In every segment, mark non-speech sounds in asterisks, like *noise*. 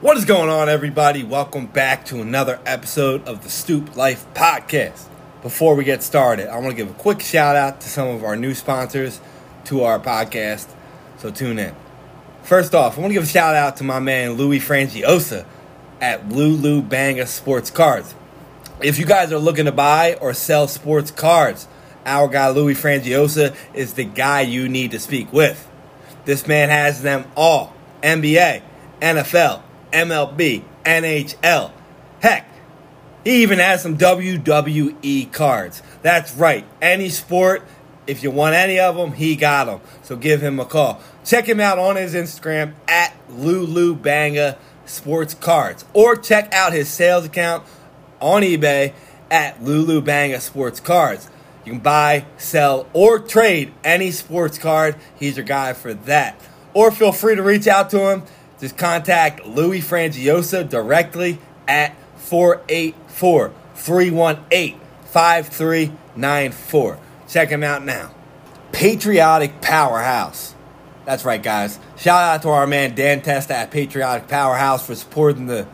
What is going on, everybody? Welcome back to another episode of the Stoop Life Podcast. Before we get started, I want to give a quick shout out to some of our new sponsors to our podcast, so tune in. First off, I want to give a shout out to my man Louis Frangiosa at Lulu Banga Sports Cards. If you guys are looking to buy or sell sports cards, our guy Louis Frangiosa is the guy you need to speak with. This man has them all NBA, NFL, MLB, NHL. Heck, he even has some WWE cards. That's right, any sport, if you want any of them, he got them. So give him a call. Check him out on his Instagram at Lulu Banga Sports Cards. Or check out his sales account on eBay at Lulu Banga Sports Cards. You can buy, sell, or trade any sports card. He's your guy for that. Or feel free to reach out to him. Just contact Louis Frangiosa directly at 484 318 5394. Check him out now. Patriotic Powerhouse. That's right, guys. Shout out to our man Dan Testa at Patriotic Powerhouse for supporting the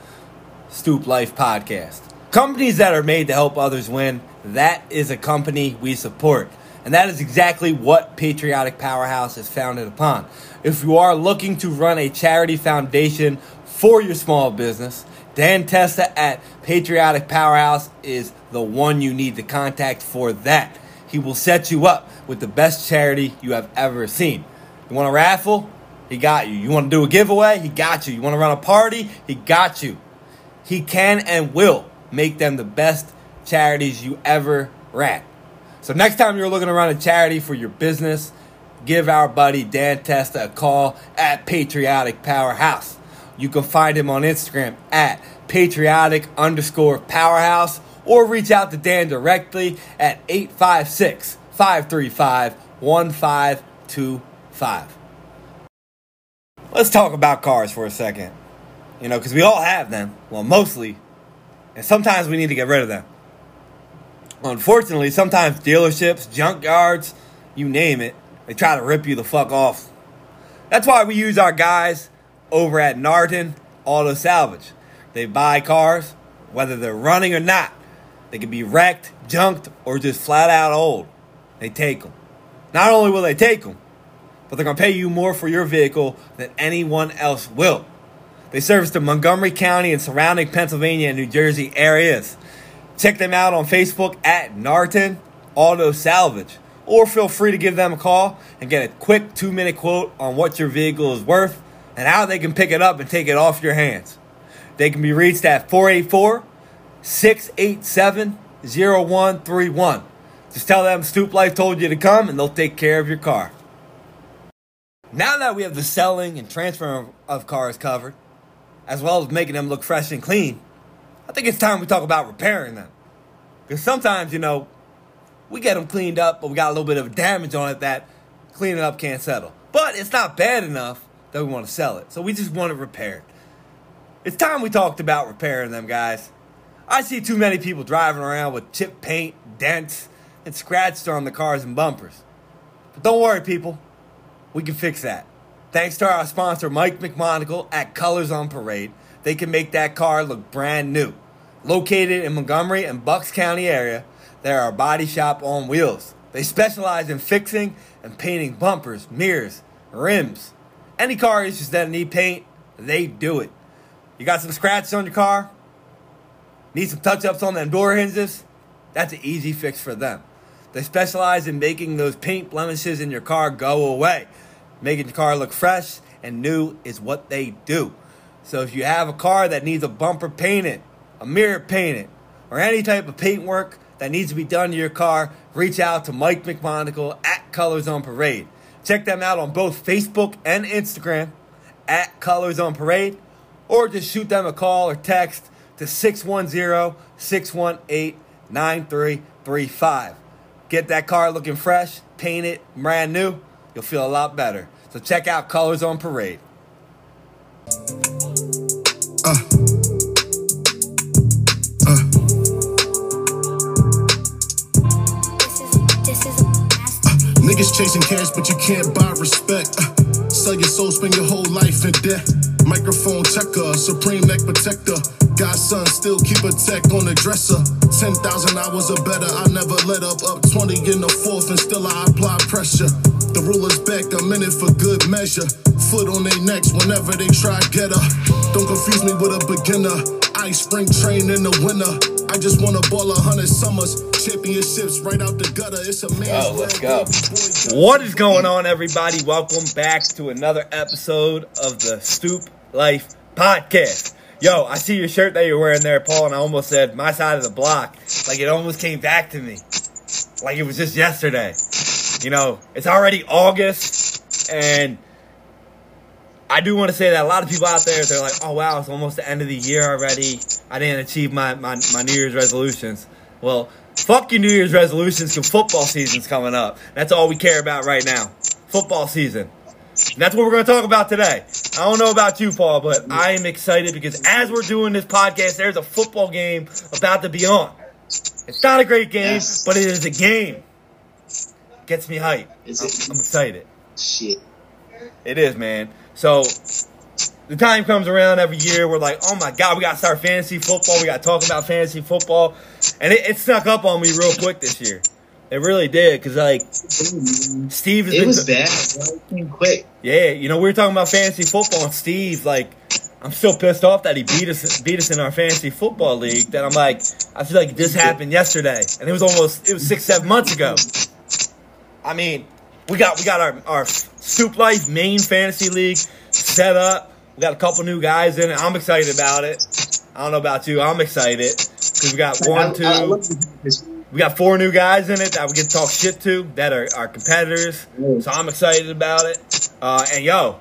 Stoop Life podcast. Companies that are made to help others win, that is a company we support. And that is exactly what Patriotic Powerhouse is founded upon. If you are looking to run a charity foundation for your small business, Dan Testa at Patriotic Powerhouse is the one you need to contact for that. He will set you up with the best charity you have ever seen. You want a raffle? He got you. You want to do a giveaway? He got you. You want to run a party? He got you. He can and will make them the best charities you ever ran. So next time you're looking run a charity for your business, give our buddy Dan Testa a call at Patriotic Powerhouse. You can find him on Instagram at patriotic underscore powerhouse or reach out to Dan directly at 856 535 1525. Let's talk about cars for a second. You know, because we all have them. Well, mostly. And sometimes we need to get rid of them. Unfortunately, sometimes dealerships, junkyards, you name it, they try to rip you the fuck off. That's why we use our guys over at Narton Auto Salvage. They buy cars, whether they're running or not. They can be wrecked, junked, or just flat out old. They take them. Not only will they take them, but they're going to pay you more for your vehicle than anyone else will. They service the Montgomery County and surrounding Pennsylvania and New Jersey areas. Check them out on Facebook at Narton Auto Salvage. Or feel free to give them a call and get a quick two minute quote on what your vehicle is worth and how they can pick it up and take it off your hands. They can be reached at 484 687 0131. Just tell them Stoop Life told you to come and they'll take care of your car. Now that we have the selling and transfer of cars covered, as well as making them look fresh and clean, I think it's time we talk about repairing them. Because sometimes, you know, we get them cleaned up, but we got a little bit of damage on it that cleaning up can't settle. But it's not bad enough that we want to sell it. So we just want to repair it repaired. It's time we talked about repairing them, guys. I see too many people driving around with chipped paint, dents, and scratches on the cars and bumpers. But don't worry, people. We can fix that. Thanks to our sponsor, Mike McMonagle at Colors on Parade, they can make that car look brand new. Located in Montgomery and Bucks County area, they are a body shop on wheels. They specialize in fixing and painting bumpers, mirrors, rims. Any car issues that need paint, they do it. You got some scratches on your car? Need some touch ups on them door hinges? That's an easy fix for them. They specialize in making those paint blemishes in your car go away. Making your car look fresh and new is what they do. So if you have a car that needs a bumper painted, a mirror painted, or any type of paint work that needs to be done to your car, reach out to Mike McMonagle at Colors on Parade. Check them out on both Facebook and Instagram at Colors on Parade, or just shoot them a call or text to 610 618 9335. Get that car looking fresh, painted, brand new. You'll feel a lot better. So check out Colors on Parade. Uh. Uh. Niggas chasing cash, but you can't buy respect. Uh, sell your soul, spend your whole life in debt. Microphone checker, supreme neck protector. Godson still keep a tech on the dresser. 10,000 hours or better, I never let up. Up 20 in the fourth, and still I apply pressure. The ruler's back a minute for good measure. Foot on their necks whenever they try get her. Don't confuse me with a beginner. Ice spring train in the winter. I just wanna ball a hundred summers. Championships right out the gutter. It's a man. Oh, let's go. What is going on, everybody? Welcome back to another episode of the Stoop Life Podcast. Yo, I see your shirt that you're wearing there, Paul, and I almost said my side of the block. Like it almost came back to me. Like it was just yesterday. You know, it's already August, and I do want to say that a lot of people out there, they're like, oh wow, it's almost the end of the year already. I didn't achieve my, my, my New Year's resolutions. Well, fuck your New Year's resolutions because football season's coming up. That's all we care about right now. Football season. And that's what we're going to talk about today. I don't know about you, Paul, but I am excited because as we're doing this podcast, there's a football game about to be on. It's not a great game, yes. but it is a game. Gets me hyped. I'm, I'm excited. Shit. It is, man. So the time comes around every year. We're like, oh my god, we got to start fantasy football. We got to talk about fantasy football, and it, it, snuck up on me real quick this year. It really did because like Steve. Is It was bad. Quick. Yeah, you know we were talking about fantasy football, and Steve like. I'm still pissed off that he beat us beat us in our fantasy football league. That I'm like, I feel like this happened yesterday, and it was almost it was six seven months ago. I mean, we got we got our our Stoop Life main fantasy league set up. We got a couple new guys in it. I'm excited about it. I don't know about you. I'm excited because we got one, two. We got four new guys in it that we get to talk shit to that are our competitors. So I'm excited about it. Uh, and yo,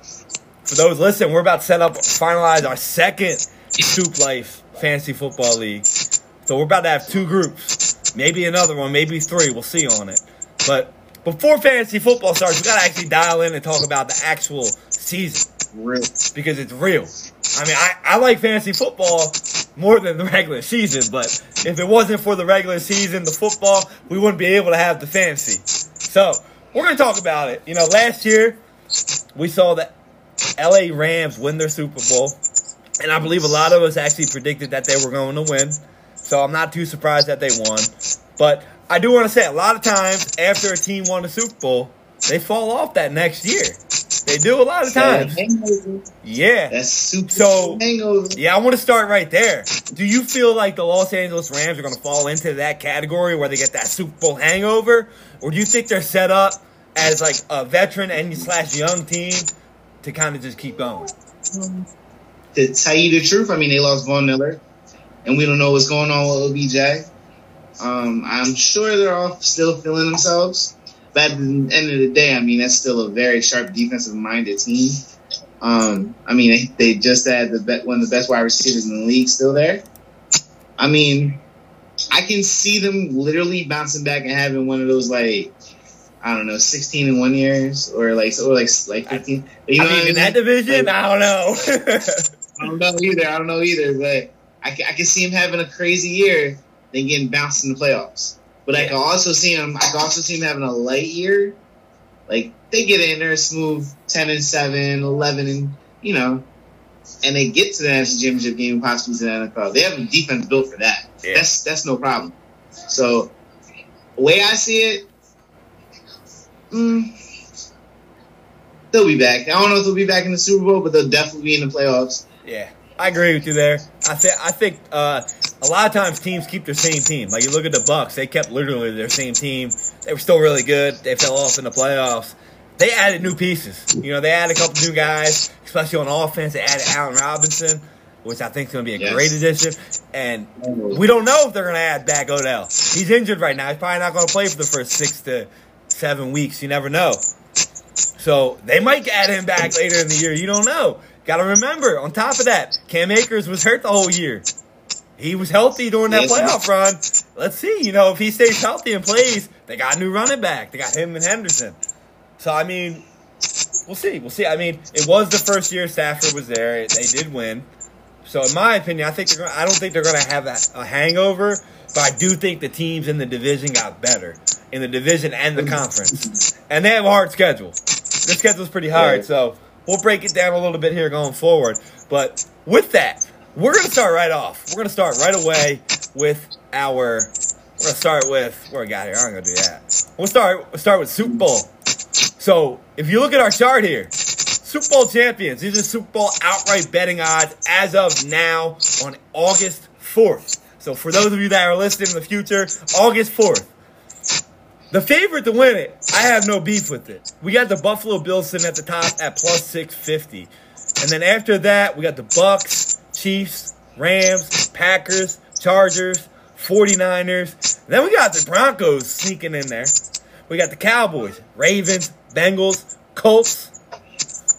for those listening, we're about to set up, finalize our second Stoop Life Fantasy Football League. So we're about to have two groups, maybe another one, maybe three. We'll see on it. But before fantasy football starts, we gotta actually dial in and talk about the actual season. Real. Because it's real. I mean, I, I like fantasy football more than the regular season, but if it wasn't for the regular season, the football, we wouldn't be able to have the fantasy. So, we're gonna talk about it. You know, last year, we saw the LA Rams win their Super Bowl, and I believe a lot of us actually predicted that they were going to win. So I'm not too surprised that they won. But I do want to say a lot of times after a team won a Super Bowl, they fall off that next year. They do a lot of times. Yeah. That's super so, hangover. Yeah, I want to start right there. Do you feel like the Los Angeles Rams are going to fall into that category where they get that Super Bowl hangover, or do you think they're set up as like a veteran and slash young team to kind of just keep going? To tell you the truth, I mean they lost Von Miller, and we don't know what's going on with OBJ. Um, I'm sure they're all still feeling themselves. But at the end of the day, I mean, that's still a very sharp defensive minded team. Um, I mean, they, they just had the be- one of the best wide receivers in the league still there. I mean, I can see them literally bouncing back and having one of those like I don't know, sixteen in one years or like or like like fifteen. You know I mean, in mean? that division, like, I don't know. *laughs* *laughs* I don't know either. I don't know either, but I, I can see him having a crazy year then getting bounced in the playoffs. But yeah. I can also see them. I can also see them having a light year. Like they get in there smooth, ten and 7, 11 and you know, and they get to the national championship game, possibly to the NFL. They have a defense built for that. Yeah. That's that's no problem. So, the way I see it, mm, they'll be back. I don't know if they'll be back in the Super Bowl, but they'll definitely be in the playoffs. Yeah, I agree with you there. I think I think uh, a lot of times teams keep their same team. Like you look at the Bucks, they kept literally their same team. They were still really good. They fell off in the playoffs. They added new pieces. You know, they added a couple new guys, especially on offense. They added Allen Robinson, which I think is going to be a yes. great addition. And we don't know if they're going to add back Odell. He's injured right now. He's probably not going to play for the first six to seven weeks. You never know. So they might add him back later in the year. You don't know. Got to remember, on top of that, Cam Akers was hurt the whole year. He was healthy during that playoff run. Let's see, you know, if he stays healthy and plays, they got a new running back. They got him and Henderson. So I mean, we'll see. We'll see. I mean, it was the first year Stafford was there. They did win. So in my opinion, I think they're gonna, I don't think they're going to have a, a hangover, but I do think the teams in the division got better in the division and the conference, and they have a hard schedule. Their schedule's pretty hard, so we'll break it down a little bit here going forward. But with that, we're gonna start right off. We're gonna start right away with our. We're gonna start with where we got here. I'm gonna do that. We'll start. We'll start with Super Bowl. So if you look at our chart here, Super Bowl champions. These are Super Bowl outright betting odds as of now on August 4th. So for those of you that are listening in the future, August 4th. The favorite to win it, I have no beef with it. We got the Buffalo Bills sitting at the top at plus 650. And then after that, we got the Bucks, Chiefs, Rams, Packers, Chargers, 49ers. Then we got the Broncos sneaking in there. We got the Cowboys, Ravens, Bengals, Colts.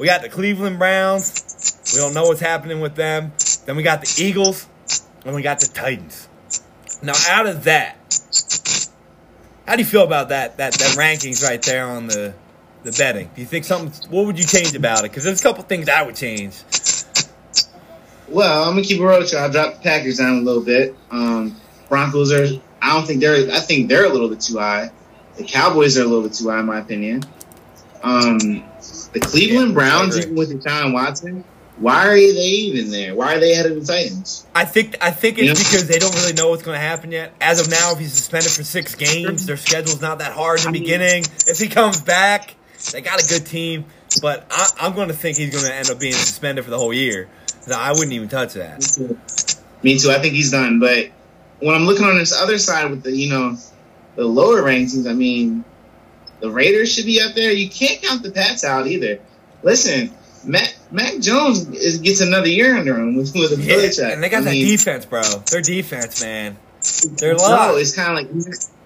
We got the Cleveland Browns. We don't know what's happening with them. Then we got the Eagles, and we got the Titans. Now, out of that, how do you feel about that that that rankings right there on the the betting? Do you think something? What would you change about it? Because there's a couple things I would change. Well, I'm gonna keep a road I'll drop the Packers down a little bit. Um, Broncos are. I don't think they're. I think they're a little bit too high. The Cowboys are a little bit too high, in my opinion. Um, the Cleveland Yeah, Browns, even with Deshaun Watson, why are they even there? Why are they ahead of the Titans? I think I think it's Yeah. because they don't really know what's going to happen yet. As of now, if he's suspended for six games, their schedule's not that hard in the I beginning. If he comes back, they got a good team. But I, I'm going to think he's going to end up being suspended for the whole year. No, I wouldn't even touch that. Me too. I think he's done. But when I'm looking on this other side with the, you know, the lower rankings, I mean, the Raiders should be up there. You can't count the Pats out either. Listen, Mac, Mac Jones is, gets another year under him with, with a Yeah, Belichick. and they got I that mean, defense, bro. Their defense, man. They're No, locked. it's kind of like,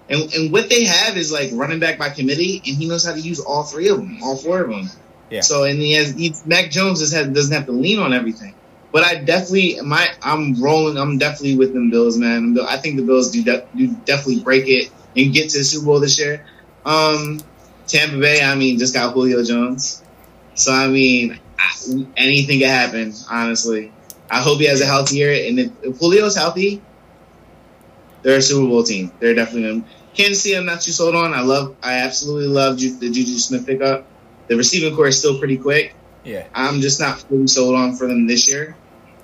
and, and what they have is like running back by committee, and he knows how to use all three of them, all four of them. Yeah. So and he has he, Mac Jones just has, doesn't have to lean on everything. But I definitely my I'm rolling. I'm definitely with them Bills, man. I think the Bills do, de- do definitely break it and get to the Super Bowl this year. Um, Tampa Bay, I mean, just got Julio Jones, so I mean, I, anything can happen. Honestly, I hope he has a healthy year, and if, if Julio's healthy, they're a Super Bowl team. They're definitely going. Kansas City, I'm not too sold on. I love, I absolutely love Ju- the Juju Smith pickup. The receiving corps is still pretty quick. Yeah. I'm just not fully sold on for them this year.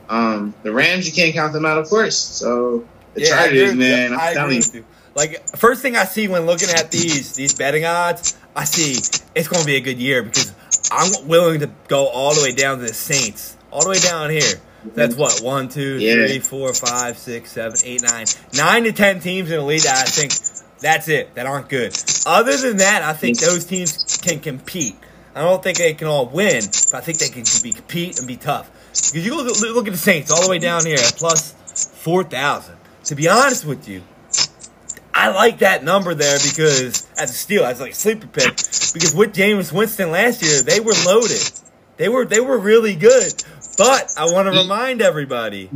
Um, the Rams, you can't count them out, of course. So the Yeah, Chargers, man. I'm I telling you. Like first thing I see when looking at these these betting odds, I see it's going to be a good year because I'm willing to go all the way down to the Saints, all the way down here. That's what one, two, Yeah. three, four, five, six, seven, eight, nine, nine to ten teams in the league that I think that's it that aren't good. Other than that, I think those teams can compete. I don't think they can all win, but I think they can be compete and be tough. Because you look, look at the Saints all the way down here at plus four thousand. To be honest with you, I like that number there because as a steal, as like a sleeper pick, because with Jameis Winston last year, they were loaded. They were they were really good. But I want to remind everybody,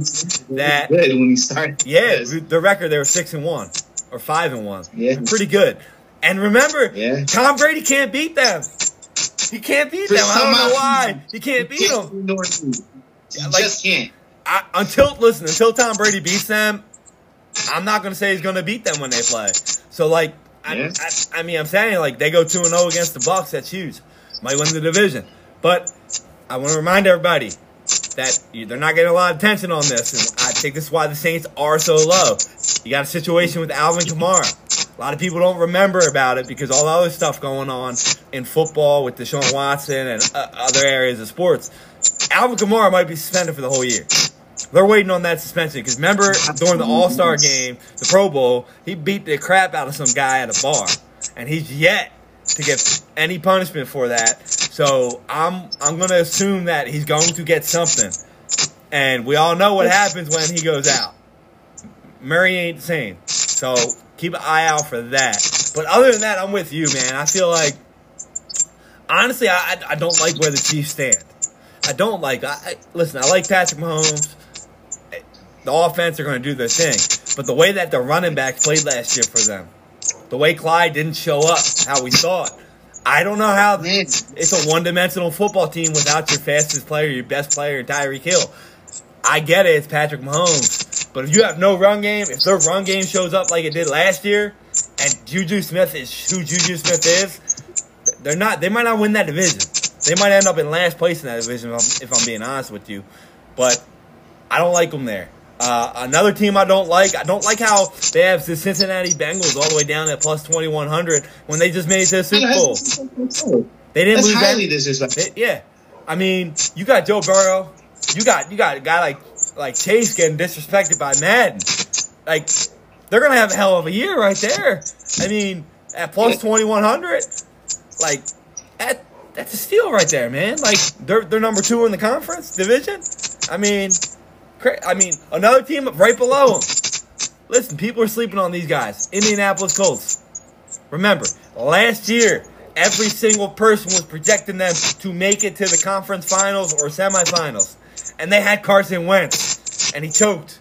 That- good when he started. yeah, the record they were six and one or five and one. Yeah. Pretty good. And remember, Yeah. Tom Brady can't beat them. He can't beat For them. I don't know why. He can't beat them. You I mean? You like- just can't. I, until listen, until Tom Brady beats them, I'm not gonna say he's gonna beat them when they play. So like, I, Yeah. I, I mean, I'm saying like they go two and zero against the Bucks. That's huge. Might win the division. But I want to remind everybody that they're not getting a lot of attention on this, and I think this is why the Saints are so low. You got a situation with Alvin Kamara. A lot of people don't remember about it because all the other stuff going on in football with Deshaun Watson and uh, other areas of sports. Alvin Kamara might be suspended for the whole year. They're waiting on that suspension because remember during the All Star game, the Pro Bowl, he beat the crap out of some guy at a bar, and he's yet to get any punishment for that. So I'm I'm gonna assume that he's going to get something, and we all know what happens when he goes out. Murray ain't the same, so keep an eye out for that. But other than that, I'm with you, man. I feel like honestly, I I, I don't like where the Chiefs stand. I don't like. I, I listen. I like Patrick Mahomes. The offense are going to do their thing, but the way that the running backs played last year for them, the way Clyde didn't show up, how we saw it, I don't know how. It's a one-dimensional football team without your fastest player, your best player, Tyreek Hill. I get it. It's Patrick Mahomes, but if you have no run game, if their run game shows up like it did last year, and Juju Smith is who Juju Smith is, they're not. They might not win that division. They might end up in last place in that division if I'm, if I'm being honest with you. But I don't like them there. Uh, another team I don't like, I don't like how they have the Cincinnati Bengals all the way down at plus 2100 when they just made it to the Super Bowl. They didn't That's lose highly that. disrespectful. Yeah, I mean, you got Joe Burrow, you got you got a guy like like Chase getting disrespected by Madden. Like they're gonna have a hell of a year right there. I mean, at plus twenty one hundred, like that that's a steal right there, man. Like they're they're number two in the conference division. I mean, cra- I mean another team right below them. Listen, people are sleeping on these guys. Indianapolis Colts. Remember, last year, every single person was projecting them to make it to the conference finals or semifinals. And they had Carson Wentz, and he choked.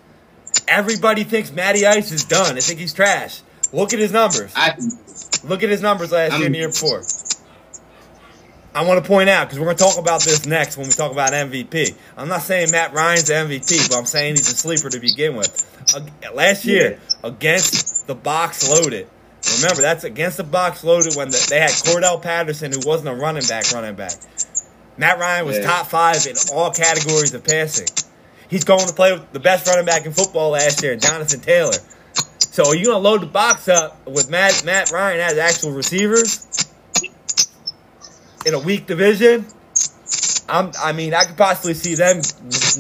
Everybody thinks Matty Ice is done. They think he's trash. Look at his numbers. I, Look at his numbers last year and the year before. I want to point out because we're going to talk about this next when we talk about MVP. I'm not saying Matt Ryan's the MVP, but I'm saying he's a sleeper to begin with. Uh, last year against the box loaded. Remember that's against the box loaded when the, they had Cordarrelle Patterson who wasn't a running back. Running back. Matt Ryan was Yeah. top five in all categories of passing. He's going to play with the best running back in football last year, Jonathan Taylor. So are you gonna load the box up with Matt Matt Ryan as actual receivers in a weak division? I'm, I mean, I could possibly see them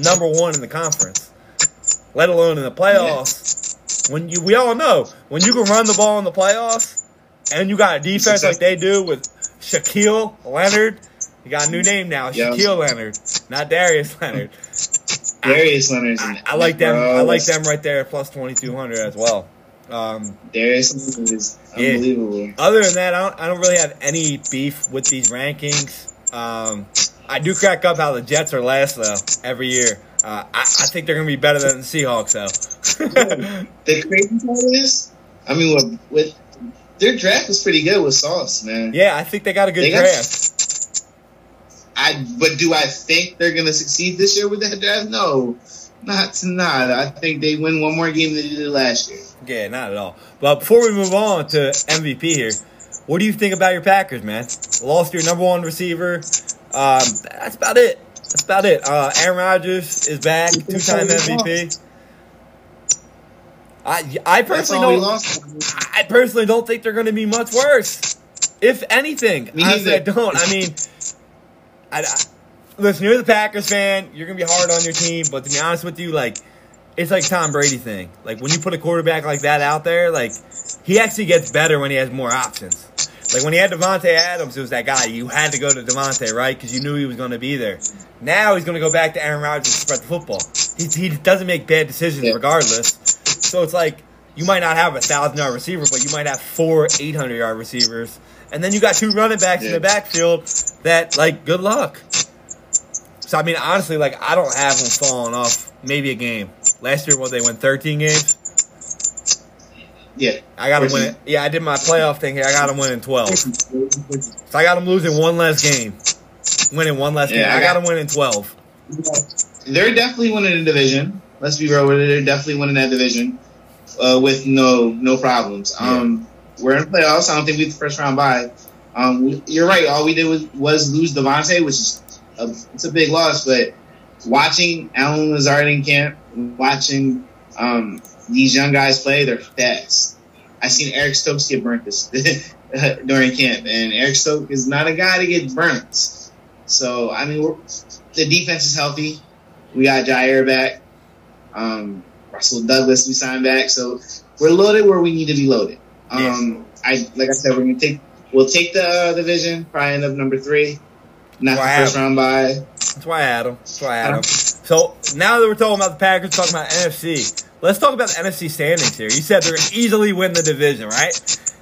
number one in the conference, let alone in the playoffs. When you, we all know when you can run the ball in the playoffs, and you got a defense like they do with Shaquille Leonard. You got a new name now, Yeah. Shaquille Leonard, not Darius Leonard. Darius Leonard's I, I like them. I like them right there, plus twenty two hundred as well. Um, Darius is Yeah. unbelievable. other than that, I don't, I don't really have any beef with these rankings. Um, I do crack up how the Jets are last though every year. Uh, I, I think they're gonna be better than the Seahawks though. *laughs* The crazy part is, I mean, with, with their draft was pretty good with Sauce, man. yeah, I think they got a good They got- draft. I but do I think they're gonna succeed this year with that draft? No, not not. I think they win one more game than they did last year. Yeah, not at all. But before we move on to MVP here, what do you think about your Packers, man? Lost your number one receiver. Um, that's about it. That's about it. Uh, Aaron Rodgers is back, two time MVP. I I personally don't. I personally don't think they're going to be much worse. If anything, honestly, I don't. I mean, I, I- listen. You're the Packers fan. You're going to be hard on your team, but to be honest with you, like it's like Tom Brady thing. Like when you put a quarterback like that out there, like he actually gets better when he has more options. Like when he had Davante Adams, it was that guy you had to go to Davante, right? Because you knew he was going to be there. Now he's going to go back to Aaron Rodgers to spread the football. He, he doesn't make bad decisions Yeah. regardless. So it's like you might not have a thousand yard receiver, but you might have four eight hundred yard receivers, and then you got two running backs in the backfield. That like good luck. So I mean, honestly, like I don't have them falling off. Maybe a game. Last year, what they won thirteen games. Yeah, I got them winning. Yeah, I did my playoff thing here. I got them winning twelve. So I got them losing one less game, winning one less game. Yeah, I I got them winning twelve. they're definitely winning the division. Let's be real with it. They're definitely winning that division uh, with no no problems. Um, We're in playoffs. I don't think we the first round bye. Um, you're right. All we did was, was lose Davante, which is a, it's a big loss. But watching Allen Lazard in camp, watching um, these young guys play, they're fast. I seen Eric Stokes get burnt this *laughs* during camp, and Eric Stokes is not a guy to get burnt. So I mean, we're, the defense is healthy. We got Jaire back. Um, Rasul Douglas we signed back, so we're loaded where we need to be loaded. Um, I like I said, we're gonna take we'll take the uh, division, probably end up number three, not the first round bye. That's why I had them. That's why I had them. So now that we're talking about the Packers, talking about NFC, let's talk about the NFC standings here. You said they're going to easily win the division, right?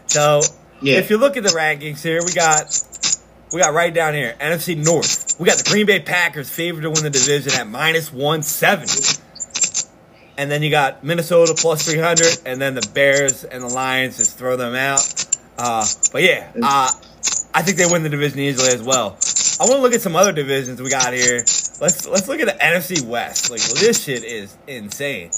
So Yeah, if you look at the rankings here, we got we got right down here NFC North. We got the Green Bay Packers favored to win the division at minus one seventy, and then you got Minnesota plus three hundred, and then the Bears and the Lions just throw them out. Uh, but yeah, uh, I think they win the division easily as well. I want to look at some other divisions we got here. Let's let's look at the NFC West. Like this shit is insane.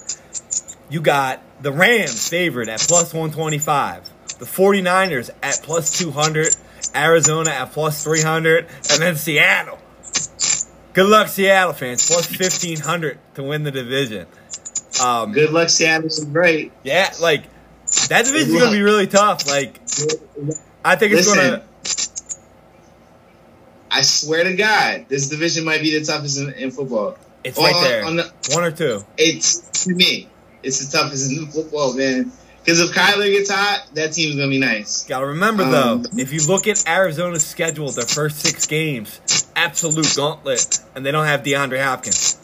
You got the Rams favored at plus 125, the 49ers at plus 200, Arizona at plus 300, and then Seattle. Good luck, Seattle fans. Plus 1500 to win the division. Um, Good luck, Seattle. is great. yeah, like that division's gonna be really tough. Like I think it's Listen, gonna. I swear to God, this division might be the toughest in, in football. It's On- right there. on the- One or two. it's to me, it's the toughest in football, man. Because if Kyler gets hot, that team's gonna be nice. Gotta remember Um, though, if you look at Arizona's schedule, their first six games, absolute gauntlet, and they don't have DeAndre Hopkins.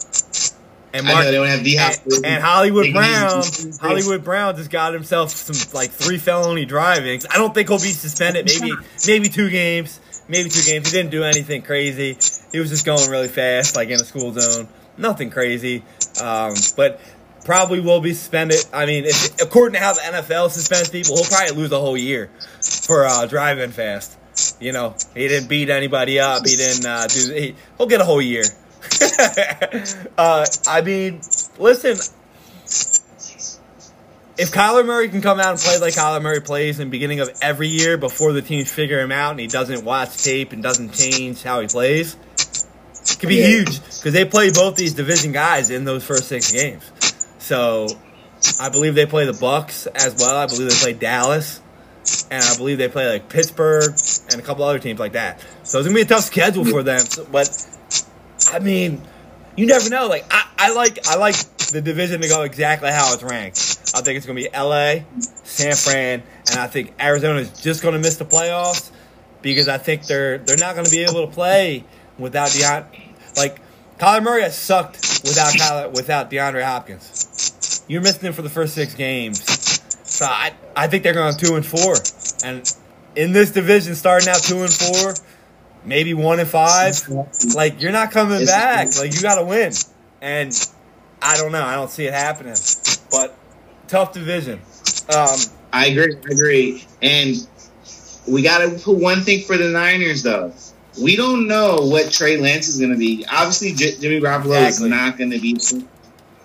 And I know they don't have D and, and Hollywood Brown, Hollywood Brown just got himself some like three felony drivings. I don't think he'll be suspended. Maybe maybe two games, maybe two games. He didn't do anything crazy. He was just going really fast, like in a school zone. Nothing crazy, um, but probably will be suspended. I mean, if, according to how the NFL suspends people, he'll probably lose a whole year for uh, driving fast. You know, he didn't beat anybody up. He didn't uh, do. He, he'll get a whole year. *laughs* uh, I mean, listen. If Kyler Murray can come out and play like Kyler Murray plays in the beginning of every year before the teams figure him out and he doesn't watch tape and doesn't change how he plays, it could be Yeah. huge because they play both these division guys in those first six games. So I believe they play the Bucks as well. I believe they play Dallas, and I believe they play like Pittsburgh and a couple other teams like that. So it's gonna be a tough schedule for them. So- but I mean, you never know. Like I, I like I like the division to go exactly how it's ranked. I think it's gonna be L.A., San Fran, and I think Arizona is just gonna miss the playoffs because I think they're they're not gonna be able to play without Deon. Like Kyler Murray has sucked without Kyler, without DeAndre Hopkins. You're missing him for the first six games. So I, I think they're going to two and four. And in this division, starting out two and four, maybe one and five, like you're not coming back. Like you got to win. And I don't know. I don't see it happening. But tough division. Um, I agree. I agree. And we got to put one thing for the Niners, though. We don't know what Trey Lance is going to be. Obviously, J- Jimmy Garoppolo Exactly. is not going to be.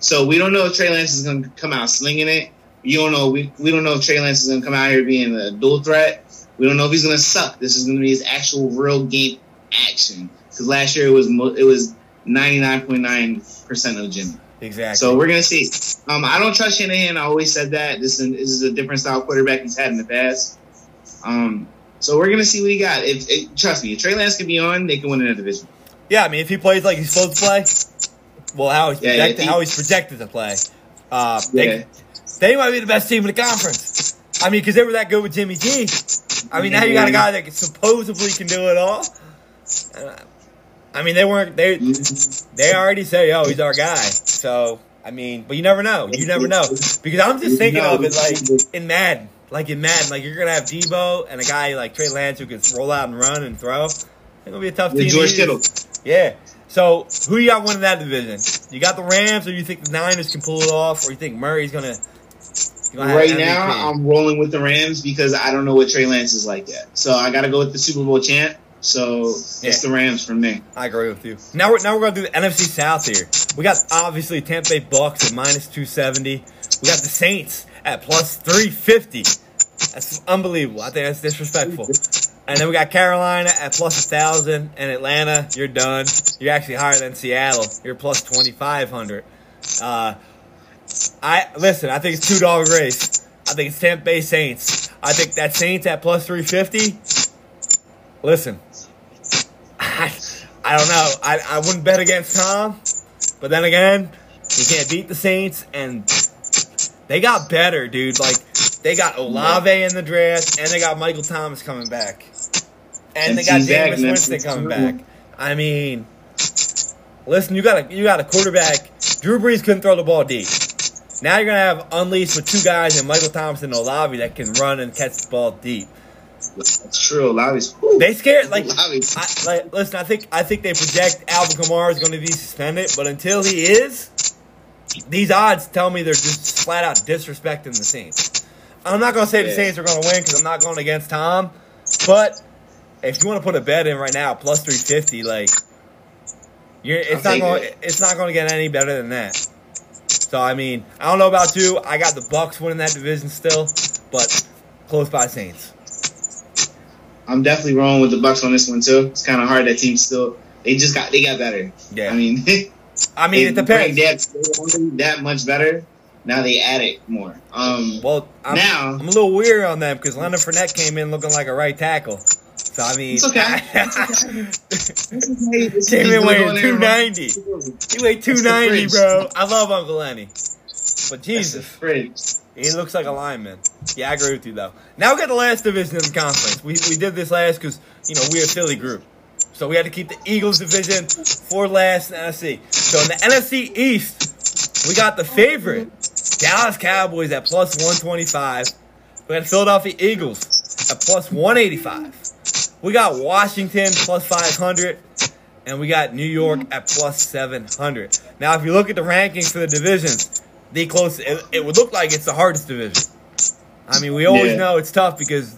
So we don't know if Trey Lance is going to come out slinging it. You don't know. We, we don't know if Trey Lance is going to come out here being a dual threat. We don't know if he's going to suck. This is going to be his actual real game action. Because last year it was mo- it was ninety nine point nine percent of Jimmy. Exactly. So we're gonna see. Um, I don't trust Shanahan. I always said that. This is, this is a different style quarterback he's had in the past. Um, so we're gonna see what he got. If, if trust me, if Trey Lance can be on, they can win in a division. Yeah, I mean, if he plays like he's supposed to play, well, how he's Yeah, projected, he- how he's projected to play, uh, they, Yeah. they might be the best team in the conference. I mean, because they were that good with Jimmy G. I mean, now you got a guy that supposedly can do it all. I mean, they weren't they they *laughs* already say, "Oh, he's our guy." So, I mean, but you never know. You never know because I'm just thinking of it like in Madden, like in Madden, like you're gonna have Deebo and a guy like Trey Lance who can roll out and run and throw. It's gonna be a tough team. George. Kittle. Yeah. So who you got winning that division? You got the Rams, or you think the Niners can pull it off, or you think Murray's gonna? gonna Right now, I'm rolling with the Rams because I don't know what Trey Lance is like yet. So I got to go with the Super Bowl champ. So Yeah. it's the Rams for me. I agree with you. Now we're now we're gonna do the NFC South here. We got obviously Tampa Bay Bucks at minus two seventy. We got the Saints at plus three fifty. That's unbelievable. I think that's disrespectful. And then we got Carolina at plus a thousand, and Atlanta, you're done. You're actually higher than Seattle. You're plus twenty five hundred. Uh, I listen. I think it's two dog race. I think it's Tampa Bay Saints. I think that Saints at plus three fifty. Listen, I, I don't know. I, I wouldn't bet against Tom, but then again, you can't beat the Saints, and they got better, dude. Like they got Olave in the draft, and they got Michael Thomas coming back, and they got Jameis. Winston coming back. I mean, listen, you got a you got a quarterback. Drew Brees couldn't throw the ball deep. Now you're gonna have unleashed with two guys and Michael Thomas and Olave that can run and catch the ball deep. That's true. Whew. They scared like I, like, listen, I think I think they project Alvin Kamara is going to be suspended, but until he is, these odds tell me they're just flat out disrespecting the Saints. I'm not going to say the Saints are going to win because I'm not going against Tom, but if you want to put a bet in right now, plus three fifty, like you're, it's I'll not going, it. it's not going to get any better than that. So I mean, I don't know about you. I got the Bucks winning that division still, but close by Saints. I'm definitely wrong with the Bucks on this one too. It's kind of hard. That team still they just got they got better. Yeah. I mean, *laughs* I mean, it depends. That, that much better. Now they add it more. Um, Well, I'm, Now- I'm a little weird on them because Leonard Fournette came in looking like a right tackle. So I mean, It's okay. *laughs* *laughs* came in weighing 290. He weighed 290, bro. I love Uncle Lenny, but Jesus. He looks like a lineman. Yeah, I agree with you though. Now we got the last division in the conference. We we did this last because you know we're a Philly group, so we had to keep the Eagles division for last in the NFC. So in the NFC East, we got the favorite Dallas Cowboys at plus 125. We got Philadelphia Eagles at plus 185. We got Washington plus 500. And we got New York at plus 700. Now, if you look at the rankings for the divisions, the close, it, it would look like it's the hardest division. I mean, we always Yeah. know it's tough because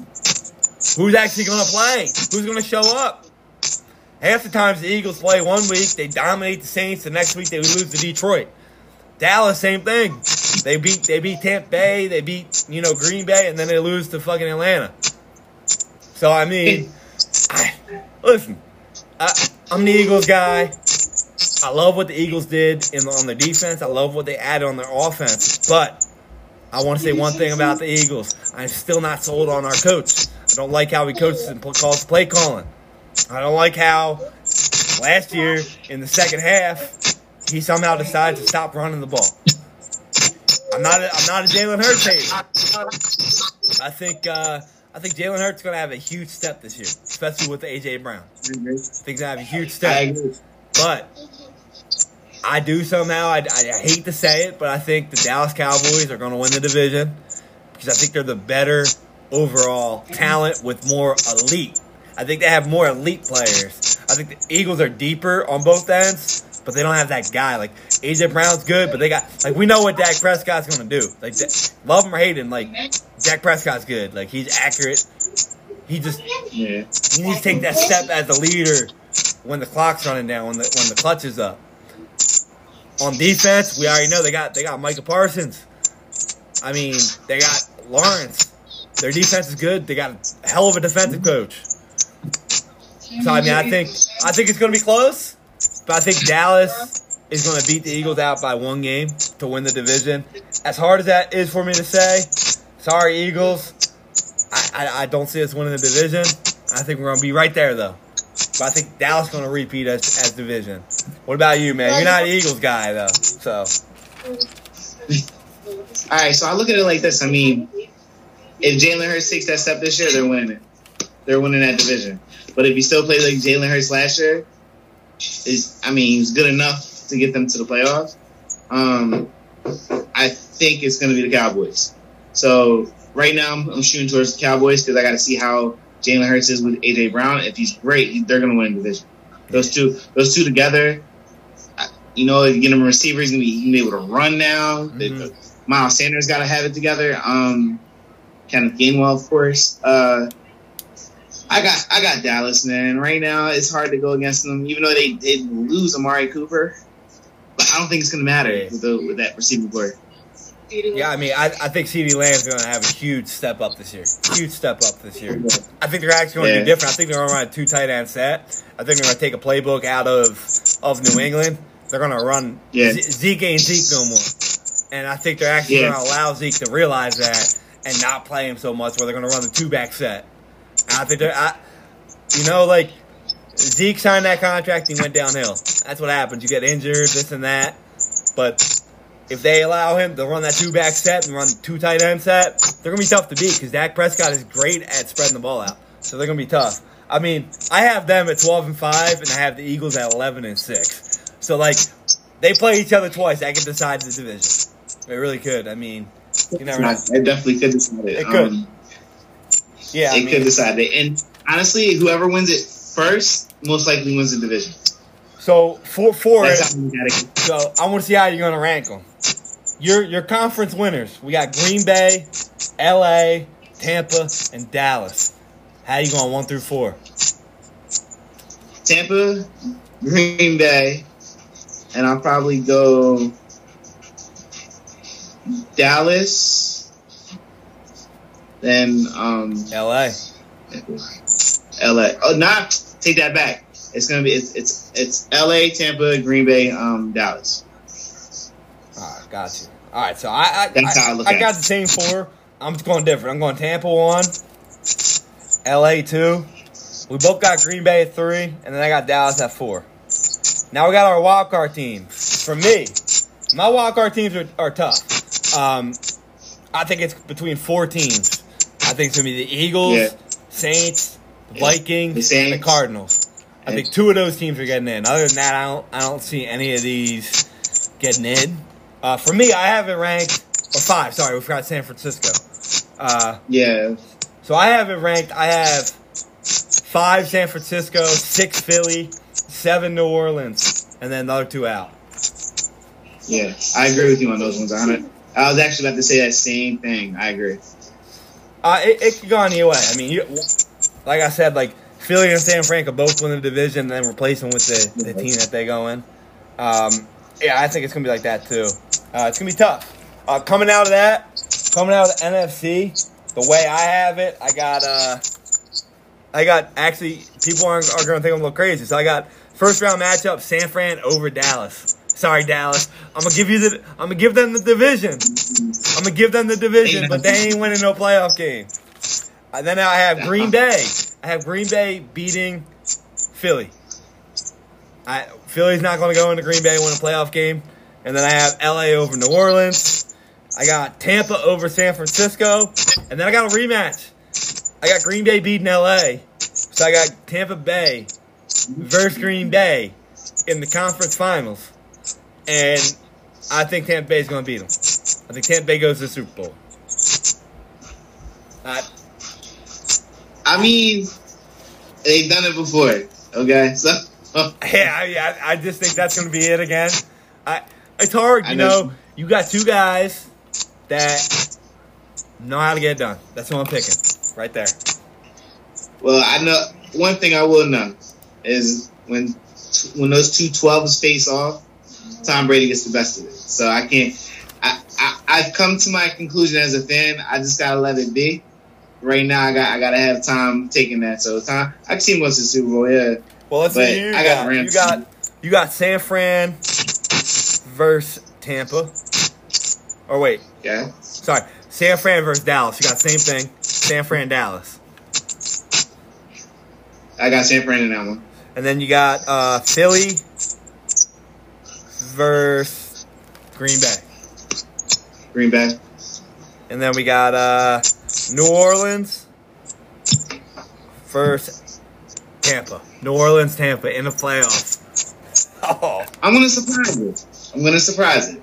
who's actually going to play? Who's going to show up? Half the times the Eagles play one week, they dominate the Saints. The next week they lose to Detroit. Dallas, same thing. They beat they beat Tampa Bay, they beat you know Green Bay, and then they lose to fucking Atlanta. So I mean, I, listen, I, I'm the Eagles guy. I love what the Eagles did in on their defense. I love what they added on their offense. But I want to say one thing about the Eagles. I'm still not sold on our coach. I don't like how he coaches and calls play calling. I don't like how last year in the second half he somehow decided to stop running the ball. I'm not a, I'm not a Jalen Hurts hater. I think uh, I think Jalen Hurts is going to have a huge step this year, especially with the AJ Brown. I think he's going to have a huge step. But I do somehow, I, I hate to say it, but I think the Dallas Cowboys are going to win the division because I think they're the better overall talent with more elite. I think they have more elite players. I think the Eagles are deeper on both ends, but they don't have that guy. Like AJ Brown's good, but they got like we know what Dak Prescott's going to do. Like love him or hate him, like Dak Prescott's good. Like he's accurate. He just Yeah. he needs to take that step as a leader when the clock's running down, when the when the clutch is up. On defense, we already know they got they got Micah Parsons. I mean, they got Lawrence. Their defense is good. They got a hell of a defensive coach. So I mean, I think I think it's going to be close, but I think Dallas is going to beat the Eagles out by one game to win the division. As hard as that is for me to say, sorry Eagles. I, I, I don't see us winning the division. I think we're going to be right there though. But I think Dallas going to repeat as as division. What about you, man? You're not an Eagles guy though, so All right, so I look at it like this. I mean, if Jalen Hurts takes that step this year, they're winning it. They're winning that division. But if he still plays like Jalen Hurts last year, is I mean, he's good enough to get them to the playoffs. Um, I think it's going to be the Cowboys. So right now, I'm, I'm shooting towards the Cowboys because I got to see how Jalen Hurts is with AJ Brown. If he's great, they're going to win the division. Those two, those two together. You know, you get him a receiver, he's gonna be, be able to run now. Mhm. Miles Sanders got to have it together. Um, kind of Gainwell, of course. Uh, I got I got Dallas, man. Right now, it's hard to go against them, even though they did lose Amari Cooper. But I don't think it's gonna matter with, the, with that receiving corps. Yeah. I mean, I, I think CeeDee Lamb's going to have a huge step up this year. Huge step up this year. I think they're actually going to Yeah. do different. I think they're going to run a two tight end set. I think they're going to take a playbook out of of New England. They're going to run Yeah. Z- Zeke ain't Zeke no more. And I think they're actually Yeah. going to allow Zeke to realize that and not play him so much. Where they're going to run the two back set. And I think they're, I, you know, like Zeke signed that contract, he went downhill. That's what happens. You get injured, this and that. But if they allow him to run that two back set and run two tight end set, they're gonna be tough to beat because Dak Prescott is great at spreading the ball out. So they're gonna be tough. I mean, I have them at twelve and five, and I have the Eagles at eleven and six. So like, they play each other twice. That could decide the division. It really could. I mean, you never know. It definitely could decide it. It could. Um, Yeah, I it mean, could decide it. And honestly, whoever wins it first most likely wins the division. so for for it, That's gotta. So I want to see how you're gonna rank them. Your your conference winners. We got Green Bay, L.A., Tampa, and Dallas. How you going one through four? Tampa, Green Bay, and I'll probably go Dallas. Then um, L.A. LA. Oh, not take that back. It's gonna be it's it's it's LA, Tampa, Green Bay, um, Dallas. Got you. All right, so I I, I, I got the team four. I'm just going different. I'm going Tampa one, LA two. We both got Green Bay at three, and then I got Dallas at four. Now we got our wild card teams. For me, my wild card teams are, are tough. Um, I think it's between four teams. I think it's gonna be the Eagles, Yeah. Saints, the Yeah. Vikings, The and the Cardinals. I think two of those teams are getting in. Other than that, I don't I don't see any of these getting in. Uh, for me, I have it ranked or five. Sorry, we forgot San Francisco. Uh, Yeah, so I have it ranked. I have five San Francisco, six Philly, seven New Orleans, and then the other two out. yeah, I agree with you on those ones. On it, I was actually about to say that same thing. I agree. Uh, it, it could go either way. I mean, you, like I said, like Philly and San Fran could both win the division and then replace them with the, the team that they go in. Um, yeah, I think it's gonna be like that too. Uh, it's gonna be tough. Uh, coming out of that, coming out of the NFC, the way I have it, I got uh, I got actually people aren't are gonna think I'm a little crazy. So I got first round matchup San Fran over Dallas. Sorry, Dallas. I'm gonna give you the. I'm gonna give them the division. I'm gonna give them the division, but they ain't winning no playoff game. And then I have Green Bay. I have Green Bay beating Philly. I Philly's not going to go into Green Bay win a playoff game. And then I have LA over New Orleans. I got Tampa over San Francisco. And then I got a rematch. I got Green Bay beating LA. So I got Tampa Bay versus Green Bay in the conference finals. And I think Tampa Bay's going to beat them. I think Tampa Bay goes to the Super Bowl. I, I mean, they've done it before. Okay, so *laughs* Yeah, I, I, just think that's going to be it again. I, it's hard, you I know. know. You got two guys that know how to get it done. That's what I'm picking, right there. well, I know one thing I will know is when when those two 12s face off, Tom Brady gets the best of it. So I can't. I, I I've come to my conclusion as a fan. I just gotta let it be. Right now, I got I gotta have time taking that. So time I can see him go to the Super Bowl. Yeah, Well, let's But see. You I got got, Rams. you got you got San Fran versus Tampa. Or wait, yeah. sorry, San Fran versus Dallas. You got same thing. San Fran, Dallas, I got San Fran in that one. and then you got uh, Philly versus Green Bay. Green Bay. And then we got uh, New Orleans versus Tampa. New Orleans, Tampa in the playoffs. Oh, I'm gonna surprise it. I'm gonna surprise it.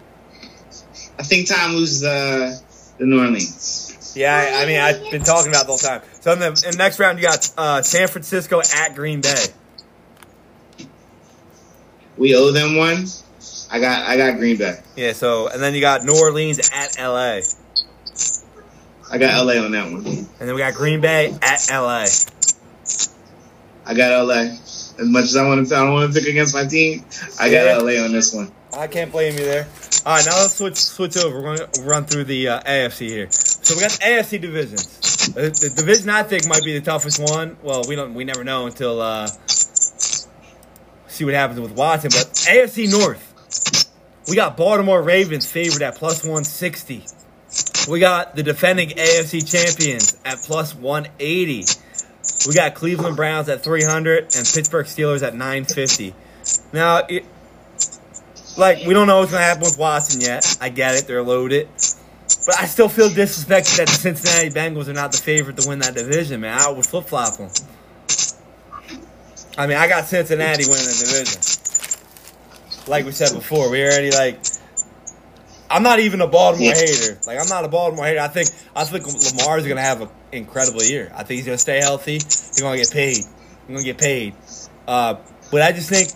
I think Tom loses uh, the New Orleans. yeah. I, I mean, I've been talking about it the whole time. So in the, in the next round, you got uh, San Francisco at Green Bay. We owe them one. I got I got Green Bay. Yeah. So and then you got New Orleans at LA, I got LA on that one. and then we got Green Bay at LA. I got LA. As much as I want to, I don't want to pick against my team. I got. LA on this one. I can't blame you there. All right, now let's switch switch over. We're going to run through the uh, AFC here. So we got the AFC divisions. The, the division I think might be the toughest one. Well, we don't we never know until uh, see what happens with Watson. But AFC North, we got Baltimore Ravens favored at plus one sixty. We got the defending AFC champions at plus one eighty. We got Cleveland Browns at three hundred and Pittsburgh Steelers at nine fifty. Now, it, like we don't know what's gonna happen with Watson yet. I get it; they're loaded, but I still feel disrespected that the Cincinnati Bengals are not the favorite to win that division. Man, I would flip flop them. I mean, I got Cincinnati winning the division. Like we said before, we already like. I'm not even a Baltimore hater. Like I'm not a Baltimore hater. I think I think Lamar's gonna have an incredible year. I think he's gonna stay healthy. He's gonna get paid. He's gonna get paid. Uh, but I just think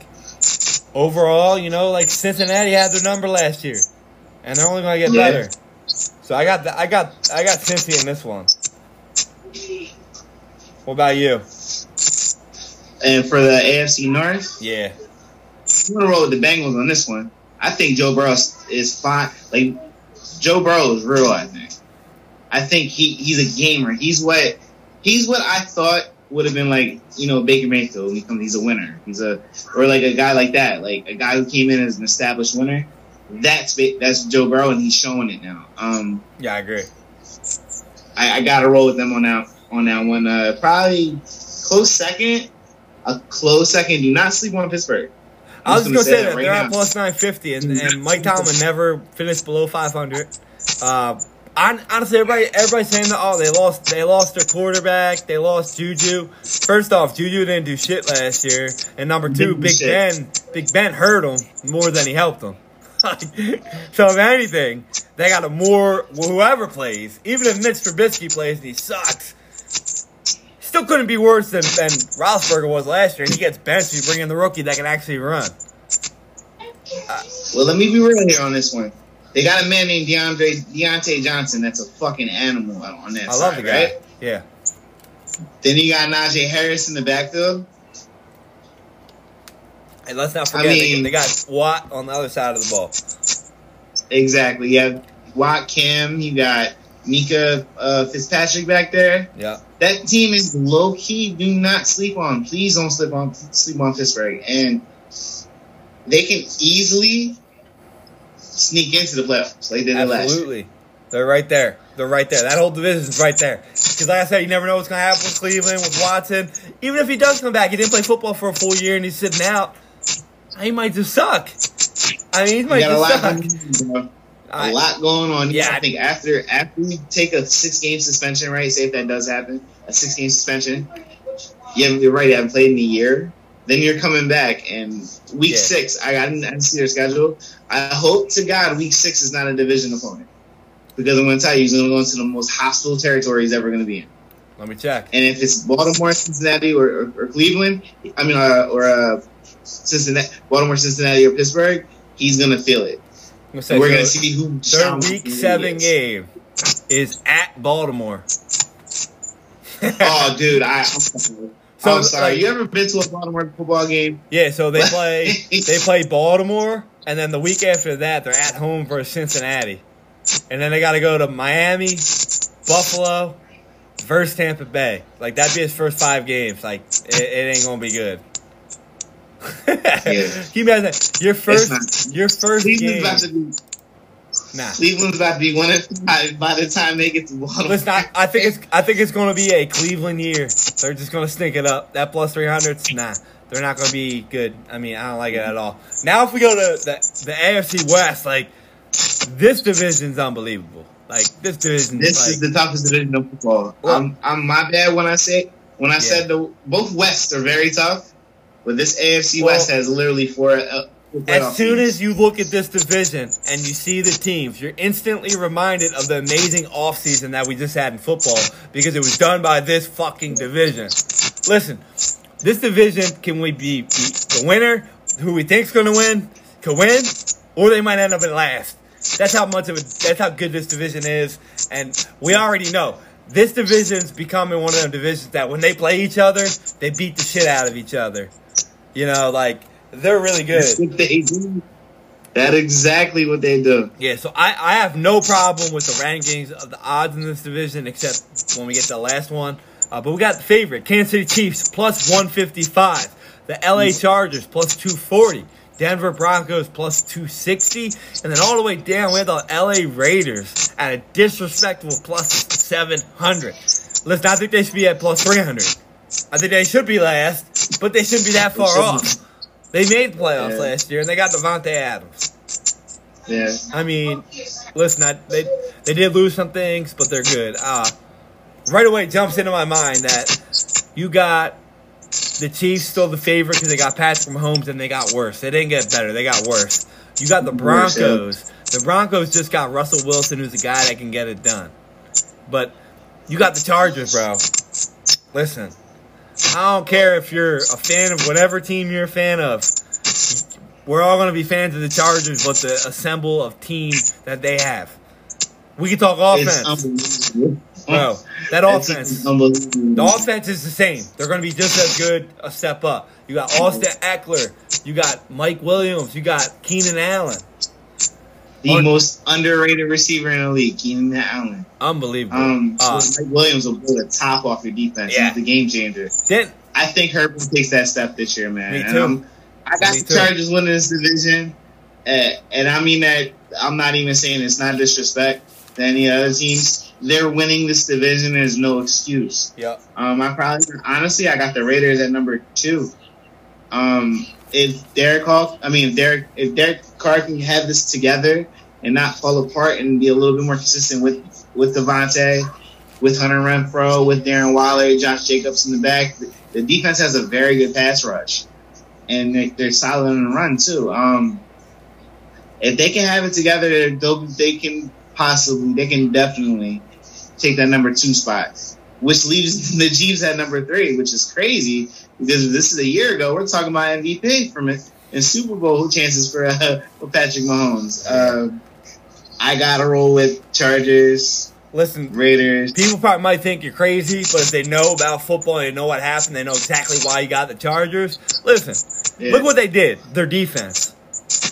overall, you know, like Cincinnati had their number last year, and they're only going to get Yeah. better. So I got the, I got I got Cincy in this one. What about you? And for the AFC North, Yeah, I'm gonna roll with the Bengals on this one. I think Joe Burrow is fine. Like Joe Burrow is real. I think. I think he he's a gamer. He's what he's what I thought would have been like you know Baker Mayfield. He comes, he's a winner. He's a or like a guy like that, like a guy who came in as an established winner. That's that's Joe Burrow, and he's showing it now. Um, Yeah, I agree. I, I got to roll with them on that on that one. Uh, probably close second, a close second. Do not sleep on Pittsburgh. I was gonna say that right they're now. at plus nine fifty, and, and Mike Tomlin never finished below five hundred. Uh, hon- honestly, everybody everybody's saying that oh they lost they lost their quarterback, they lost Juju. First off, Juju didn't do shit last year, and number two, Big shit. Ben Big Ben hurt him more than he helped him. *laughs* so if anything, they got a more whoever plays, even if Mitch Trubisky plays and he sucks. Still couldn't be worse than, than Roethlisberger was last year. And he gets benched. You bring in the rookie that can actually run. Well, let me be real here on this one. They got a man named DeAndre Diontae Johnson. That's a fucking animal on that I side, love the guy. right? Yeah. Then you got Najee Harris in the backfield. And let's not forget, they, mean- they got Watt on the other side of the ball. Exactly. You have Watt Cam. You got Minkah uh, Fitzpatrick back there. Yeah. That team is low key. Do not sleep on. Please don't sleep on sleep on Pittsburgh. And they can easily sneak into the playoffs like they did last. Absolutely. They're right there. They're right there. That whole division's right there. Because like I said, you never know what's going to happen with Cleveland, with Watson. Even if he does come back, he didn't play football for a full year and he's sitting out. He might just suck. I mean, he might got a lot, just going suck. on, bro. Lot going on. Yeah. I think after after we take a six game suspension, right? Say if that does happen, a six game suspension. Yeah, you're right. I haven't played in a year. Then you're coming back, and week Yeah. six, I didn't see their schedule. I hope to God week six is not a division opponent because I'm going to tell you, he's going to go into the most hostile territory he's ever going to be in. Let me check. And if it's Baltimore, Cincinnati, or, or, or Cleveland, I mean, uh, or uh, Cincinnati, Baltimore, Cincinnati, or Pittsburgh, he's going to feel it. Gonna say, We're going to see who Their week seven is. game is at Baltimore. Oh, dude, I. So, I'm sorry. like- you ever been to a Baltimore football game? Yeah, so they *laughs* play they play Baltimore, and then the week after that they're at home versus Cincinnati, and then they got to go to Miami, Buffalo, versus Tampa Bay. Like that'd be his first five games. Like it, it ain't gonna be good. *laughs* Can you imagine that? your first your first Cleveland's game? about to be Nah, Cleveland's about to be one of *laughs* five by the time they get to Baltimore. listen. I, I think it's I think it's gonna be a Cleveland year. They're just gonna stink it up. That plus three hundreds, nah. They're not going to be good. I mean, I don't like it at all. Now, if we go to the, the AFC West, like this division's unbelievable. Like this division, This like, is the toughest division of football. Well- I'm, I'm my bad when I say when I Yeah. said the both Wests are very tough, but this AFC Well- West has literally four. Uh, As soon as you look at this division and you see the teams, you're instantly reminded of the amazing offseason that we just had in football because it was done by this fucking division. Listen, this division can we be, be the winner, who we think's going to win, can win, or they might end up in last. That's how much of a that's how good this division is, and we already know this division's becoming one of them divisions that when they play each other, they beat the shit out of each other. You know, like they're really good. That's what they do. That's exactly what they do. Yeah, so I, I have no problem with the rankings of the odds in this division, except when we get to the last one. Uh, but we got the favorite, Kansas City Chiefs, plus 155. The LA Chargers, plus 240. Denver Broncos, plus 260. And then all the way down, we have the LA Raiders at a disrespectful plus 700. Listen, I think they should be at plus 300. I think they should be last, but they shouldn't be that far off. They made playoffs Yeah. last year, and they got Davante Adams. Yeah. I mean, listen, I, they they did lose some things, but they're good. Uh, right away jumps into my mind that you got the Chiefs still the favorite because they got Patrick Mahomes and they got worse. They didn't get better; they got worse. You got the. Broncos. The Broncos just got Russell Wilson, who's a guy that can get it done. But you got the Chargers, bro. Listen, I don't care if you're a fan of whatever team you're a fan of we're all going to be fans of the Chargers, but the assemble of team that they have. We can talk offense, bro. That offense, team is unbelievable. the offense is the same. They're going to be just as good a step up. You got Austin Ekeler, you got Mike Williams, you got Keenan Allen. The most underrated receiver in the league, Keenan Allen. Unbelievable. Um, Uh, Mike Williams will blow the top off your defense. Yeah. He's the game changer. didn't I think Herbert takes that step this year, man. Me too. I'm- I got Me the too. Chargers winning this division, uh, and I mean that. I'm not even saying it's not disrespect to any other teams. They're winning this division. There's no excuse. Yep. Um, I probably honestly I got the Raiders at number two. Um, if Derek Hawk, I mean if Derek, if Derek Carr can have this together and not fall apart and be a little bit more consistent with with Davante, with Hunter Renfrow, with Darren Waller, Josh Jacobs in the back, the, defense has a very good pass rush, and they, they're solid in the run too. Um, if they can have it together, they can possibly, they can definitely take that number two spot, which leaves *laughs* the Chiefs at number three, which is crazy because this is a year ago. We're talking about MVP from it and Super Bowl chances for uh, *laughs* for Patrick Mahomes. Uh, I gotta roll with Chargers, Listen, Raiders. people probably might think you're crazy, but if they know about football and they know what happened, they know exactly why you got the Chargers. Listen, Yeah. look what they did. Their defense.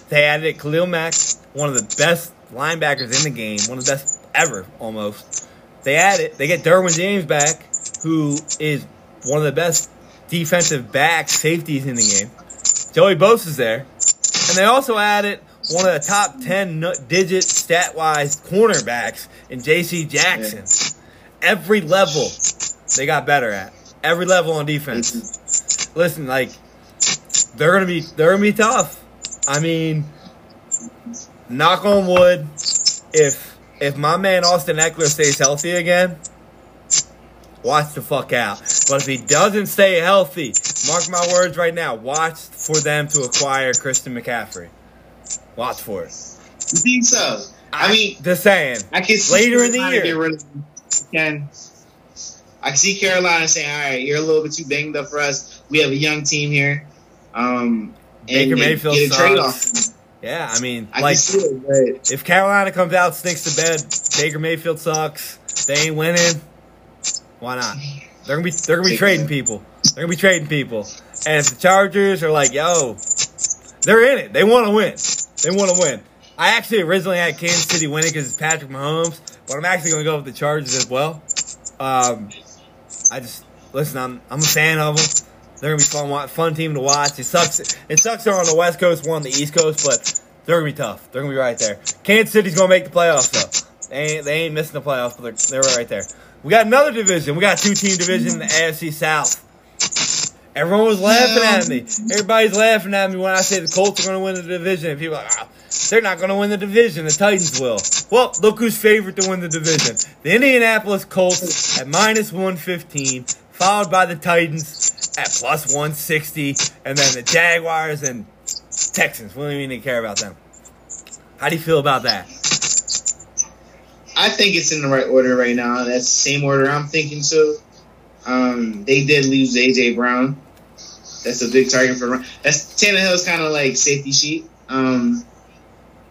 They added Khalil Mack, one of the best linebackers in the game, one of the best ever, almost. They added, they get Derwin James back, who is one of the best defensive back safeties in the game. Joey Bosa's there. And they also added one of the top 10 digit stat wise cornerbacks in JC Jackson. Every level they got better at. Every level on defense. Mm-hmm. Listen, like they're gonna be they're gonna be tough. I mean, knock on wood, if if my man Austin Ekeler stays healthy again, watch the fuck out. But if he doesn't stay healthy, mark my words right now, watch for them to acquire Christian McCaffrey. Watch for it. You think so? I mean, Just saying. I can see Later in the year. Get rid of him. I can see Carolina saying, "All right, you're a little bit too banged up for us. We have a young team here." Um, Baker Mayfield get a trade off. sucks. Yeah, I mean, I like can see it, but if Carolina comes out stinks to bed, Baker Mayfield sucks. They ain't winning. Why not? They're gonna be they're gonna be trading people. They're gonna be trading people. And if the Chargers are like, yo, they're in it. They want to win. They want to win. I actually originally had Kansas City winning because it's Patrick Mahomes, but I'm actually gonna go with the Chargers as well. Um, I just listen. I'm I'm a fan of them. They're gonna be fun fun team to watch. It sucks. It sucks they're on the West Coast, one on the East Coast, but they're gonna be tough. They're gonna be right there. Kansas City's gonna make the playoffs though. They ain't, they ain't missing the playoffs, but they're, they're right there. We got another division. We got two team division in the AFC South. Everyone was laughing at me. Everybody's laughing at me when I say the Colts are going to win the division. And people are like, ah, they're not going to win the division. The Titans will. Well, look who's favored to win the division. The Indianapolis Colts at minus 115, followed by the Titans at plus 160, and then the Jaguars and Texans. We don't even care about them. How do you feel about that? I think it's in the right order right now. That's the same order I'm thinking too. Um, they did lose AJ Brown. That's a big target for. That's Tannehill's kind of like safety sheet. Um,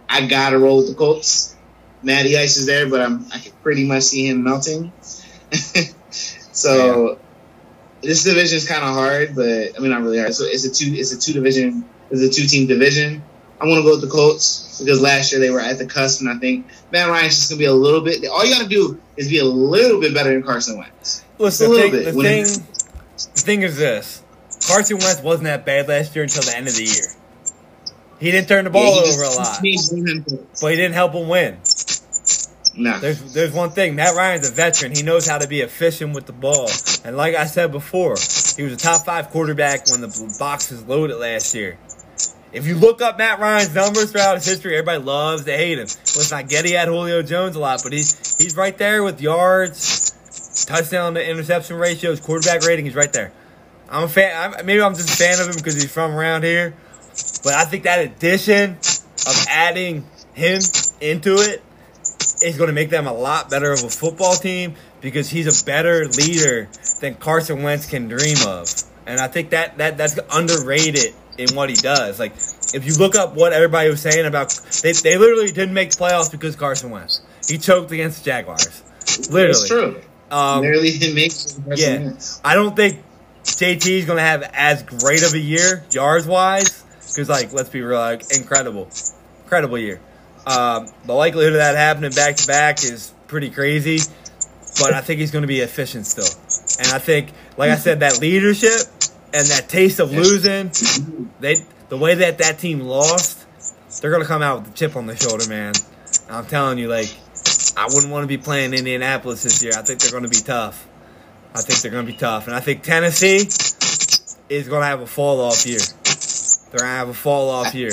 I gotta roll with the Colts. Matty Ice is there, but I'm I can pretty much see him melting. *laughs* so this division is kind of hard, but I mean not really hard. So it's a two it's a two division it's a two team division. I want to go with the Colts because last year they were at the cusp, and I think Matt Ryan's just gonna be a little bit. All you gotta do is be a little bit better than Carson Wentz. Listen, A the little thing, bit. the thing, the thing is this: Carson Wentz wasn't that bad last year until the end of the year. He didn't turn the ball Yeah, over a lot, he just made him- but he didn't help him win. Nah. There's there's one thing: Matt Ryan's a veteran. He knows how to be efficient with the ball, and like I said before, he was a top five quarterback when the box was loaded last year. If you look up Matt Ryan's numbers throughout his history, everybody loves to hate him. Listen, I get he had Julio Jones a lot, but he's he's right there with yards, touchdown to interception ratios, quarterback rating. He's right there. I'm a fan. I'm, maybe I'm just a fan of him because he's from around here, but I think that addition of adding him into it is going to make them a lot better of a football team because he's a better leader than Carson Wentz can dream of. And I think that, that that's underrated in what he does. Like, if you look up what everybody was saying about, they, they literally didn't make the playoffs because Carson Wentz. He choked against the Jaguars. Literally. It's true. Um, Literally didn't make Carson yeah. Wentz. I don't think JT is to have as great of a year, yards wise, because, like, let's be real, like, incredible. Incredible year. Um, the likelihood of that happening back to back is pretty crazy, but I think he's to be efficient still. And I think, like I said, that leadership and that taste of losing, they the way that that team lost, they're to come out with a chip on their shoulder, man. I'm telling you, like, I wouldn't want to be playing Indianapolis this year. I think they're to be tough. I think they're going to be tough. And I think Tennessee is going to have a fall off year. They're going to have a fall off year.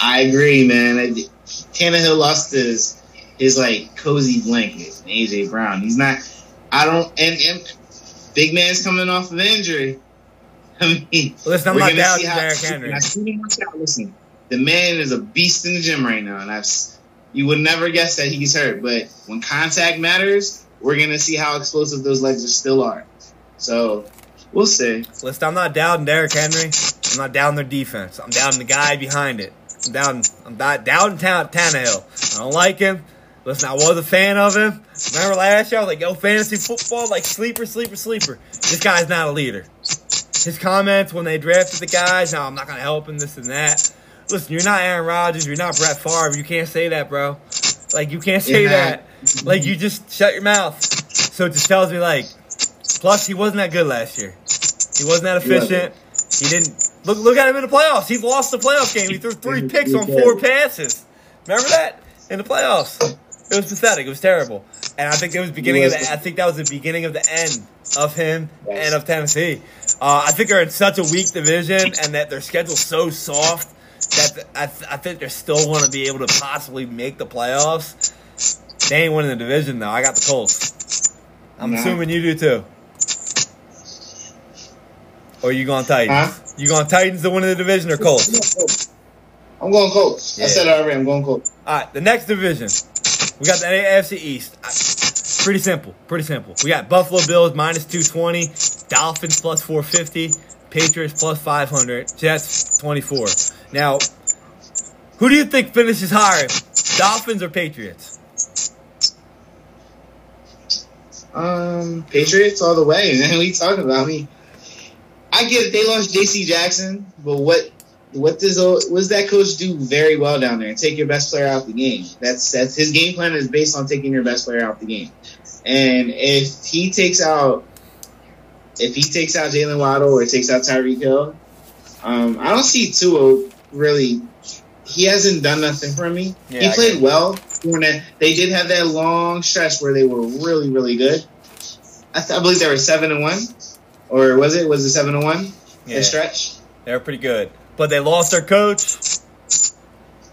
I agree, man. I- Tannehill lost his his like cozy blanket, AJ Brown. He's not. I don't. And, and big man's coming off of injury. *laughs* I mean, Listen, I'm not down see how- Derrick Henry. I seen him out. Listen, the man is a beast in the gym right now, and I've you would never guess that he's hurt. But when contact matters, we're gonna see how explosive those legs are still are. So we'll see. Listen, I'm not doubting Derrick Henry. I'm not down their defense. I'm down the guy behind it. I'm down. I'm not down Tan- Tannehill. I don't like him. Listen, I was a fan of him. Remember last year, I was like, "Yo, fantasy football, like sleeper, sleeper, sleeper." This guy's not a leader. His comments when they drafted the guys, no, I'm not gonna help him, this and that. Listen, you're not Aaron Rodgers. You're not Brett Favre. You can't say that, bro. Like you can't say You're that. Like you just shut your mouth. So it just tells me like. Plus, he wasn't that good last year. He wasn't that efficient. He didn't look. Look at him in the playoffs. He lost the playoff game. He threw three picks on four passes. Remember that in the playoffs? It was pathetic. It was terrible. And I think it was beginning of the. I think that was the beginning of the end of him and of Tennessee. Uh, I think they're in such a weak division, and that their schedule's so soft that I, th- I think they're still going to be able to possibly make the playoffs. They ain't winning the division though. I got the Colts. I'm assuming you do too. Or you going Titans? Huh? You going Titans to win the division or Colts? I'm going Colts. Yeah. I said it already. I'm going Colts. All right, the next division, we got the AFC East. Pretty simple, pretty simple. We got Buffalo Bills minus 220, Dolphins plus 450, Patriots plus 500, Jets 24. Now, who do you think finishes higher, Dolphins or Patriots? Um, Patriots all the way. Man, *laughs* we talking about me. I get it. They lost J.C. Jackson, but what what does does that coach do very well down there? Take your best player out the game. That's that's his game plan is based on taking your best player out the game. And if he takes out if he takes out Jaylen Waddle or takes out Tyreek Hill, um, I don't see Tua really. He hasn't done nothing for me. Yeah, he played well. They- did have that long stretch where they were really, really good. I, th- I believe they were seven and one, or was it? Was it seven and one? Yeah, The stretch. They were pretty good, but they lost their coach.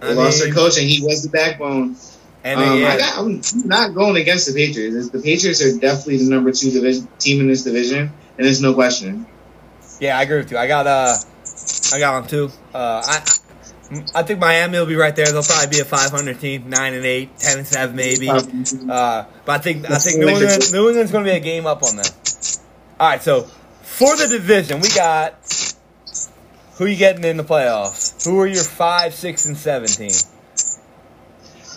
They lost their coach, and he was the backbone. And um, I got, I'm not going against the Patriots. The Patriots are definitely the number two division team in this division, and there's no question. Yeah, I agree with you. I got uh, I got them too. Uh, I I think Miami will be right there. They'll probably be a 500 team, nine and eight, 10 and seven maybe. Uh, but I think I think New England New England's going to be a game up on them. All right, so for the division, we got who you getting in the playoffs? Who are your five, six, and seven team?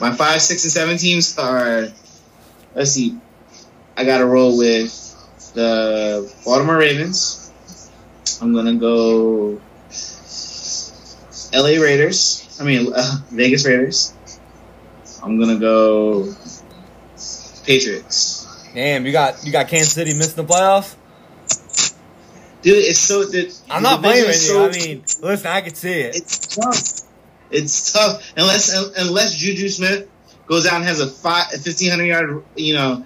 My five, six, and seven teams are. Let's see. I got to roll with the Baltimore Ravens. I'm gonna go. L.A. Raiders. I mean uh, Vegas Raiders. I'm gonna go. Patriots. Damn, you got you got Kansas City missing the playoffs. Dude, it's so. The, I'm not blaming you. so- I mean, listen, I can see it. it's tough. It's tough unless unless Juju Smith goes out and has a five, a 1500 yard you know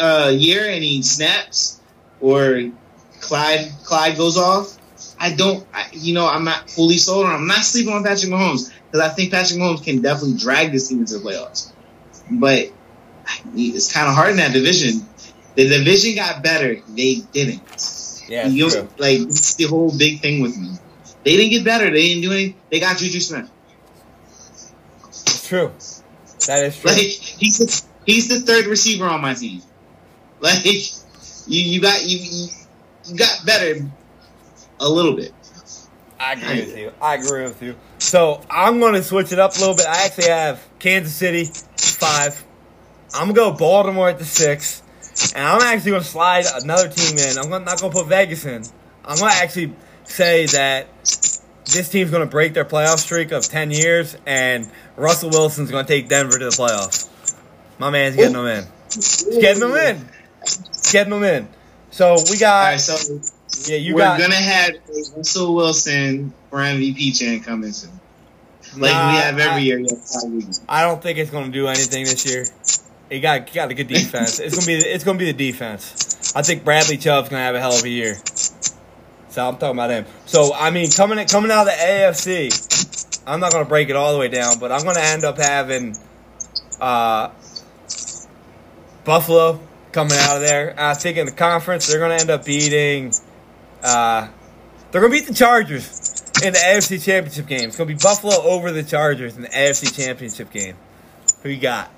uh, year and he snaps or Clyde Clyde goes off. I don't, I, you know, I'm not fully sold on. I'm not sleeping on Patrick Mahomes because I think Patrick Mahomes can definitely drag this team into the playoffs. But it's kind of hard in that division. The division got better. They didn't. Yeah, You know, true. like it's the whole big thing with me. They didn't get better. They didn't do anything. They got Juju Smith. It's true. That is true. Like he's the, he's the third receiver on my team. Like you, you got you you got better a little bit. I agree with you. I agree with you. So I'm going to switch it up a little bit. I actually have Kansas City five. I'm gonna go Baltimore at the six, and I'm actually gonna slide another team in. I'm not gonna put Vegas in. I'm gonna actually say that this team's going to break their playoff streak of 10 years, and Russell Wilson's going to take Denver to the playoffs. My man's getting them in. He's getting them in. He's getting them in. So we got, right, so yeah, you we're got. gonna have Russell Wilson for MVP chant coming soon, like Nah, we have every I- year. yeah, five weeks. I don't think it's going to do anything this year. He got got a good defense. It's gonna be it's gonna be the defense. I think Bradley Chubb's gonna have a hell of a year. So I'm talking about him. So I mean, coming coming out of the AFC, I'm not gonna break it all the way down, but I'm gonna end up having uh, Buffalo coming out of there. I think in the conference they're gonna end up beating. Uh, they're gonna beat the Chargers in the AFC Championship game. It's gonna be Buffalo over the Chargers in the AFC Championship game. Who you got?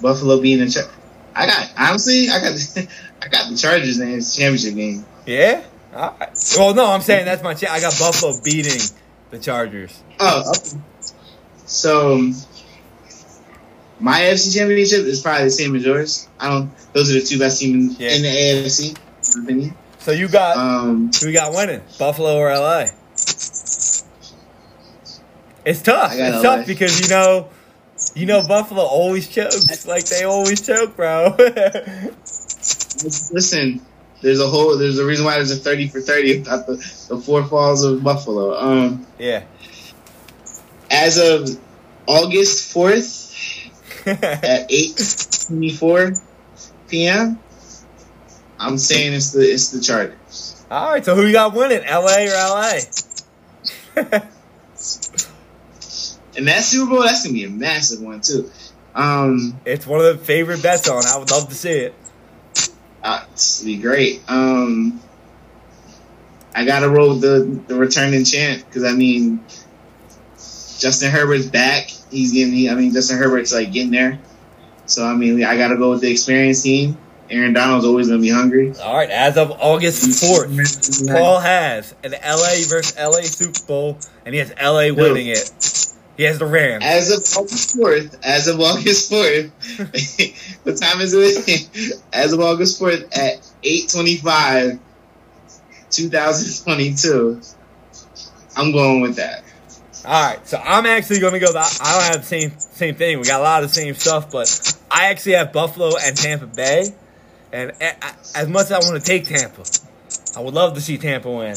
Buffalo being the Char- I got honestly, I got *laughs* I got the Chargers in this championship game. Yeah. All right. Well, no, I'm saying that's my. Cha- I got Buffalo beating the Chargers. Oh, okay. so my AFC championship is probably the same as yours. I don't. Those are the two best teams Yeah. in the AFC, in my opinion. So you got Um, you got winning? Buffalo or LA? It's tough. It's LA. tough because you know, you know Buffalo always chokes like they always choke, bro. *laughs* listen, there's a whole. There's a reason why there's a thirty for thirty about the the four falls of Buffalo. Um, yeah. as of August fourth *laughs* at eight twenty four p.m. I'm saying it's the it's the Chargers. All right. So who you got winning? LA or LA? *laughs* And that Super Bowl, that's gonna be a massive one too. Um, it's one of the favorite bets on. I would love to see it. uh, it's gonna be great. Um, I gotta roll the the returning chant because I mean, Justin Herbert's back. He's getting. I mean, Justin Herbert's like getting there. So I mean, I gotta go with the experienced team. Aaron Donald's always gonna be hungry. All right. As of August fourth. Paul has an LA versus LA Super Bowl, and he has LA winning it. He has the Rams. As of August fourth, as of August fourth, *laughs* what time is it? *laughs* As of August fourth at eight twenty five, two thousand twenty two. I'm going with that. All right, so I'm actually going to go. The, I don't have the same same thing. We got a lot of the same stuff, but I actually have Buffalo and Tampa Bay. And as much as I want to take Tampa, I would love to see Tampa win.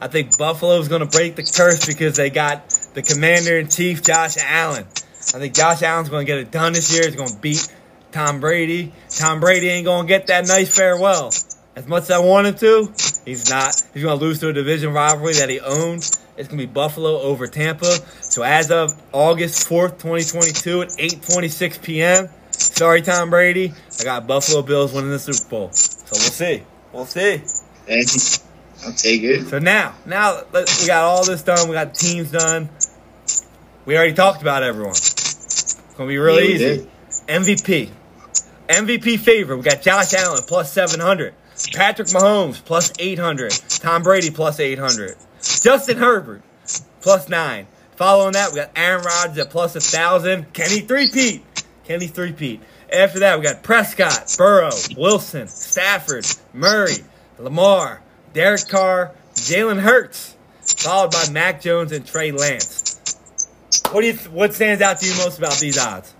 I think Buffalo's going to break the curse because they got the Commander in Chief, Josh Allen. I think Josh Allen's going to get it done this year. He's going to beat Tom Brady. Tom Brady ain't going to get that nice farewell. As much as I want him to, he's not. He's going to lose to a division rivalry that he owns. It's going to be Buffalo over Tampa. So as of August 4th, 2022 at 8.26 p.m., sorry, Tom Brady, I got Buffalo Bills winning the Super Bowl. So we'll see. We'll see. I'll take it. So now, now we got all this done. We got the teams done. We already talked about everyone. It's gonna be really Yeah, easy. did. MVP, MVP favorite. We got Josh Allen plus seven hundred, Patrick Mahomes plus eight hundred, Tom Brady plus eight hundred, Justin Herbert plus nine. Following that, we got Aaron Rodgers at plus a thousand. Kenny three-peat. Kenny three-peat. After that, we got Prescott, Burrow, Wilson, Stafford, Murray, Lamar, Derek Carr, Jalen Hurts, followed by Mac Jones and Trey Lance. What do you? What stands out to you most about these odds?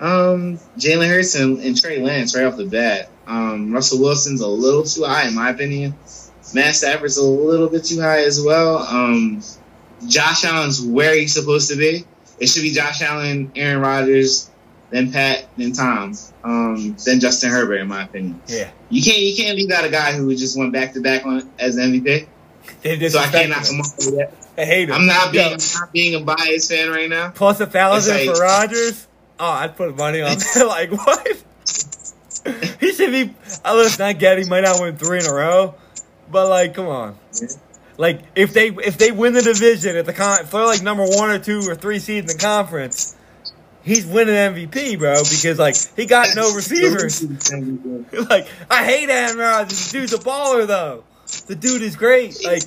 Um, Jalen Hurts and, and Trey Lance right off the bat. Um, Russell Wilson's a little too high in my opinion. Matt Stafford's a little bit too high as well. Um, Josh Allen's where he's supposed to be. It should be Josh Allen, Aaron Rodgers, then Pat, then Tom, um, then Justin Herbert in my opinion. Yeah, You can't you can't leave out a guy who just went back to back on as MVP. they So I can't disrespected knock him him. off of that. I hate him. I'm not being I'm not being a biased fan right now. plus a thousand like- for Rodgers. Oh, I'd put money on *laughs* that. *laughs* like what? he should be. I listen. I get he might not win three in a row, but like, come on. Like if they if they win the division at the con, if they're like number one or two or three seeds in the conference, he's winning MVP, bro. Because like he got no receivers. *laughs* like I hate Aaron Rodgers. The dude's a baller though. The dude is great. Like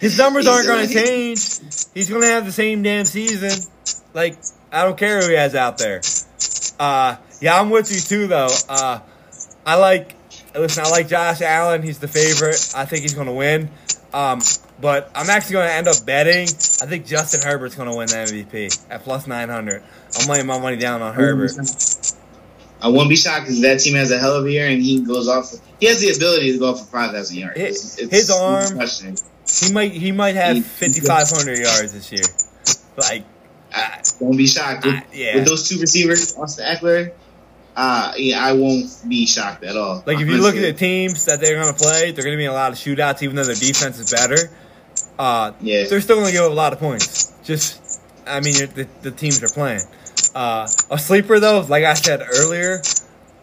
his numbers aren't going to change. He's going to have the same damn season. Like I don't care who he has out there. Uh, yeah, I'm with you too though. Uh, I like listen, I like Josh Allen. He's the favorite. I think he's going to win. Um, but I'm actually going to end up betting. I think Justin Herbert's going to win the MVP at plus 900. I'm laying my money down on Herbert. I won't be shocked because that team has a hell of a year and he goes off. He has the ability to go for five thousand yards. His- It's- his arm-. He might he might have 5,500 yards this year. Like, I won't be shocked with, I- yeah. with those two receivers, Austin Ekeler. Uh, yeah, I won't be shocked at all. like if you look at the teams that they're going to play, they're going to be in a lot of shootouts, even though their defense is better. Uh, Yeah. they're still going to give up a lot of points. Just, I mean, the, the teams are playing. Uh, a sleeper though, like I said earlier,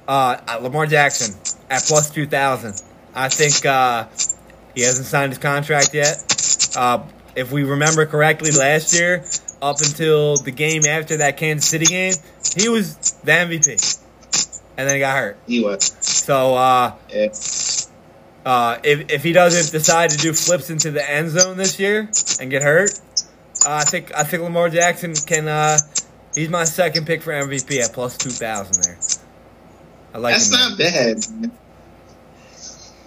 uh, Lamar Jackson at plus two thousand. I think uh, he hasn't signed his contract yet. Uh, if we remember correctly, last year, up until the game after that Kansas City game, he was the MVP, and then he got hurt. he was. So uh, uh, if if he doesn't decide to do flips into the end zone this year and get hurt, uh, I think I think Lamar Jackson can. Uh, he's my second pick for MVP at plus two thousand. There, I like That's not bad. Man.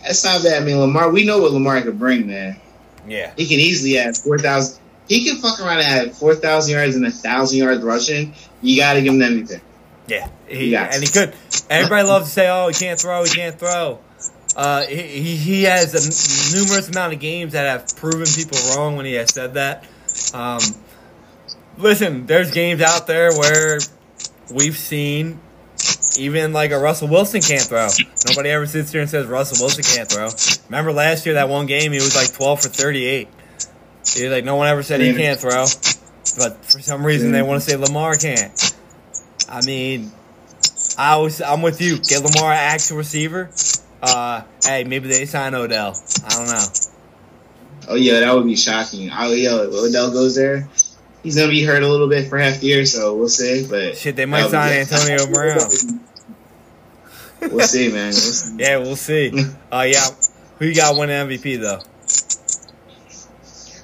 That's not bad. I mean, Lamar. We know what Lamar can bring, man. yeah, He can easily have four thousand. He can fuck around and have four thousand yards and a thousand yards rushing. You got to give him MVP. Yeah, he, Yes. and he could. Everybody loves to say, "Oh, he can't throw. He can't throw." Uh, he, he has a numerous amount of games that have proven people wrong when he has said that. Um, listen, there's games out there where we've seen even like a Russell Wilson can't throw. Nobody ever sits here and says Russell Wilson can't throw. Remember last year that one game he was like 12 for 38. He was like no one ever said he can't throw, but for some reason they want to say Lamar can't. I mean, I was I'm with you. Get Lamar an actual receiver. Uh, hey, maybe they sign Odell. I don't know. Oh yeah, that would be shocking. Oh yeah, Odell goes there. He's gonna be hurt a little bit for half the year, so we'll see. But Shit, they might sign Antonio *laughs* Brown. We'll see, man. We'll *laughs* see. Yeah, we'll see. *laughs* Uh, yeah, who you got winning MVP though?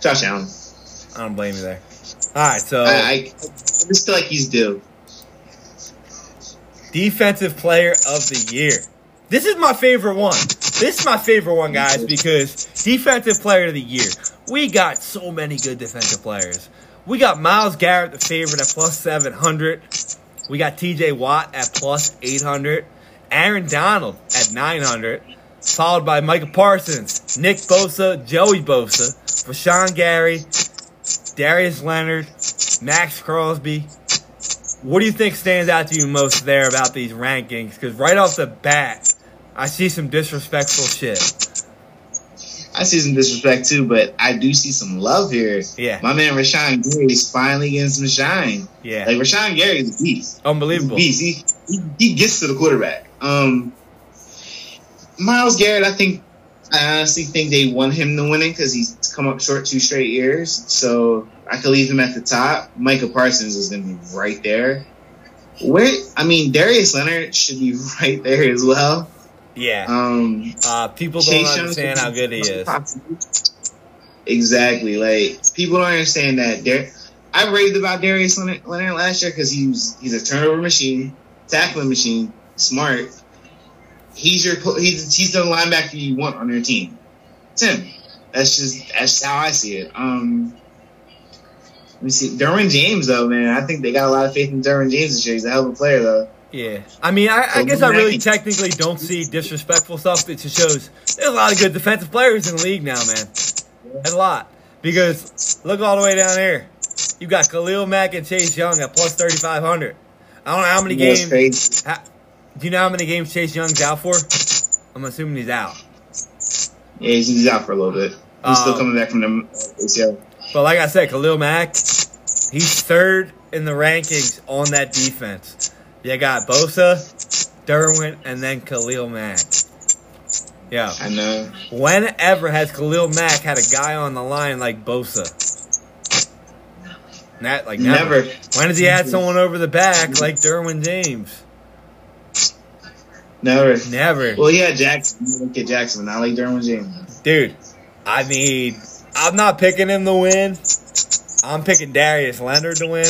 Josh Allen. I don't blame you there. All right, so I, I, I just feel like he's due. Defensive player of the year. This is my favorite one. This is my favorite one, guys, because defensive player of the year. We got so many good defensive players. We got Myles Garrett, the favorite, at plus 700. We got TJ Watt at plus 800. Aaron Donald at 900. Followed by Micah Parsons, Nick Bosa, Joey Bosa, Rashan Gary, Darius Leonard, Maxx Crosby, what do you think stands out to you most there about these rankings? Because right off the bat, I see some disrespectful shit. I see some disrespect too, but I do see some love here. Yeah. My man Rashan Gary is finally getting some shine. Yeah, Like Rashan Gary is a beast. He's unbelievable. beast. He, he he gets to the quarterback. Um, Myles Garrett, I think I honestly think they want him to win it because he's come up short two straight years. So I could leave him at the top. Micah Parsons is going to be right there. Where I mean, Darius Leonard should be *laughs* right there as well. Yeah, Um, uh, people don't Chase understand how good he is. Exactly. Like people don't understand that. Dar- I raved about Darius Leonard, Leonard last year because he was he's a turnover machine, tackling machine, smart. He's your he's he's the linebacker you want on your team. Tim. That's just that's how I see it. Um, let me see. Derwin James though, man. I think they got a lot of faith in Derwin James this year. He's a hell of a player though. Yeah, I mean, I, I guess I really technically don't see disrespectful stuff. It just shows there's a lot of good defensive players in the league now, man. A lot because look all the way down here. You got Khalil Mack and Chase Young at plus thirty five hundred. I don't know how many games. How, do you know how many games Chase Young's out for? I'm assuming he's out. Yeah, he's, he's out for a little bit. He's still Um, coming back from the ACL. But like I said, Khalil Mack, he's third in the rankings on that defense. You got Bosa, Derwin, and then Khalil Mack. Yeah. I know. Whenever has Khalil Mack had a guy on the line like Bosa? Not like never. Never. When has he had someone over the back like Derwin James? Never. Never. Well, yeah, Jackson. Look at Jackson, not like Derwin James. Dude, I mean, I'm not picking him to win. I'm picking Darius Leonard to win.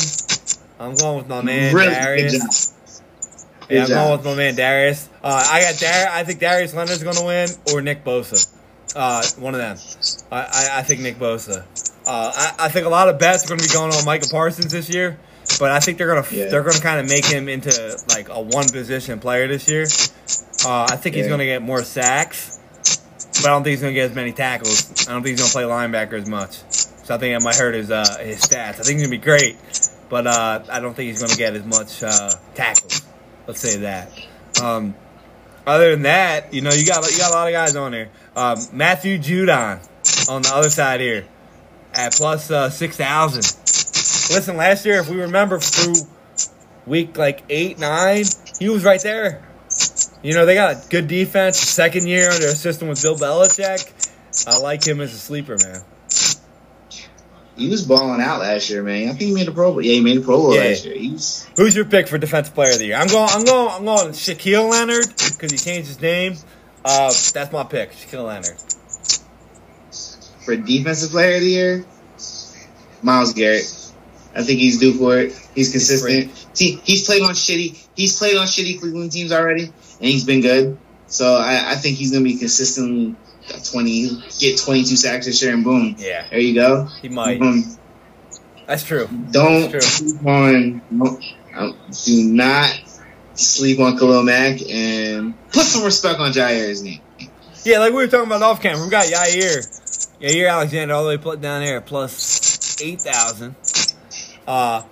I'm going with my man really Darius. Yeah, I'm going with my man Darius. Uh, I got Dar. I think Darius Leonard's going to win, or Nick Bosa. Uh, one of them. I, I, I think Nick Bosa. Uh, I, I think a lot of bets are going to be going on Micah Parsons this year, but I think they're going to Yeah. they're going to kind of make him into like a one position player this year. Uh, I think he's going to get more sacks, but I don't think he's going to get as many tackles. I don't think he's going to play linebacker as much. So I think that might hurt his uh, his stats. I think he's going to be great, but uh, I don't think he's going to get as much uh, tackles. Let's say that. Um, other than that, you know, you got you got a lot of guys on there. Um, Matthew Judon on the other side here at plus uh, six thousand. Listen, last year, if we remember through week like eight, nine, he was right there. You know, they got good defense. Second year under a system with Bill Belichick. I like him as a sleeper, man. He was balling out last year, man. I think he made a Pro Bowl. Yeah, he made a Pro Bowl Yeah. last year. He's Who's your pick for defensive player of the year? I'm going. I'm going. I'm going. Shaquille Leonard because he changed his name. Uh, that's my pick, Shaquille Leonard. for defensive player of the year. Myles Garrett. I think he's due for it. He's consistent. See, he's played on shitty. He's played on shitty Cleveland teams already, and he's been good. So I, I think he's gonna be consistently twenty, get twenty two sacks this year, and boom, Yeah, there you go. he might. Boom. That's true. Don't True. sleep on. um, Do not sleep on Khalil Mack, and put some respect on Jaire's name. Yeah, like we were talking about off camera. We got Yair, Yair Alexander all the way put down there plus eight thousand. Uh,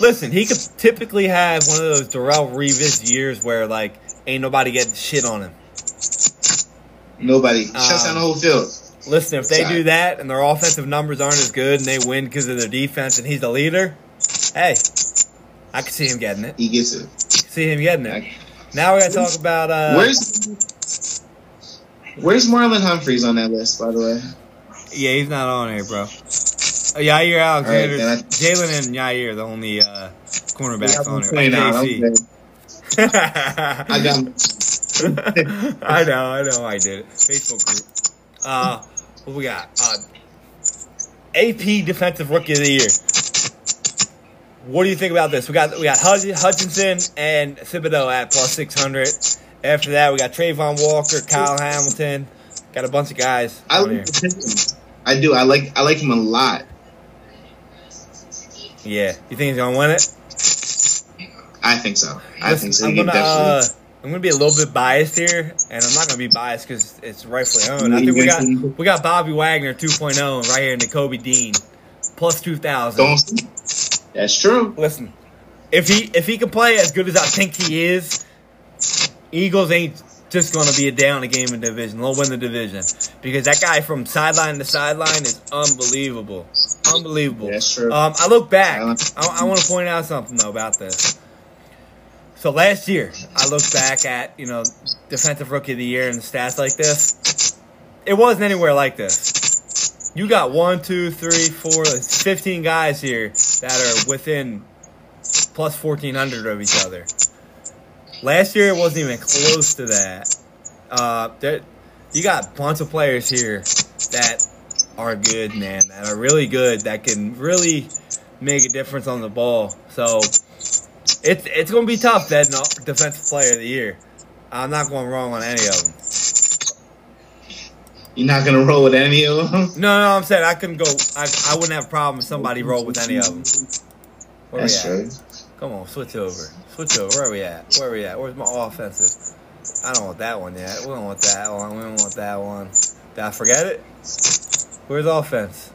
listen, he could typically have one of those Darrelle Revis years where like ain't nobody getting shit on him. Nobody shuts Um, down the whole field. Listen, if they Sorry. do that and their offensive numbers aren't as good and they win because of their defense and he's the leader, hey, I could see him getting it. He gets it. See him getting it. Now we got to talk about uh, Where's Where's Marlon Humphreys on that list, by the way? Yeah, he's not on here, bro. Uh, Yair Alexander, All right, then Jalen and Yair, are the only uh, cornerbacks on Play now. I'm here. good. *laughs* I got. *laughs* I know, I know, I did it. Facebook group. Uh, what we got? Uh, AP Defensive Rookie of the Year. What do you think about this? We got we got Hutchinson and Thibodeaux at plus six hundred. After that, we got Travon Walker, Kyle Hamilton. Got a bunch of guys I like Pistons. I do. I like. I like him a lot. Yeah, you think he's gonna win it? I think so. I Listen, think so. I'm gonna uh. I'm gonna be a little bit biased here, and I'm not gonna be biased because it's rightfully owned. I think we got we got Bobby Wagner 2.0 right here in Nakobe Dean plus 2,000. That's true. Listen, if he if he can play as good as I think he is, Eagles ain't just gonna be a down a game in division. They'll win the division because that guy from sideline to sideline is unbelievable, unbelievable. That's true. Um, I look back. I, I want to point out something though about this. So last year, I look back at you know defensive rookie of the year and the stats like this. It wasn't anywhere like this. You got one, two, three, four, like 15 guys here that are within plus 1400 of each other. Last year, it wasn't even close to that. Uh, there, you got a bunch of players here that are good, man, that are really good, that can really make a difference on the ball. So it's it's going to be tough, that defensive player of the year. I'm not going wrong on any of them. You're not gonna roll with any of them. No, no, I'm saying I couldn't go. I, I wouldn't have a problem if somebody rolled with any of them. Where That's we at? true. Come on, switch over. Switch over. Where are we at? Where are we at? Where's my offensive? I don't want that one yet. We don't want that one. We don't want that one. Did I forget it? Where's offense?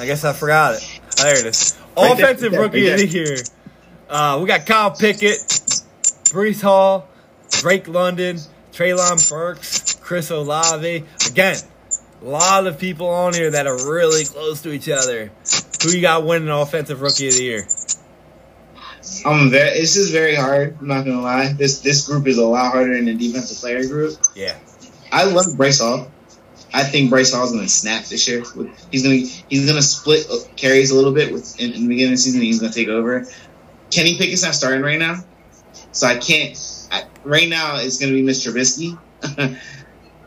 I guess I forgot it. Oh, there it is. Offensive rookie of the year. Uh, we got Kyle Pickett, Breece Hall, Drake London, Treylon Burks, Chris Olave. Again, a lot of people on here that are really close to each other. Who you got winning offensive rookie of the year? I'm very. This is very hard. I'm not gonna lie. This this group is a lot harder than the defensive player group. Yeah. I love Bryce Hall. I think Bryce Hall's gonna snap this year. He's gonna he's gonna split carries a little bit with in, in the beginning of the season. He's gonna take over. Kenny Pickett's not starting right now, so I can't. I, right now, it's gonna be Mr. Trubisky, *laughs*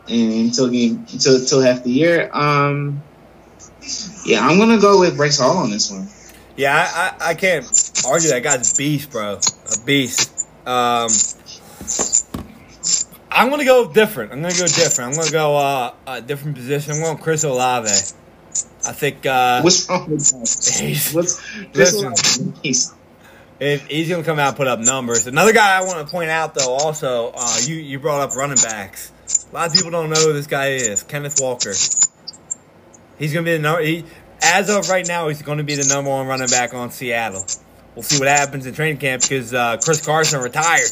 and until game until until half the year. Um, yeah, I'm gonna go with Bryce Hall on this one. Yeah, I, I, I can't argue that guy's a beast, bro. A beast. Um, I'm gonna go different. I'm gonna go different. I'm gonna go uh, a different position. I'm going Chris Olave. I think uh, What's wrong with that? What's Listen. he's if he's gonna come out and put up numbers. Another guy I want to point out though, also, uh, you you brought up running backs. A lot of people don't know who this guy is. Kenneth Walker. He's gonna be the number. He, as of right now, he's going to be the number one running back on Seattle. We'll see what happens in training camp because uh, Chris Carson retired.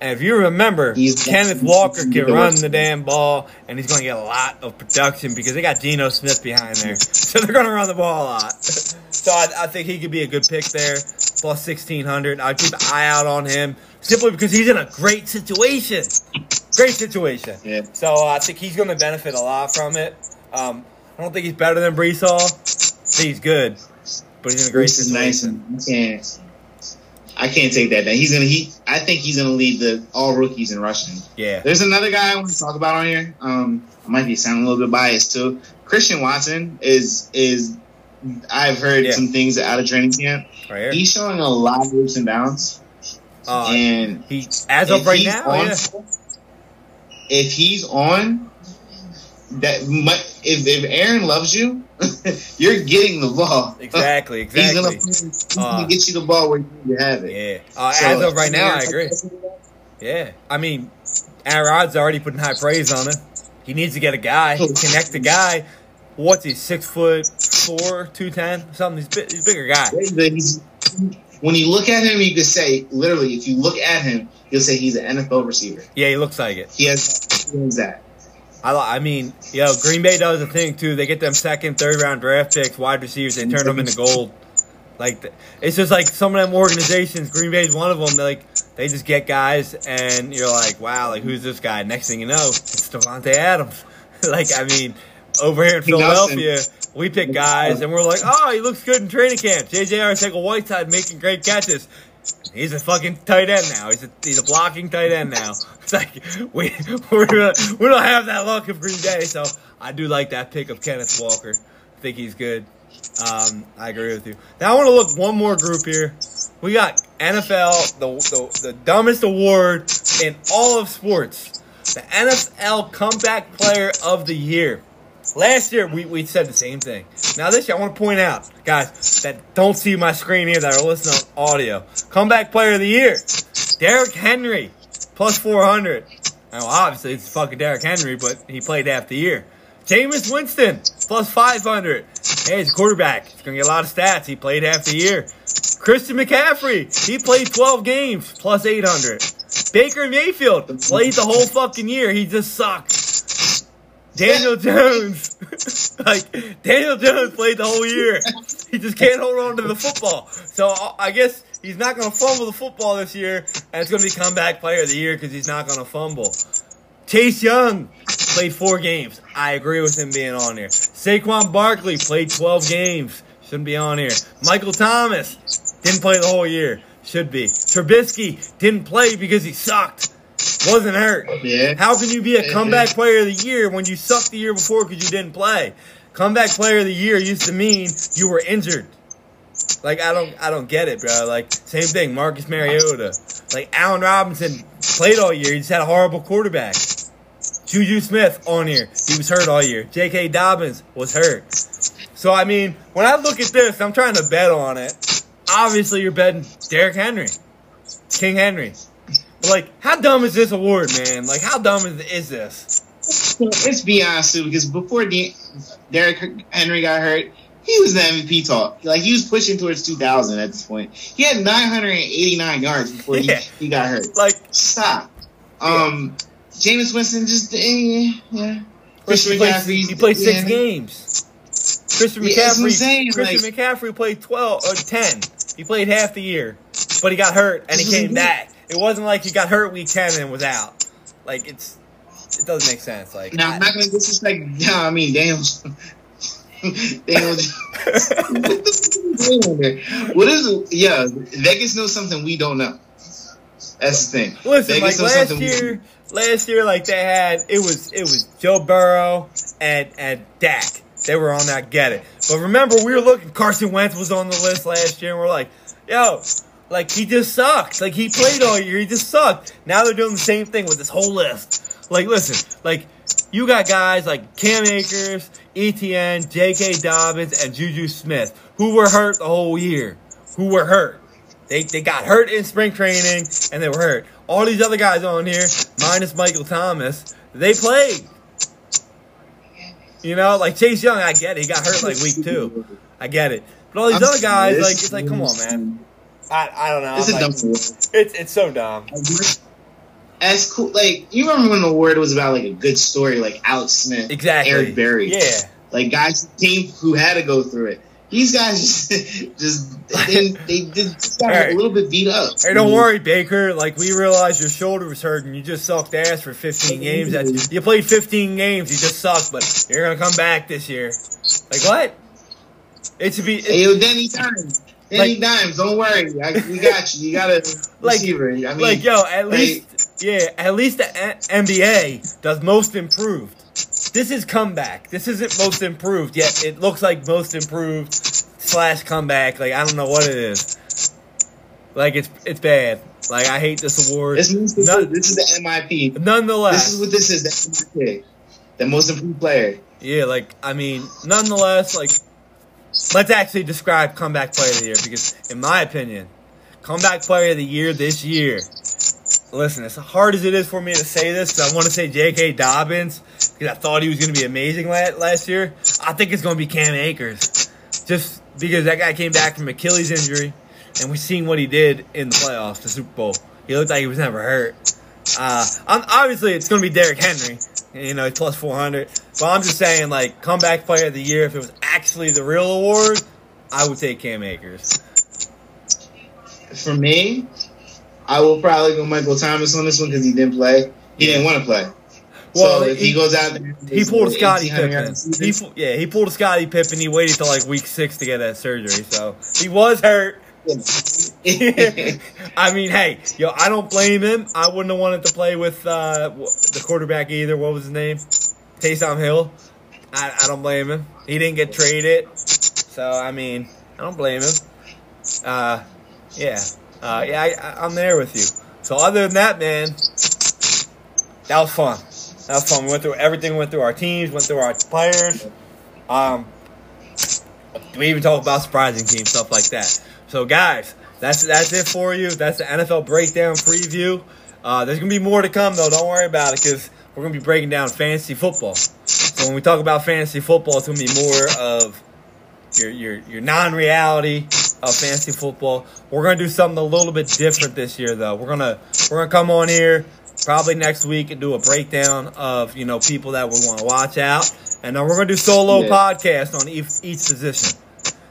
And if you remember, He's- Kenneth Walker can run the damn ball, and he's going to get a lot of production because they got Geno Smith behind there. *laughs* So they're going to run the ball a lot. *laughs* So I, I think he could be a good pick there, plus 1600. I'd keep an eye out on him simply because he's in a great situation. Great situation. Yeah. So uh, I think he's going to benefit a lot from it. Um, I don't think he's better than Breece Hall. I think he's good, but he's in a great This is nice, and I can't. I can't take that down. He's gonna. He. I think he's gonna lead the all rookies in rushing. Yeah. There's another guy I want to talk about on here. Um, I might be sounding a little bit biased too. Christian Watson is is. I've heard Yeah. some things out of training camp. Right. He's showing a lot of leaps and bounds, Uh, and he as of right now, on, yeah. if he's on, that might, if if Aaron loves you, *laughs* you're getting the ball. Exactly, *laughs* He's gonna, exactly. he's gonna Uh, get you the ball where you need to have it. Yeah. Uh, So, as of right now, I agree. Yeah. I mean, Aaron Rodgers already putting high praise on him. He needs to get a guy, connect a guy. What's he, six foot four, two ten, something? He's, bi- he's a bigger guy. When you look at him, you could say literally, if you look at him, you'll say he's an NFL receiver. Yeah, he looks like it. He has, he has that. I, I mean, yo, Green Bay does a thing too. They get them second, third round draft picks, wide receivers, they turn them into gold. Like it's just like some of them organizations. Green Bay's one of them. They like they just get guys, and you're like, wow, like who's this guy? Next thing you know, it's Davante Adams. *laughs* like I mean, over here in Philadelphia, we pick guys, and we're like, oh, he looks good in training camp. JJ Arcega Whiteside making great catches. He's a fucking tight end now. He's a he's a blocking tight end now. *laughs* It's like we *laughs* we're, we don't have that luck of Green Bay, so I do like that pick of Kenneth Walker. I think he's good. Um, I agree with you. Now I want to look one more group here. We got NFL, the, the the dumbest award in all of sports, the NFL Comeback Player of the Year. Last year we, we said the same thing. Now this year I want to point out, guys, that don't see my screen here that are listening on audio. Comeback Player of the Year, Derrick Henry, plus four hundred. Now obviously it's fucking Derrick Henry, but he played half the year. Jameis Winston, plus 500. Hey, he's a quarterback. He's going to get a lot of stats. He played half the year. Christian McCaffrey, he played 12 games, plus 800. Baker Mayfield played the whole fucking year. He just sucked. Daniel Jones, *laughs* like Daniel Jones played the whole year. He just can't hold on to the football. So I guess he's not going to fumble the football this year, and it's going to be comeback player of the year because he's not going to fumble. Chase Young played four games. I agree with him being on here. Saquon Barkley played 12 games. Shouldn't be on here. Michael Thomas didn't play the whole year. Should be. Trubisky didn't play because he sucked. Wasn't hurt. Yeah. How can you be a comeback player of the year when you sucked the year before because you didn't play? Comeback player of the year used to mean you were injured. Like I don't I don't get it, bro. Like same thing, Marcus Mariota. Like Allen Robinson played all year. He just had a horrible quarterback. Juju Smith on here. He was hurt all year. J.K. Dobbins was hurt. So I mean, when I look at this, I'm trying to bet on it. Obviously, you're betting Derrick Henry, King Henry. Like, how dumb is this award, man? Like, how dumb is, is this? Let's be honest, too, because before De- Derrick Henry got hurt, he was the MVP talk. Like he was pushing towards 2,000 at this point. He had 989 yards before Yeah. he, he got hurt. Like, Stop. Um, Jameis Winston just eh, yeah. Christian he played, McCaffrey. he played six yeah. games. Christian Yeah, that's what I'm McCaffrey. saying, Christian like- McCaffrey played twelve or ten. He played half the year, but he got hurt and he came back. It wasn't like he got hurt week ten and was out. Like it's, it doesn't make sense. Like Now I'm not gonna disrespect. Yeah, I mean Daniel. *laughs* Daniel. what is? Yeah, Vegas knows something we don't know. That's the thing. Listen, Vegas like knows last we- year, last year, like they had it was it was Joe Burrow and and Dak. they were on that. Get it? But remember, we were looking. Carson Wentz was on the list last year, and we're like, yo, like he just sucked. Like he played all year, he just sucked. Now they're doing the same thing with this whole list. Like, listen, like you got guys like Cam Akers, Etienne, J.K. Dobbins, and Juju Smith who were hurt the whole year. Who were hurt. They, they got hurt in spring training and they were hurt. All these other guys on here, minus Michael Thomas, they played. You know, like Chase Young, I get it. He got hurt like week two. I get it. But all these I'm other guys, like, it's like, come on, man. I, I don't know. It's a I'm dumb like, award. it's, it's so dumb. As cool, like you remember when the award was about like a good story, like Alex Smith, Exactly. Eric Berry, Yeah. like guys who came who had to go through it. These guys just, *laughs* just they, they did just got Hey. a little bit beat up. Hey, don't worry, Baker. Like we realized your shoulder was hurting. You just sucked ass for 15 *laughs* games. That's, you played 15 games. You just sucked, but you're gonna come back this year. Like what? It should be. it- Hey, yo, Danny Dimes, Danny Dimes, don't worry, I, we got you. You got a *laughs* Like- receiver. I mean, like yo, at like- least yeah, at least the NBA does most improved. This is comeback. This isn't most improved yet. It looks like most improved slash comeback. Like I don't know what it is. Like it's it's bad. Like I hate this award. this, is, this, None- this is the MIP. Nonetheless, This is what this is. The MIP, the most improved player. Yeah, like I mean, nonetheless, like let's actually describe comeback player of the year because, in my opinion, comeback player of the year this year. Listen, as hard as it is for me to say this, I want to say J.K. Dobbins because I thought he was going to be amazing la- last year. I think it's going to be Cam Akers, just because that guy came back from Achilles injury, and we've seen what he did in the playoffs, the Super Bowl. He looked like he was never hurt. Uh, I'm, obviously, it's going to be Derrick Henry. You know, plus 400. But I'm just saying, like, comeback player of the year, if it was actually the real award, I would take Cam Akers. For me, I will probably go Michael Thomas on this one because he didn't play. He didn't want to play. Well, so if he, he- goes out there, He pulled a 1,800 Pippen. He, yeah, he pulled a Scottie Pippen. He waited till like week six to get that surgery, so he was hurt. *laughs* I mean, hey, yo, I don't blame him. I wouldn't have wanted to play with uh, the quarterback either. What was his name? Taysom Hill. I, I don't blame him. He didn't get traded, so I mean, I don't blame him. Uh, yeah, uh, yeah, I, I'm there with you. So other than that, man, that was fun. That was fun. We went through everything. We went through our teams. Went through our players. Um, we even talked about surprising teams, stuff like that. So, guys, that's that's it for you. That's the NFL breakdown preview. Uh, there's gonna be more to come, though. Don't worry about it, because we're gonna be breaking down fantasy football. So when we talk about fantasy football, it's gonna be more of your your your non-reality of fantasy football. We're gonna do something a little bit different this year, though. We're gonna we're gonna come on here probably next week and do a breakdown of you know people that we want to watch out, and then we're gonna do solo Yeah. podcast on each, each position.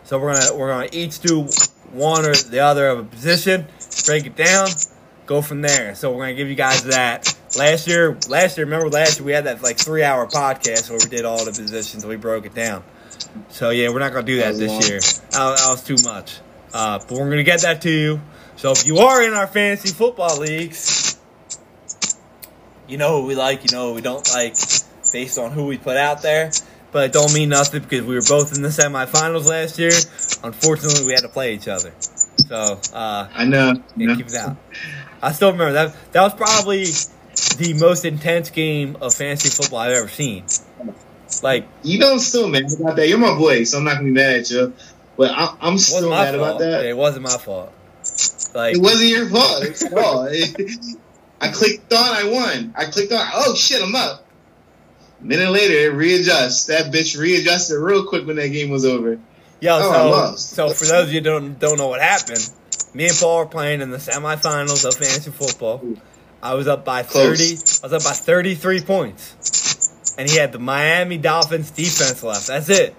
So we're gonna we're gonna each do one or the other of a position, break it down, go from there. So we're gonna give you guys that. Last year, last year, remember last year we had that like three hour podcast where we did all the positions, we broke it down. So yeah, we're not gonna do that That this long. year. That, that was too much. Uh, but we're gonna get that to you. So if you are in our fantasy football leagues, you know who we like, you know who we don't like, based on who we put out there. But it don't mean nothing because we were both in the semifinals last year. Unfortunately, we had to play each other. So uh, I know. yeah, keep it out. I still remember that. That was probably the most intense game of fantasy football I've ever seen. Like, You I'm still mad about that. You're my boy, so I'm not gonna be mad at you. But I, I'm still mad fault. about that. It wasn't my fault. Like, It wasn't your fault at all. *laughs* I clicked on, I won. I clicked on, oh shit, I'm up. Minute later, it readjusts. That bitch readjusted real quick when that game was over. Yo, Oh, I so lost. so for those of you who don't don't know what happened, me and Paul were playing in the semifinals of fantasy football. I was up by Close. thirty. I was up by thirty three points, and he had the Miami Dolphins defense left. That's it.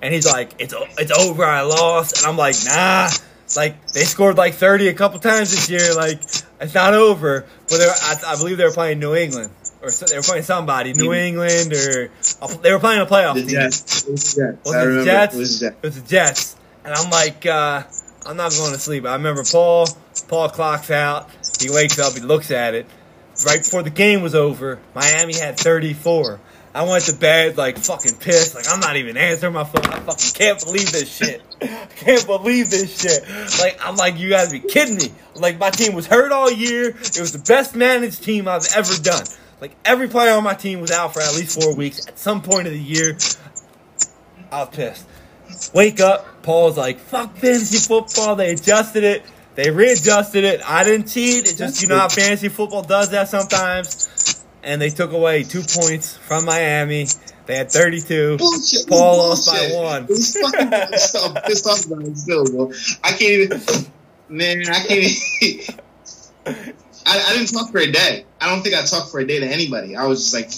And he's like, "It's it's over. I lost." And I'm like, "Nah." Like they scored like thirty a couple times this year. Like it's not over. But I, I believe they were playing New England or so, they were playing somebody, New England or they were playing a playoff The team. Jets. It was the Jets. Was it. Jets? It was the Jets. It was the Jets. And I'm like, uh, I'm not going to sleep. I remember Paul, Paul clocks out. He wakes up, he looks at it. Right before the game was over, Miami had 34. I went to bed like fucking pissed. Like I'm not even answering my phone. I fucking can't believe this shit. *laughs* I can't believe this shit. Like I'm like, you guys be kidding me. Like my team was hurt all year. It was the best managed team I've ever done. Like every player on my team was out for at least four weeks. At some point of the year, I was pissed. Wake up, Paul's like, fuck fantasy football. They adjusted it. They readjusted it. I didn't cheat. It just you know how fantasy football does that sometimes and they took away two points from Miami. They had 32. Bullshit. Paul lost by one. It was fucking bullshit. *laughs* I'm pissed off about it still, bro. I can't even. Man, I can't even. *laughs* I, I didn't talk for a day. I don't think I talked for a day to anybody. I was just like.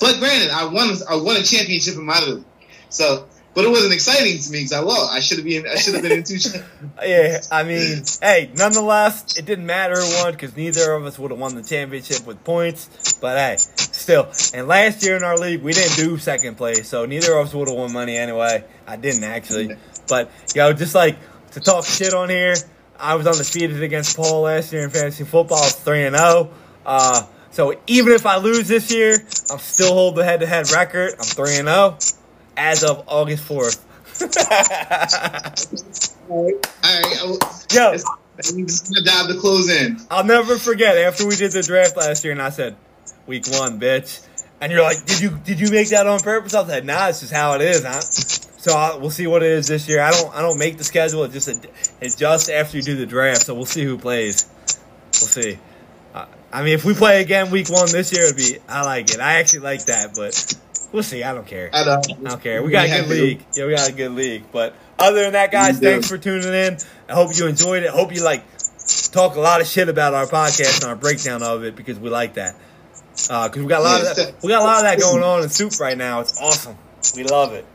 But granted, I won. I won a championship in my league, so. But it wasn't exciting to me because I lost. I should have been. I should have been in two. *laughs* Yeah, I mean, hey, nonetheless, it didn't matter who won because neither of us would have won the championship with points. But hey, still. And last year in our league, we didn't do second place, so neither of us would have won money anyway. I didn't actually. But, yo, just like to talk shit on here, I was undefeated against Paul last year in fantasy football. 3 and 0. Uh, so even if I lose this year, I'm still hold the head to head record. I'm 3 and 0 as of August 4th. *laughs* All right. I, Yo, I'm just gonna dive the close in. I'll never forget after we did the draft last year, and I said, "Week one, bitch," and you're like, "Did you did you make that on purpose?" I said, "Nah, it's just how it is, huh?" So I, we'll see what it is this year. I don't I don't make the schedule; it just ad- adjusts after you do the draft. So we'll see who plays. We'll see. Uh, I mean, if we play again week one this year, it'd be I like it. I actually like that, but we'll see. I don't care. I don't, I don't care. We got a good league. Yeah, we got a good league. But other than that, guys, thanks for tuning in. I hope you enjoyed it. Hope you like talk a lot of shit about our podcast and our breakdown of it because we like that. Because we got a lot of that, we got a lot of that going on in Soup right now. It's awesome. We love it.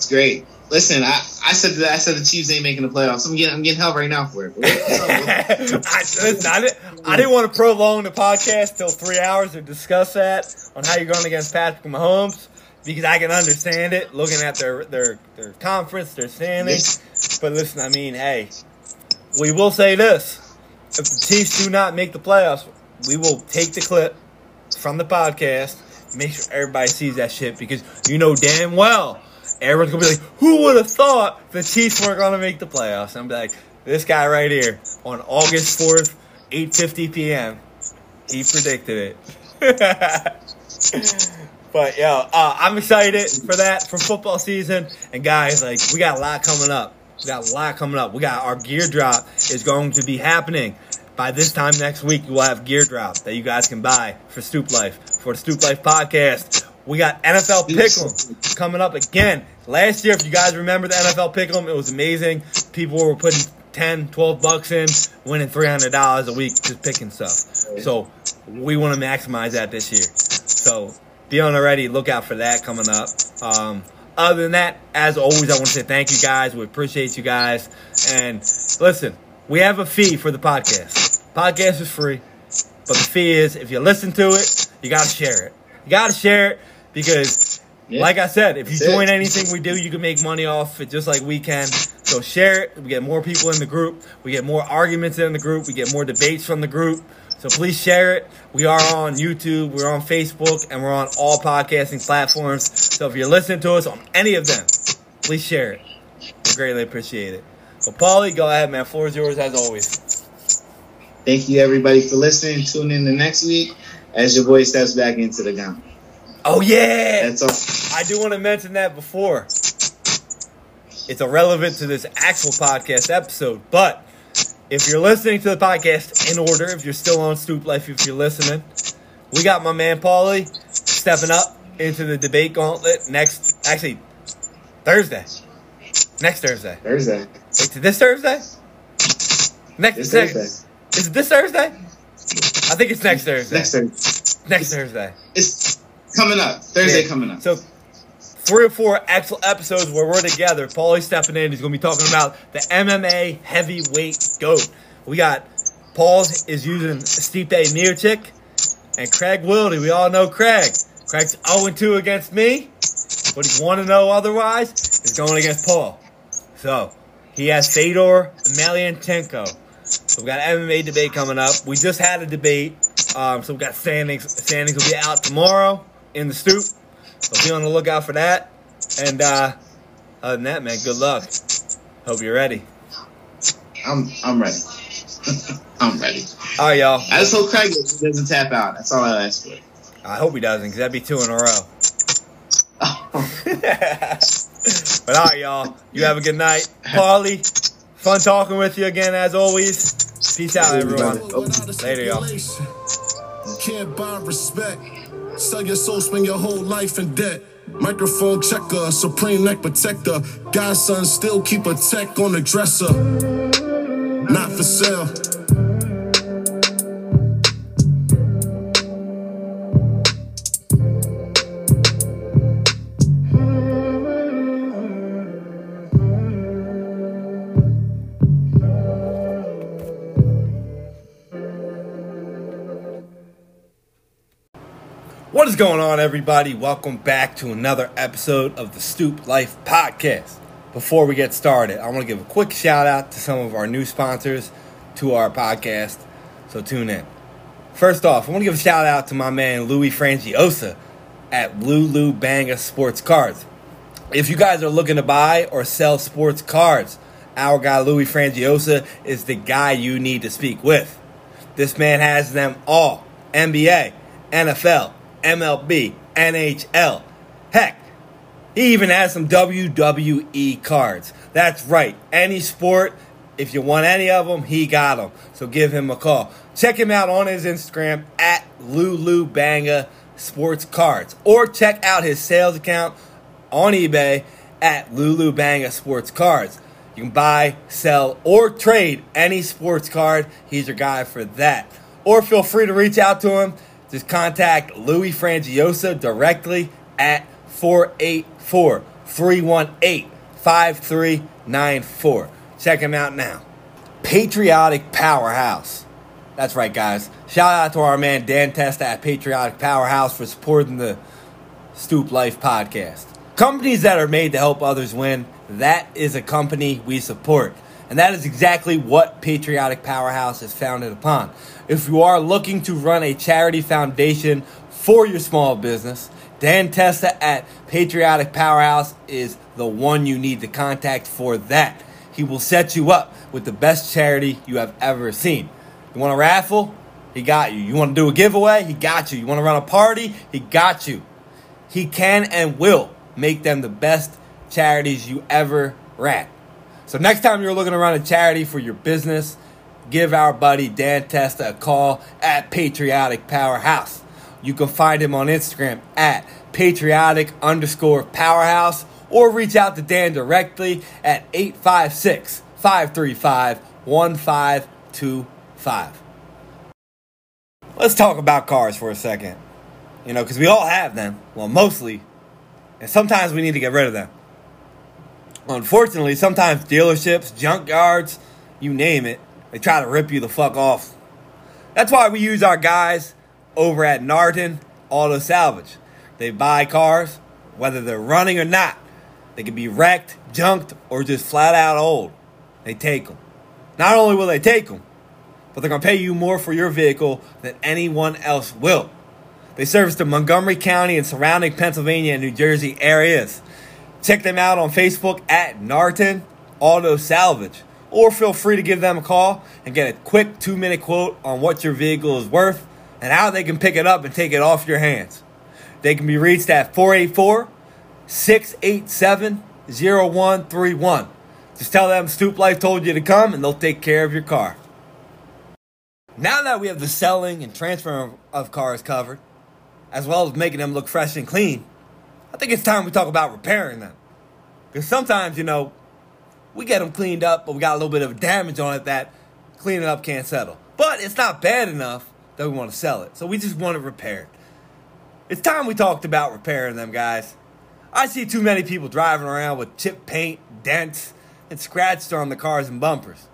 It's great. Listen, I, I said that I said the Chiefs ain't making the playoffs. I'm getting I'm getting hell right now for it. But what's up, bro? *laughs* I, listen, I, didn't, I didn't want to prolong the podcast till three hours to discuss that on how you're going against Patrick Mahomes because I can understand it looking at their their their conference, their standings. But listen, I mean, hey, we will say this: if the Chiefs do not make the playoffs, we will take the clip from the podcast, make sure everybody sees that shit because you know damn well everyone's gonna be like, who would have thought the Chiefs weren't gonna make the playoffs? I'm like, this guy right here on August fourth, eight fifty p.m. He predicted it. *laughs* but yo, uh, I'm excited for that for football season. And guys, like we got a lot coming up. We got a lot coming up. We got our gear drop is going to be happening. By this time next week, we'll have gear drop that you guys can buy for Stoop Life, for the Stoop Life podcast. We got NFL Pick'em coming up again. Last year, if you guys remember the NFL Pick'em, it was amazing. People were putting 10, 12 bucks in, winning $300 a week just picking stuff. So we want to maximize that this year. So be on the ready. Look out for that coming up. Um, other than that, as always, I want to say thank you guys. We appreciate you guys. And listen, we have a fee for the podcast. Podcast is free, but the fee is if you listen to it, you got to share it. You got to share it because, Yeah. like I said, if you That's it. join anything we do, you can make money off it just like we can. So share it. We get more people in the group. We get more arguments in the group. We get more debates from the group. So please share it. We are on YouTube, we're on Facebook, and we're on all podcasting platforms. So if you're listening to us on any of them, please share it. We greatly appreciate it. But Paulie, go ahead, man. Floor is yours as always. Thank you everybody for listening. Tune in the next week as your boy steps back into the gun. Oh yeah, That's all. I do want to mention that before. It's irrelevant to this actual podcast episode, but if you're listening to the podcast in order, if you're still on Stoop Life, if you're listening, we got my man Paulie stepping up into the debate gauntlet next, actually, Thursday. Next Thursday. Thursday. Wait, this Thursday? Next, This next- Thursday. Is it this Thursday? I think it's next Thursday. Next Thursday. Next Thursday. It's coming up. Thursday Yeah. coming up. So three or four excellent episodes where we're together. Paulie's stepping in. He's going to be talking about the MMA heavyweight goat. We got Paul is using Stipe Miocic and Craig Wildy. We all know Craig. Craig's 0-2 against me, but he's 1-0 otherwise. He's going against Paul. So he has Fedor Emelianenko. So we got an MMA debate coming up. We just had a debate, um, so we got standings. Standings will be out tomorrow. In the stoop. So be on the lookout for that. And uh, other than that, man, good luck. Hope you're ready. I'm I'm ready. *laughs* I'm ready. All right, y'all. I just hope Craig doesn't tap out. That's all I ask for. I hope he doesn't, because that'd be two in a row. *laughs* *laughs* but all right, y'all. You have a good night. Paulie, fun talking with you again, as always. Peace out, everyone. Later, y'all. Can't buy respect. Sell your soul, spend your whole life in debt. Microphone checker, supreme neck protector. Godson still keep a tech on the dresser. Not for sale. Going on, everybody? Welcome back to another episode of the Stoop Life Podcast. Before we get started, I want to give a quick shout out to some of our new sponsors to our podcast, so tune in. First off, I want to give a shout out to my man Louis Frangiosa at Lulu Banga Sports Cards. If you guys are looking to buy or sell sports cards, our guy Louis Frangiosa is the guy you need to speak with. This man has them all NBA, NFL, MLB, NHL. Heck, he even has some WWE cards. That's right, any sport, if you want any of them, he got them. So give him a call. Check him out on his Instagram at Lulu Banga Sports Cards. Or check out his sales account on eBay at Lulu Banga Sports Cards. You can buy, sell, or trade any sports card. He's your guy for that. Or feel free to reach out to him. Just contact Louis Frangiosa directly at 484 318 5394. Check him out now. Patriotic Powerhouse. That's right, guys. Shout out to our man Dan Testa at Patriotic Powerhouse for supporting the Stoop Life podcast. Companies that are made to help others win, that is a company we support. And that is exactly what Patriotic Powerhouse is founded upon. If you are looking to run a charity foundation for your small business, Dan Testa at Patriotic Powerhouse is the one you need to contact for that. He will set you up with the best charity you have ever seen. You want a raffle? He got you. You want to do a giveaway? He got you. You want to run a party? He got you. He can and will make them the best charities you ever ran. So next time you're looking to run a charity for your business, give our buddy Dan Testa a call at Patriotic Powerhouse. You can find him on Instagram at patriotic underscore powerhouse or reach out to Dan directly at 856 535 1525. Let's talk about cars for a second. You know, because we all have them. Well, mostly. And sometimes we need to get rid of them. Unfortunately, sometimes dealerships, junkyards, you name it, they try to rip you the fuck off. That's why we use our guys over at Narton Auto Salvage. They buy cars, whether they're running or not. They can be wrecked, junked, or just flat out old. They take them. Not only will they take them, but they're going to pay you more for your vehicle than anyone else will. They service the Montgomery County and surrounding Pennsylvania and New Jersey areas. Check them out on Facebook at Narton Auto Salvage. Or feel free to give them a call and get a quick two minute quote on what your vehicle is worth and how they can pick it up and take it off your hands. They can be reached at 484 687 0131. Just tell them Stoop Life told you to come and they'll take care of your car. Now that we have the selling and transfer of cars covered, as well as making them look fresh and clean, I think it's time we talk about repairing them. Because sometimes, you know, we get them cleaned up, but we got a little bit of damage on it that cleaning up can't settle. But it's not bad enough that we want to sell it. So we just want it repaired. It's time we talked about repairing them, guys. I see too many people driving around with chipped paint, dents, and scratched on the cars and bumpers.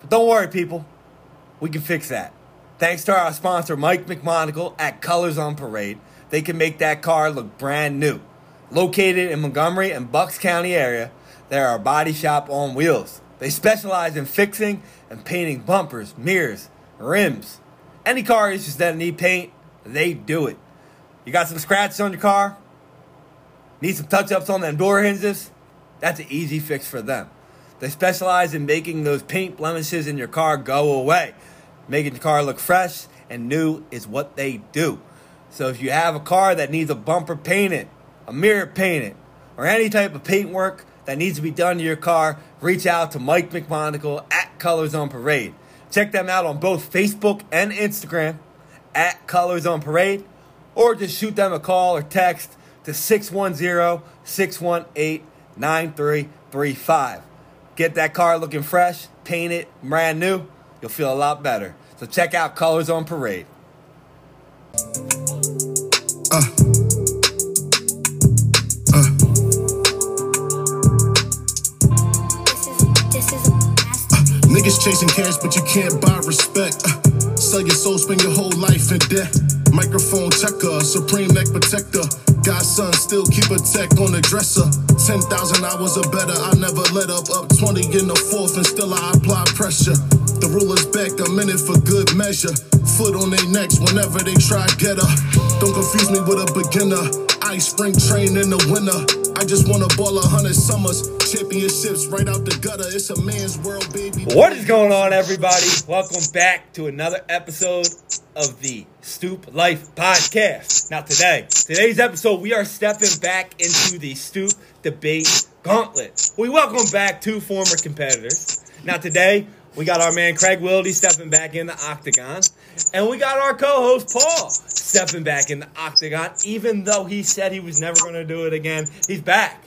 But don't worry, people. We can fix that. Thanks to our sponsor, Mike McMonagle at Colors on Parade, they can make that car look brand new. Located in Montgomery and Bucks County area, they're our body shop on wheels. They specialize in fixing and painting bumpers, mirrors, rims. Any car issues that need paint, they do it. You got some scratches on your car? Need some touch ups on them door hinges? That's an easy fix for them. They specialize in making those paint blemishes in your car go away. Making your car look fresh and new is what they do. So if you have a car that needs a bumper painted, a mirror painted, or any type of paint work that needs to be done to your car, reach out to Mike McMonagle at Colors on Parade. Check them out on both Facebook and Instagram at Colors on Parade, or just shoot them a call or text to 610 618 9335. Get that car looking fresh, painted, brand new. You'll feel a lot better. So check out Colors on Parade. Uh. Chasing cash, but you can't buy respect. Uh, sell your soul, spend your whole life in debt. Microphone checker, supreme neck protector. Godson still keep a tech on the dresser. 10,000 hours or better, I never let up. Up 20 in the fourth, and still I apply pressure. The ruler's back, a minute for good measure. Foot on their necks whenever they try get her. Don't confuse me with a beginner. Ice spring train in the winter. I just wanna ball a hundred summers. Championships right out the gutter. It's a man's world, baby. What is going on, everybody? Welcome back to another episode of the Stoop Life Podcast. Now, today, today's episode, we are stepping back into the Stoop Debate Gauntlet. We welcome back two former competitors. Now, today, we got our man Craig Wildy stepping back in the octagon, and we got our co-host Paul stepping back in the octagon. Even though he said he was never going to do it again, he's back.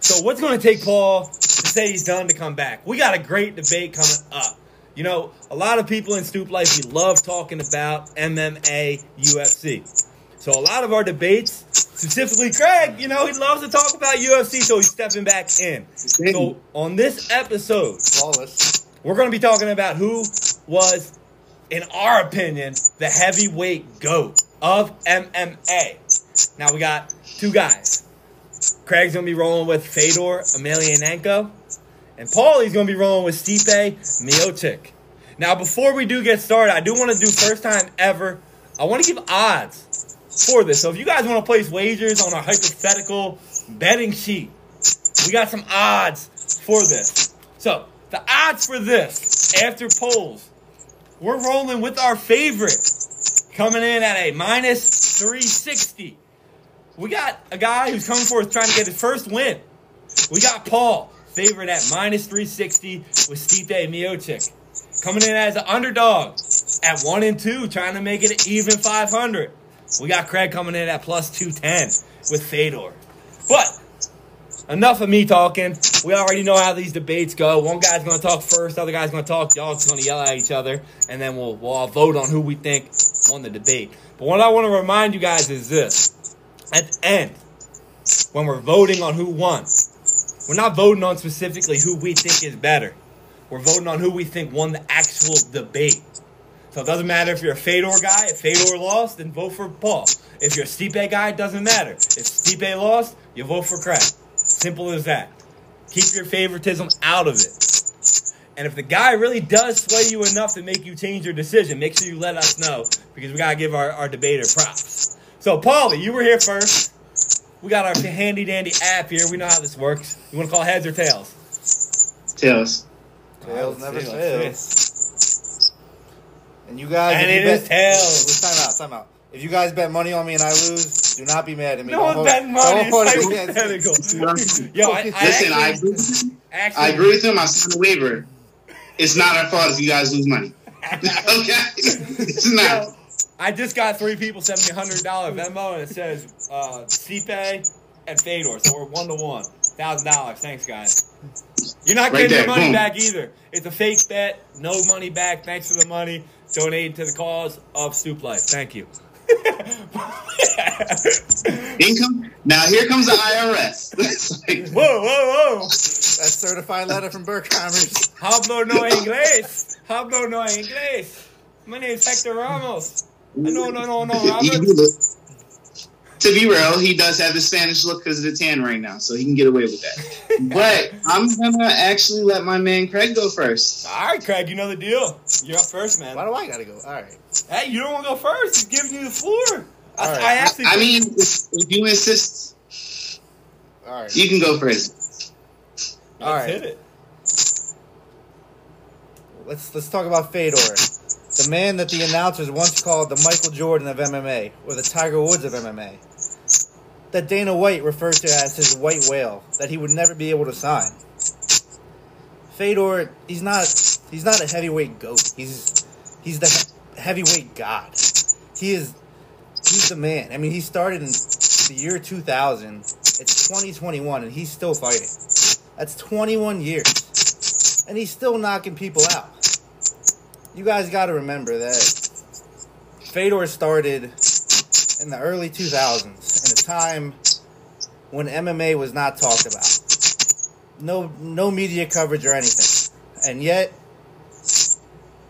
So what's going to take Paul to say he's done to come back? We got a great debate coming up. You know, a lot of people in Stoop Life, we love talking about MMA, UFC. So a lot of our debates, specifically Craig, you know, he loves to talk about UFC, so he's stepping back in. So on this episode, Flawless. We're going to be talking about who was, in our opinion, the heavyweight GOAT of MMA. Now we got two guys. Craig's going to be rolling with Fedor Emelianenko. And Paulie's going to be rolling with Stipe Miocic. Now, before we do get started, I do want to do first time ever. I want to give odds for this. So if you guys want to place wagers on our hypothetical betting sheet, we got some odds for this. So the odds for this after polls, we're rolling with our favorite coming in at a minus 360. We got a guy who's coming forth trying to get his first win. We got Paul, favorite at minus 360 with Stipe Miocic. Coming in as an underdog at 1 and 2, trying to make it even 500. We got Craig coming in at plus 210 with Fedor. But enough of me talking. We already know how these debates go. One guy's going to talk first, other guy's going to talk. Y'all just going to yell at each other, and then we'll, we'll all vote on who we think won the debate. But what I want to remind you guys is this. At the end, when we're voting on who won, we're not voting on specifically who we think is better. We're voting on who we think won the actual debate. So it doesn't matter if you're a Fedor guy. If Fedor lost, then vote for Paul. If you're a Stipe guy, it doesn't matter. If Stipe lost, you vote for Craig. Simple as that. Keep your favoritism out of it. And if the guy really does sway you enough to make you change your decision, make sure you let us know because we gotta give our, our debater props. So, Paulie, you were here first. We got our handy dandy app here. We know how this works. You want to call heads or tails? Tails. Tails Let's never see, fails. And you guys, And if you it bet, is tails. Time out, time out. If you guys bet money on me and I lose, do not be mad at me. No Don't one's hold- don't money. hold it It's against me. hypothetical. *laughs* Yo, I, I Listen, I actually, agree, actually, I agree with him. I signed a waiver. It's not our fault if you guys lose money. *laughs* okay? It's not. Yo, I just got three people sending me a hundred dollar Venmo, and it says uh, Stipe and Fedor, so we're one to one, thousand dollars. Thanks, guys. You're not Right getting your money boom. back either. It's a fake bet. No money back. Thanks for the money. Donated to the cause of Stoop Life. Thank you. Income. Now here comes the IRS. *laughs* Like, whoa, whoa, whoa! That certified letter from Burkheimers. Hablo no inglés. Hablo no inglés. My name is Hector Ramos. No, no, no, no, Robert. He- to be real, he does have the Spanish look because of the tan right now, so he can get away with that. But I'm gonna actually let my man Craig go first. All right, Craig, you know the deal. You're up first, man. Why do I gotta go? All right. Hey, you don't want to go first. He's giving you the floor. I, All right. I actually. I think- mean, if, if you insist, All right. you can go first. All let's right. hit it. Let's let's talk about Fedor, the man that the announcers once called the Michael Jordan of MMA or the Tiger Woods of MMA. That Dana White referred to as his white whale that he would never be able to sign. Fedor, he's not he's not a heavyweight goat. He's he's the he- heavyweight god. He is he's the man. I mean, he started in the year 2000. It's 2021 and he's still fighting. That's 21 years and he's still knocking people out. You guys got to remember that Fedor started in the early 2000s, in a time when MMA was not talked about. No, no media coverage or anything, and yet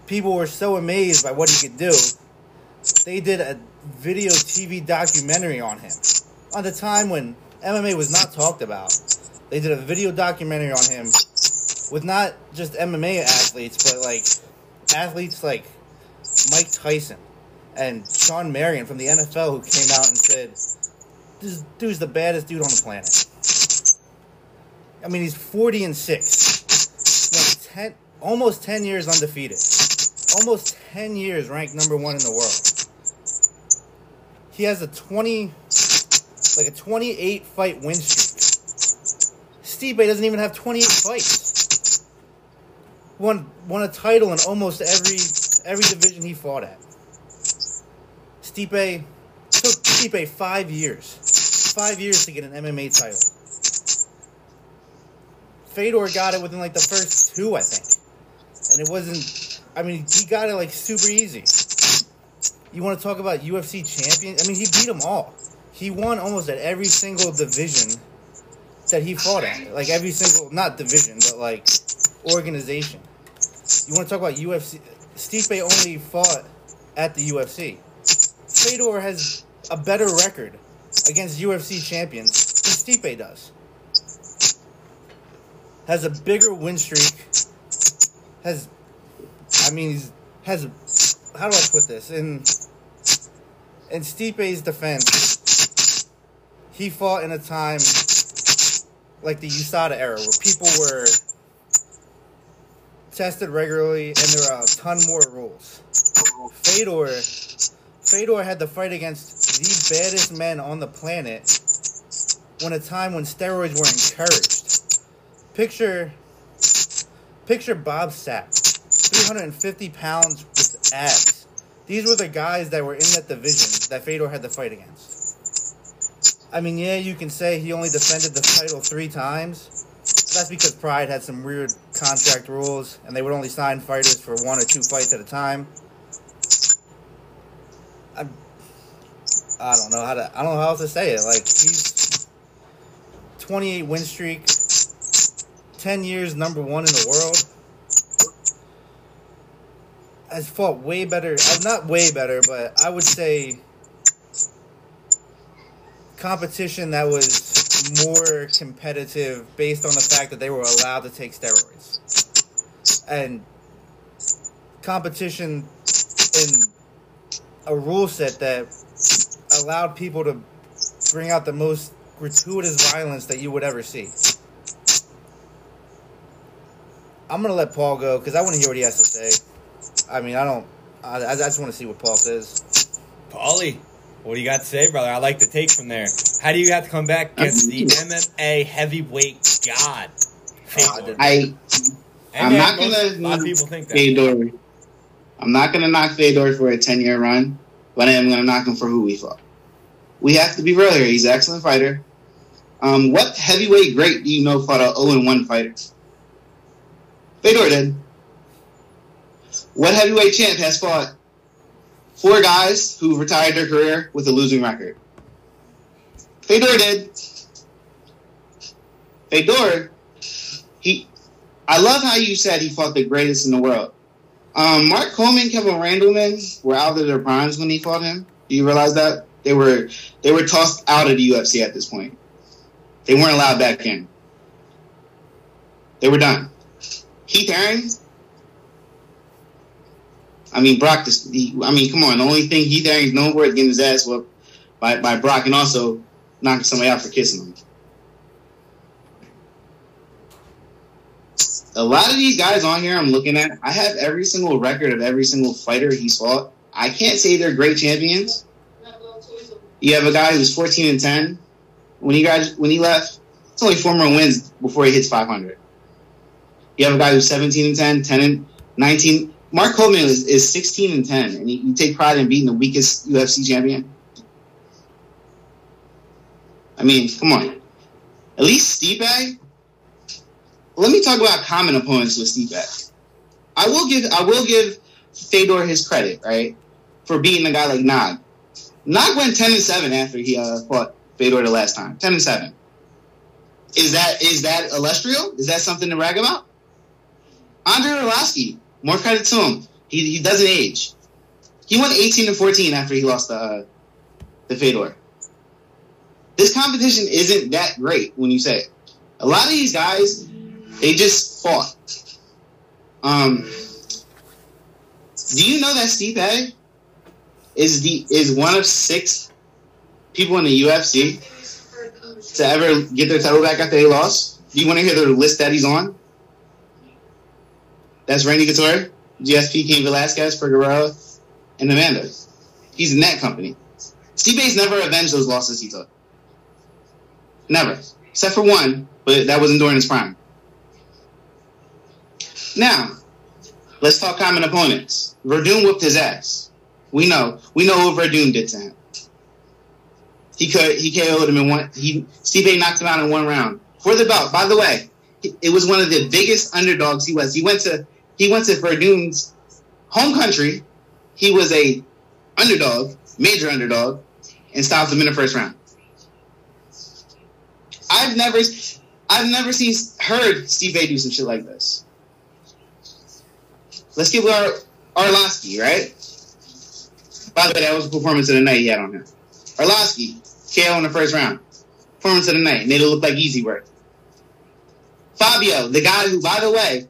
people were so amazed by what he could do. They did a video TV documentary on him, on the time when MMA was not talked about. They did a video documentary on him with not just MMA athletes, but like athletes like Mike Tyson and Shawn Merriman from the NFL who came out and said, "This dude's the baddest dude on the planet." I mean, he's forty and six, Went ten, almost ten years undefeated, almost ten years ranked number one in the world. He has a twenty, like a twenty-eight fight win streak. Stipe doesn't even have twenty-eight fights won won a title in almost every every division he fought at. Stipe took Stipe five years, five years to get an MMA title. Fedor got it within like the first two, I think, and it wasn't. I mean, he got it like super easy. You want to talk about UFC champion? I mean, he beat them all. He won almost at every single division that he fought at. Like every single, not division, but like organization. You want to talk about UFC? Stipe only fought at the UFC. Fedor has a better record against UFC champions than Stipe does. Has a bigger win streak. Has, I mean, he's, has. How do I put this? In in Stipe's defense, he fought in a time like the USADA era where people were tested regularly and there are a ton more rules. Fedor Fedor had to fight against the baddest men on the planet when a time when steroids were encouraged. Picture picture Bob Sapp, 350 pounds with abs. These were the guys that were in that division that Fedor had to fight against. I mean, yeah, you can say he only defended the title three times. That's because Pride had some weird contract rules, and they would only sign fighters for one or two fights at a time. I'm, I don't know how to. I don't know how else to say it. Like he's 28 win streak, 10 years number one in the world. Has fought way better. uh, Not way better, but I would say competition that was more competitive based on the fact that they were allowed to take steroids. And competition in a rule set that allowed people to bring out the most gratuitous violence that you would ever see. I'm gonna let Paul go because I want to hear what he has to say. I mean, I don't. I, I just want to see what Paul says. Paulie, what do you got to say, brother? I like the take from there. How do you have to come back against the MMA heavyweight god? Fedor? I, I'm not most- gonna A lot of people think that. Fedor. I'm not gonna knock Fedor for a 10 year run, but I am gonna knock him for who we fought. We have to be real here. He's an excellent fighter. Um, what heavyweight great do you know fought a 0 1 fighter? Fedor did. What heavyweight champ has fought four guys who retired their career with a losing record? Fedor did. Fedor, he. I love how you said he fought the greatest in the world. Um, Mark Coleman, Kevin Randleman were out of their primes when he fought him. Do you realize that they were they were tossed out of the UFC at this point? They weren't allowed back in. They were done. Heath Herring. I mean, Brock. This, he, I mean, come on. The only thing Heath Herring's known for is getting his ass whooped by, by Brock and also knocking somebody out for kissing him. A lot of these guys on here I'm looking at, I have every single record of every single fighter he's fought. I can't say they're great champions. You have a guy who's 14 and 10. When he got when he left, it's only four more wins before he hits 500. You have a guy who's 17 and 10, 10 and 19. Mark Coleman is, is 16 and 10, and you, take pride in beating the weakest UFC champion. I mean, come on. At least Stipe. Let me talk about common opponents with Stipe. I will give I will give Fedor his credit, right, for beating a guy like Nog. Nog went 10 and 7 after he uh, fought Fedor the last time. 10 and 7. Is that is that illustrial? Is that something to brag about? Andrei Arlovski, more credit to him. He, he doesn't age. He went 18 and 14 after he lost the uh, the Fedor. This competition isn't that great when you say it. A lot of these guys, they just fought. Um, do you know that Stipe is the is one of six people in the UFC to ever get their title back after they lost? Do you want to hear the list that he's on? That's Randy Couture, GSP, Cain Velasquez, Figueroa, and Amanda. He's in that company. Stipe's never avenged those losses he took. Never. Except for one, but that wasn't during his prime. Now, let's talk common opponents. Werdum whooped his ass. We know. We know what Werdum did to him. He could he KO'd him in one he Stipe knocked him out in one round. For the belt, by the way, it was one of the biggest underdogs he was. He went to he went to Werdum's home country. He was a underdog, major underdog, and stopped him in the first round. I've never, I've never seen heard Stipe do some shit like this. Let's give our Arlovski, right? By the way, that was a performance of the night he had on him. Arlovski, KO in the first round. Performance of the night. Made it look like easy work. Fabio, the guy who, by the way,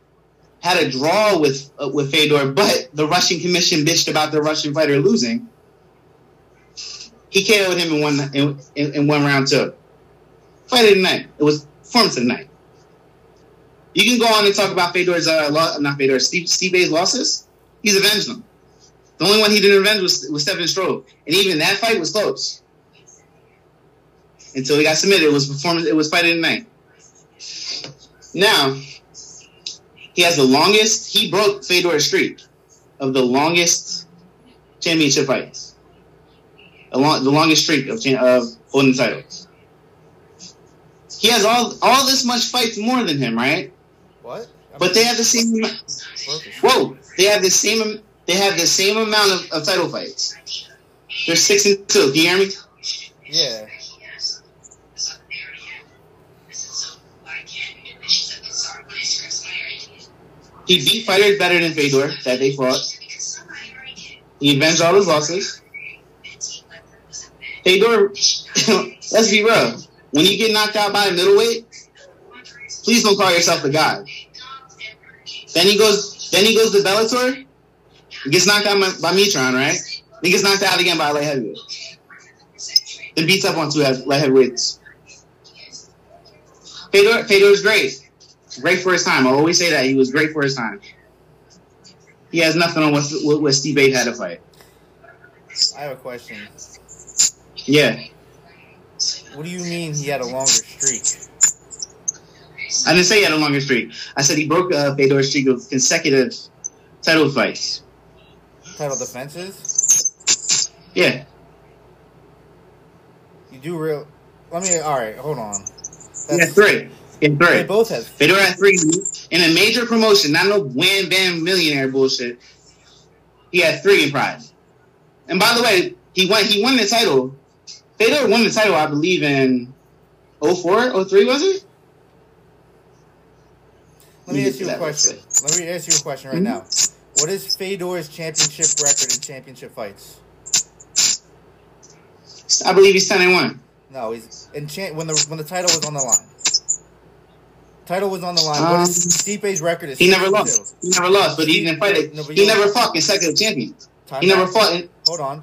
had a draw with uh, with Fedor, but the Russian commission bitched about the Russian fighter losing. He KO'd him in one in, in, in one round too. Fight of the night. It was performance of the night. You can go on and talk about Fedor's uh, lo- not Fedor, Steve losses. He's avenged them. The only one he didn't avenge was was Stefan Struve, and even that fight was close until he got submitted. It was performance. It was fight of the night. Now he has the longest. He broke Fedor's streak of the longest championship fights. The, long, the longest streak of, of holding titles. He has all all this much fights more than him, right? What? But they have the same. Whoa, they have the same. They have the same amount of, of title fights. They're six and two. Can you hear me? Yeah. He beat fighters better than Fedor that they fought. He avenged all his losses. Fedor, *laughs* let's be real. When you get knocked out by a middleweight, please don't call yourself the guy. Then he goes. Then he goes to Bellator. He gets knocked out by, Mitrione, right? He gets knocked out again by a light heavyweight. Then beats up on two light heavyweights. Fedor, Fedor's great. Great for his time. I always say that he was great for his time. He has nothing on what what, what Steve Bates had to fight. I have a question. Yeah, What do you mean he had a longer streak? I didn't say he had a longer streak. I said he broke uh, Fedor's streak of consecutive title fights. Title defenses? Yeah, You do real. Let me. All right, hold on. he had three. He had They three. both have. Fedor had three in a major promotion, not no wham bam millionaire bullshit. He had three in Pride. And by the way, he won. He won the title. Fedor won the title, I believe, in 04, 03, was it? Let me ask you a question. Let me ask you a question right mm-hmm. now. What is Fedor's championship record in championship fights? I believe he's 10 and 1. No, he's in cha- when the when the title was on the line. Title was on the line. what Um, is Stipe's record? Is He never 62. lost. He never lost, but he didn't fight it. No, He never fought consecutive champions. Time He never fought. In, Hold on.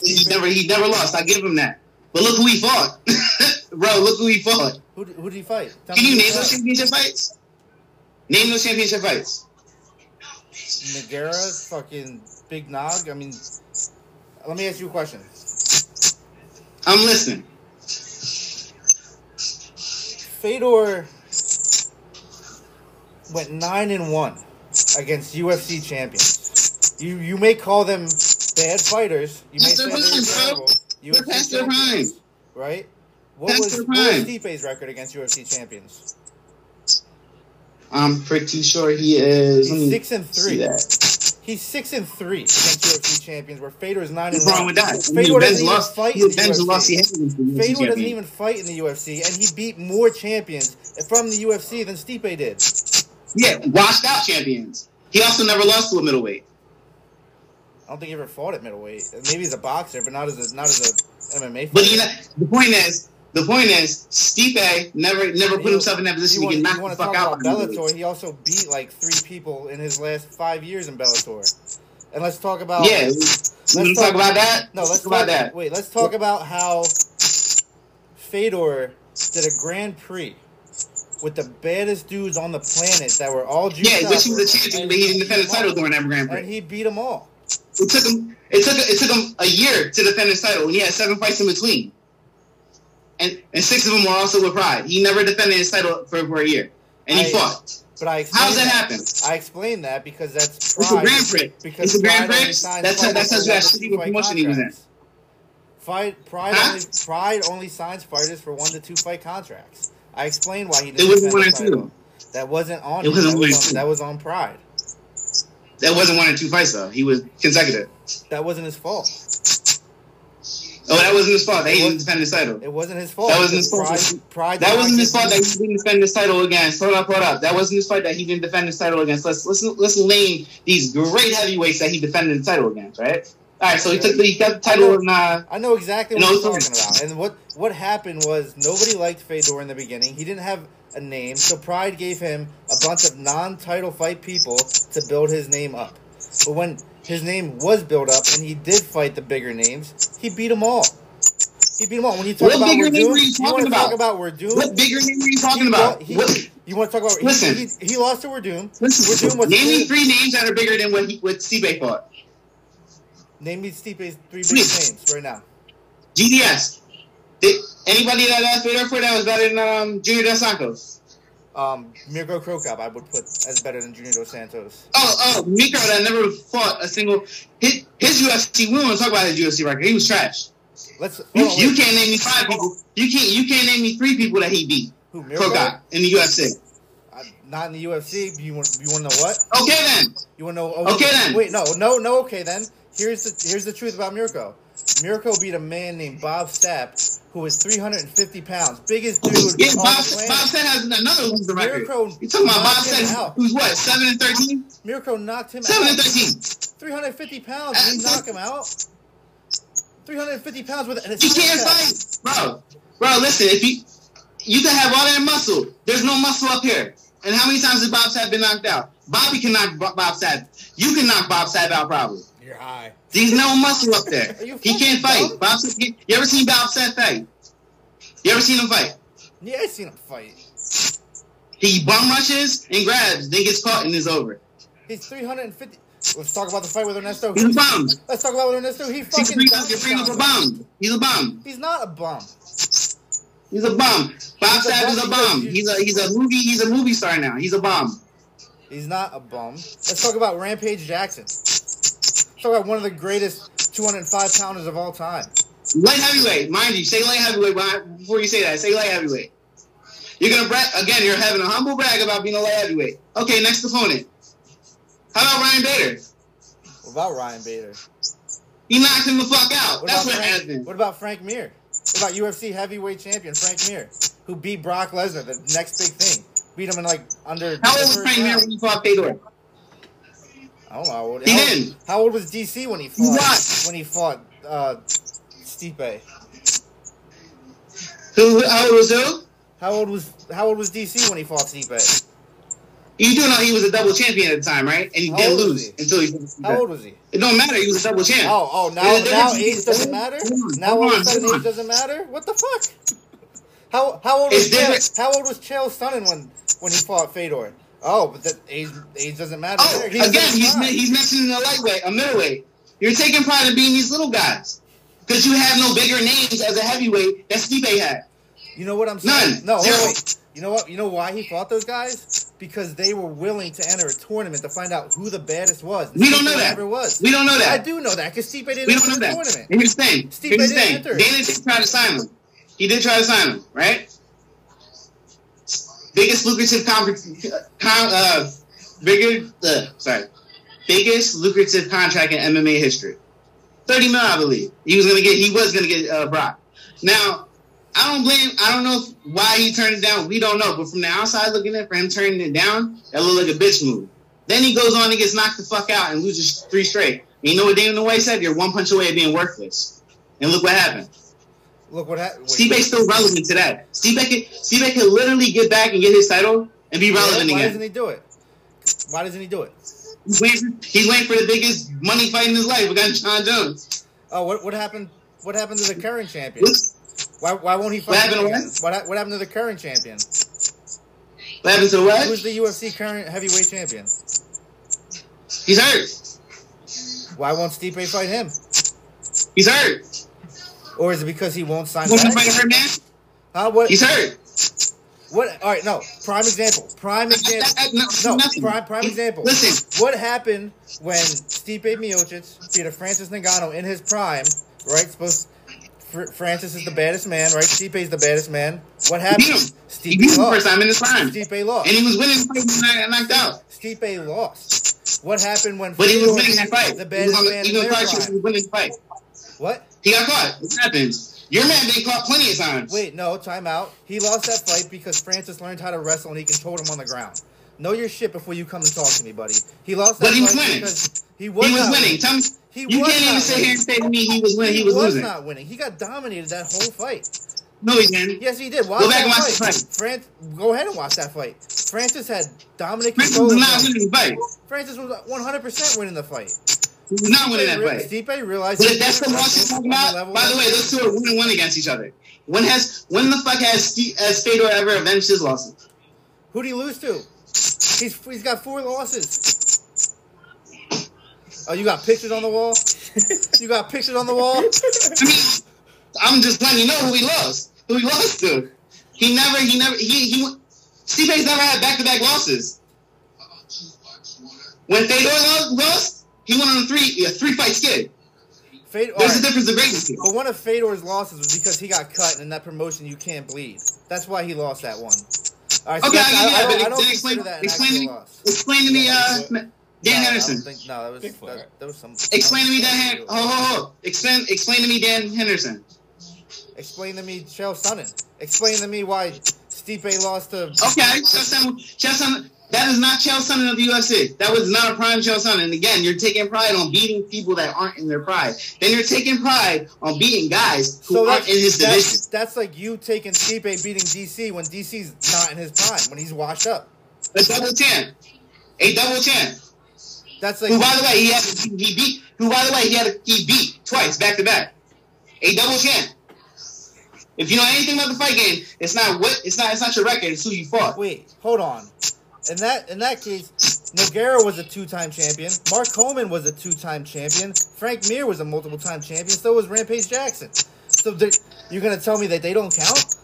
He Stipe- never he never lost. I give him that. But look who he fought, *laughs* bro. Look who he fought. Who, who did he fight? Tell Can you name those championship fights? Name those championship fights. Nogueira, fucking Big Nog. I mean, let me ask you a question. I'm listening. Fedor went nine and one against UFC champions. You you may call them bad fighters. You may say their they're prime, bro. terrible. They're UFC past their champions, right? What Past was, their what was. Stipe's record against UFC champions? I'm pretty sure he is. He's six and see three. that. He's six and three against UFC champions, where Fedor is nine What's and wrong one. with that? Fedor doesn't even lost. fight He in the Ben's lost. He UFC. hasn't been the UFC Fedor doesn't even fight in the UFC, and he beat more champions from the UFC than Stipe did. Yeah, washed out champions. He also never lost to a middleweight. I don't think he ever fought at middleweight. Maybe he's a boxer, but not as a not as a MMA fighter. But you know, the point is, the point is, Stipe never never put himself in that position to get knocked the fuck talk out. Bellator? He also beat like three people in his last five years in Bellator. And let's talk about Yeah, we let's talk about that. No, let's talk about that. Wait, let's talk about how Fedor did a Grand Prix with the baddest dudes on the planet that were all juiced Yeah, which he was a champion, but he didn't defend the them title during that Grand And he beat them all. It took him. It took. It took him a year to defend his title, and he had seven fights in between. And and six of them were also with Pride. He never defended his title for, for a year, and he I- fought. But I How does that happen? I explained that because that's It's a. Grand Prix. Because It's a Grand Prix. That's that you for how to shitty two of a fight promotion he was in. Fight, Pride Huh? only Pride only signs fighters for one to two fight contracts. I explained why he It didn't. wasn't one or two. That wasn't on. It wasn't that, one was on, two. that was on Pride. That wasn't one or two fights though. He was consecutive. That wasn't his fault. Oh, that wasn't his fault. That he didn't defend his title. It wasn't his fault. That wasn't his fault. Pride, Pride That wasn't his fault that he didn't defend his title against. Hold up, hold up. That wasn't his fault that he didn't defend his title against. Let's let's let's name these great heavyweights that he defended the title against, right? All right, so he took the he got the title in uh, I know exactly what you're talking about. And what what happened was nobody liked Fedor in the beginning. He didn't have a name, so Pride gave him a bunch of non-title fight people to build his name up. But when his name was built up and he did fight the bigger names, he beat them all. He beat them all. When you talk What about bigger name were you you talking to talk about? about Werdum? what bigger name are you talking He about? he- What- you want to talk about? Listen. he, he, he lost to Werdum. Listen, Werdum was name me three names that are bigger than what he, what Stipe fought. Name me Stipe's three biggest names right now. JDS. Did anybody that asked Fedor for that was better than um, Junior Dos Santos? Um, Mirko Cro Cop, I would put as better than Junior Dos Santos. Oh, oh, Mirko that never fought a single. His, his UFC. We don't want to talk about his UFC record. He was trash. Let's. You, on, you can't name me five people. You can't. You can't name me three people that he beat. Who Mirko? Krokop in the UFC. Uh, not in the UFC. You want? You want to know what? Okay then. You want to know? oh, Okay, then. Wait, no, no, no. Okay then. Here's the here's the truth about Mirko. Mirko beat a man named Bob Sapp, who was 350 pounds, biggest dude Yeah, on Bob. Bob Sapp has another loser record. Mirko You talking about Bob knocked him Sapp? out. Who's what? Seven and thirteen. Mirko knocked him Seven and out. thirteen. 350 pounds. Did he knock him out? 350 pounds with an You can't fight, bro. Bro, listen. If you you can have all that muscle, there's no muscle up here. And how many times has Bob Sapp been knocked out? Bobby can knock Bob Sapp. You can knock Bob Sapp out probably. You're high. There's no muscle up there. *laughs* He can't fight. Bob you ever seen Bob Sapp fight? You ever seen him fight? Yeah, I seen him fight. He bum rushes and grabs, then gets caught and is over. He's 350. Let's talk about the fight with Ernesto. He's a bum. Let's talk about with Ernesto. He fucking. bringing dunked you're bringing up a bum. He's a bum. He's not a bum. He's a bum. Bob He's Sapp is a bum. He's a he's a movie he's a movie star now. He's a bum. He's not a bum. Let's talk about Rampage Jackson. Talk about one of the greatest 205 pounders of all time. Light heavyweight, mind you, say light heavyweight before you say that. Say light heavyweight. You're gonna brag again. You're having a humble brag about being a light heavyweight. Okay, next opponent. How about Ryan Bader? What about Ryan Bader? He knocked him the fuck out. What That's what Frank, happened. What about Frank Mir? What about UFC heavyweight champion Frank Mir, who beat Brock Lesnar, the next big thing? Beat him in like under. How old was Frank Mir when he fought Fedor? I don't know. How old, He how, didn't. how old was DC when he fought? what? When he fought uh, Stipe. Who? How old was who? How old was How old was DC when he fought Stipe? You do know he was a double champion at the time, right? And he How didn't lose he? until he. How old was he? It don't matter. He was a double champ. Oh, oh, now now age doesn't matter. Now all of a sudden age doesn't matter. What the fuck? How how old was Chael, how old was Chael Sonnen when when he fought Fedor? Oh, but that age age doesn't matter. Oh, there. He was in again, he's me- he's mentioning a lightweight, a middleweight. You're taking pride in being these little guys because you have no bigger names as a heavyweight that Stipe had. You know what I'm saying? None. No, Zero. wait. You know what? You know why he fought those guys? Because they were willing to enter a tournament to find out who the baddest was. We don't know that. Never was. We don't know that. I do know that because Stipe didn't We don't enter know the that. tournament. Here's the thing. Stipe Here's the thing. enter. Dana did try to sign him. He did try to sign him, right? Biggest lucrative con, uh, bigger, uh, sorry, biggest lucrative contract in MMA history. Thirty mil, I believe. He was gonna get. He was gonna get uh, Brock. Now, I don't blame. I don't know if- why he turned it down. We don't know. But from the outside looking in, for him turning it down, that looked like a bitch move. Then he goes on and gets knocked the fuck out and loses three straight. And you know what Dana White said? You're one punch away of being worthless. And look what happened. Look what happened. Stipe's still relevant to that. Stipe can, Stipe can literally get back and get his title and be relevant Why again. Why doesn't he do it? Why doesn't he do it? He's waiting, he's waiting for the biggest money fight in his life against Jon Jones. Oh, what what happened? What happened to the current champion? Why why won't he fight What happened to again? what? What what happened to the current champion? What happened to what? Who's the UFC current heavyweight champion? He's hurt. Why won't Stipe fight him? He's hurt. Or is it because he won't sign back? fighting hurt, man? Huh? What? He's hurt. What? All right, no. Prime example. Prime example. No, No, prime, prime example. Listen, What happened when Stipe Miocic beat a Francis Ngannou in his prime? Right, supposed Francis is the baddest man, right? Stipe is the baddest man. What he happened? beat him. He beat him the lost. first time in his prime. Stipe lost. And he was winning the fight and knocked out. Stipe lost. What happened when But he was Fedor winning that fight. the He was baddest on the, man he in was their on he was winning the fight. What? He got caught. It happens. Your man been caught plenty of times. Wait, no, time out. He lost that fight because Francis learned how to wrestle and he controlled him on the ground. Know your shit before you come and talk to me, buddy. He lost that But he was winning. because he was, he was winning. Tell me, He you was can't even not sit here and say to me he was winning. He was, losing. not winning. He got dominated that whole fight. No, he didn't. Yes, he did. Watch Go back and watch fight. the Fran- go ahead and watch that fight. Francis had dominant Francis control. was not winning the fight. Francis was 100% winning the fight. He was not winning that fight. Stipe realized. But that's the loss you're talking about, by the way, those two are one and one against each other. When has when the fuck has Steve, has Fedor ever avenged his losses? Who'd he lose to? He's he's got four losses. Oh, you got pictures on the wall? you got pictures on the wall? *laughs* I mean, I'm just letting you know who he lost. Who he lost to. He never, he never, he he. Stipe's never had back to back losses. When Fedor lost, he went on a three a three fight skid. Fedor, There's a difference of greatness but one of Fedor's losses was because he got cut, and in that promotion you can't bleed. That's why he lost that one. All right, so Okay, that's- I, I, yeah, I don't, I don't explain, that explain to me, explain to me, uh, Dan No, Henderson. think- no, that was that, that was some. Explain to me Dan. Hen- Oh, oh, oh. Explain, explain to me Dan Henderson. Explain to me Chael Sonnen. Explain to me why Stipe lost to. Okay, Chael Sonnen, Chael Sonnen, that is not Chael Sonnen of the UFC. That was not a prime Chael Sonnen. And again, you're taking pride on beating people that aren't in their pride. Then you're taking pride on beating guys who So aren't that's, in his division. that's, that's like you taking Stipe beating DC when DC's not in his prime, when he's washed up. A double champ, a double champ. That's like Who, by the way, he had he beat. Who, by the way, he had he beat twice back to back. A double champ. If you know anything about the fight game, it's not what it's not. It's not your record. It's who you fought. wait, hold on. In that in that case, Nogueira was a two-time champion. Mark Coleman was a two-time champion. Frank Mir was a multiple-time champion. So was Rampage Jackson. So you're gonna tell me that they don't count?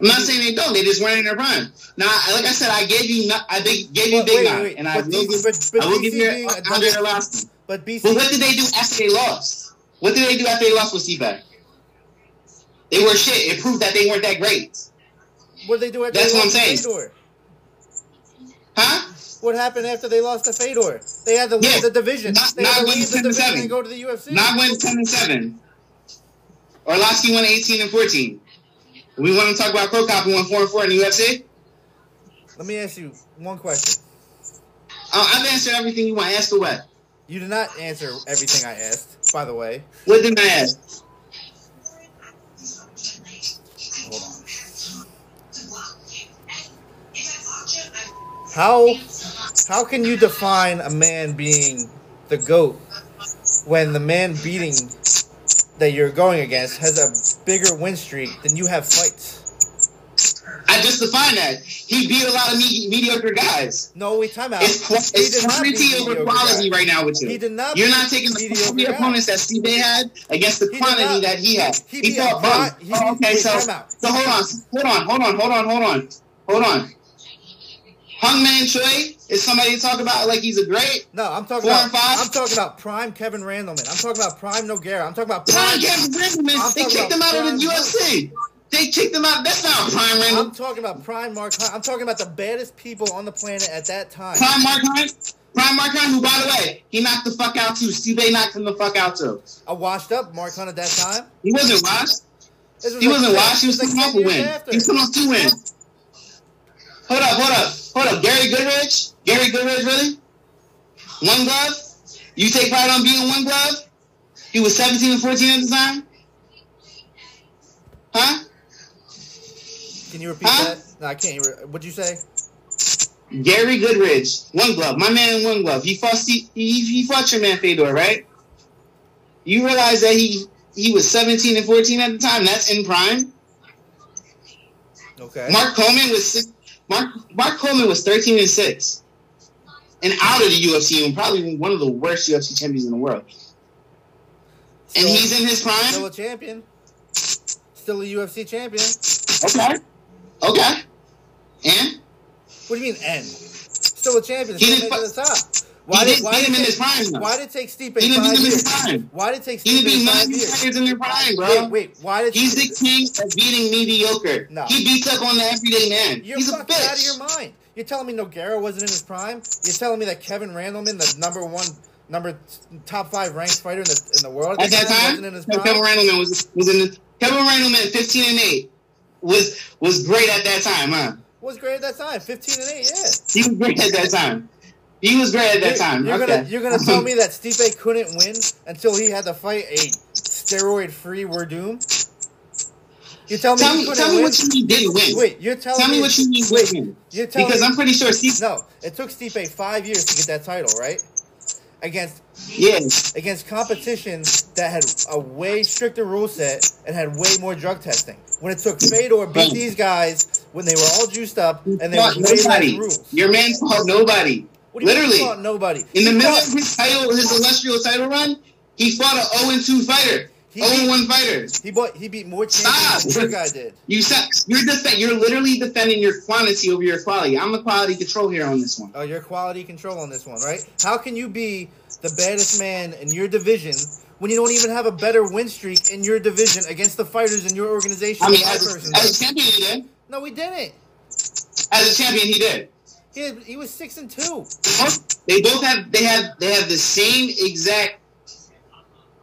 I'm not saying they don't. They just weren't in their prime. Now, like I said, I gave you. not- I think- gave you But Big wait, wait, and I will give. but- but I will give you Andrei Arlovski. But BC, But what did they do after they lost? What did they do after they lost with Stipe? They were shit. It proved that they weren't that great. what did they do after That's they what I'm saying. Fedor? Huh? What happened after they lost to Fedor? They had to leave Yeah, the division. not- they had to leave the 10 to division 7. and go to the UFC. Not win 10 and 7. Arlovski won 18 and 14. We want to talk about Cro Cop who won 4 and 4 in the UFC? Let me ask you one question. Uh, I've answered everything you want. Ask away. You did not answer everything I asked, by the way. What did I ask? How how can you define a man being the goat when the man beating that you're going against has a bigger win streak than you have fights? I just defined that. He beat a lot of me- mediocre guys. No, wait, time out. It's, it's quantity over quality right now with you. He did not You're not taking the quality opponents that CJ had against the He quantity that he had. he He, fought bum. Oh, okay, so, so hold on, hold on, hold on, hold on, hold on, hold on. Hong-man Choi is somebody to talk about like he's a great. No, I'm talking about? I'm talking about prime Kevin Randleman. I'm talking about prime Nogueira. I'm talking about Prime prime. Kevin Randleman, they kicked him out of the UFC. They kicked him out. That's not Prime Randleman. I'm talking about prime Mark. Hunt. I'm talking about the baddest people on the planet at that time. Prime Mark Hunt. Prime Mark Hunt, who, by the way, he knocked the fuck out too. Steve A knocked him the fuck out too. A washed up Mark Hunt at that time. He wasn't washed. Was He like wasn't washed. He was this coming off a win. after. He was coming off two wins. Hold up, hold up, hold up. Gary Goodridge? Gary Goodridge, really? One glove? You take pride on being one glove? He was 17 and 14 at the time? Huh? Can you repeat Huh? that? No, I can't. What'd you say? Gary Goodridge, one glove. My man, one glove. He fought he, he fought your man Fedor, right? You realize that he he was 17 and 14 at the time. That's in prime. Okay. Mark Coleman was Mark Mark Coleman was 13 and six, and out of the UFC and probably one of the worst UFC champions in the world. And he's in his prime. still a champion. Still a UFC champion. Okay, okay. And What do you mean end? Still a champion. Still it to the top. Why he did why did him in it his take- prime. why did it take Stipe He five his years? prime. Why did it take He Stipe beat five years? in their prime, bro. Wait, wait. Why did He's the king of beating mediocre. No. He beats up on the everyday man. You're He's a fucking out of your mind. You're telling me Nogueira wasn't in his prime? You're telling me that Kevin Randleman, the number one, number top five ranked fighter in the in the world At that time, wasn't in his Kevin? Randleman was was in the, Kevin Randleman 15 and 8 was was great at that time, huh? Was great at that time, 15 and 8, yeah. He was great at that time. He was great at that time. you're okay. gonna you're gonna tell *laughs* me that Stipe couldn't win until he had to fight a steroid free Werdum? You're telling me tell me, tell me win? what you mean didn't win. Wait, you're telling tell me, me what you mean wait, didn't win. You're telling Because me, I'm pretty sure Steve. no, it took Stipe five years to get that title, right? Against Yeah, against competition that had a way stricter rule set and had way more drug testing. When it took Fedor beat these guys when they were all juiced up and they was way nobody. rules. Your man fought nobody. What do you mean he Literally, fought nobody? in He the middle fought- of his title, his illustrious title run, he fought an 0 and 2 fighter, He 0 and 1 fighter. he bought, he beat more Stop. champions than guy did. You said you're def- you're literally defending your quantity over your quality. I'm the quality control here on this one. Oh, your quality control on this one, right? How can you be the baddest man in your division when you don't even have a better win streak in your division against the fighters in your organization? I mean, as, as a champion, he did. no, we didn't. As a champion, he did. He, he was six and two. They both have they have they have the same exact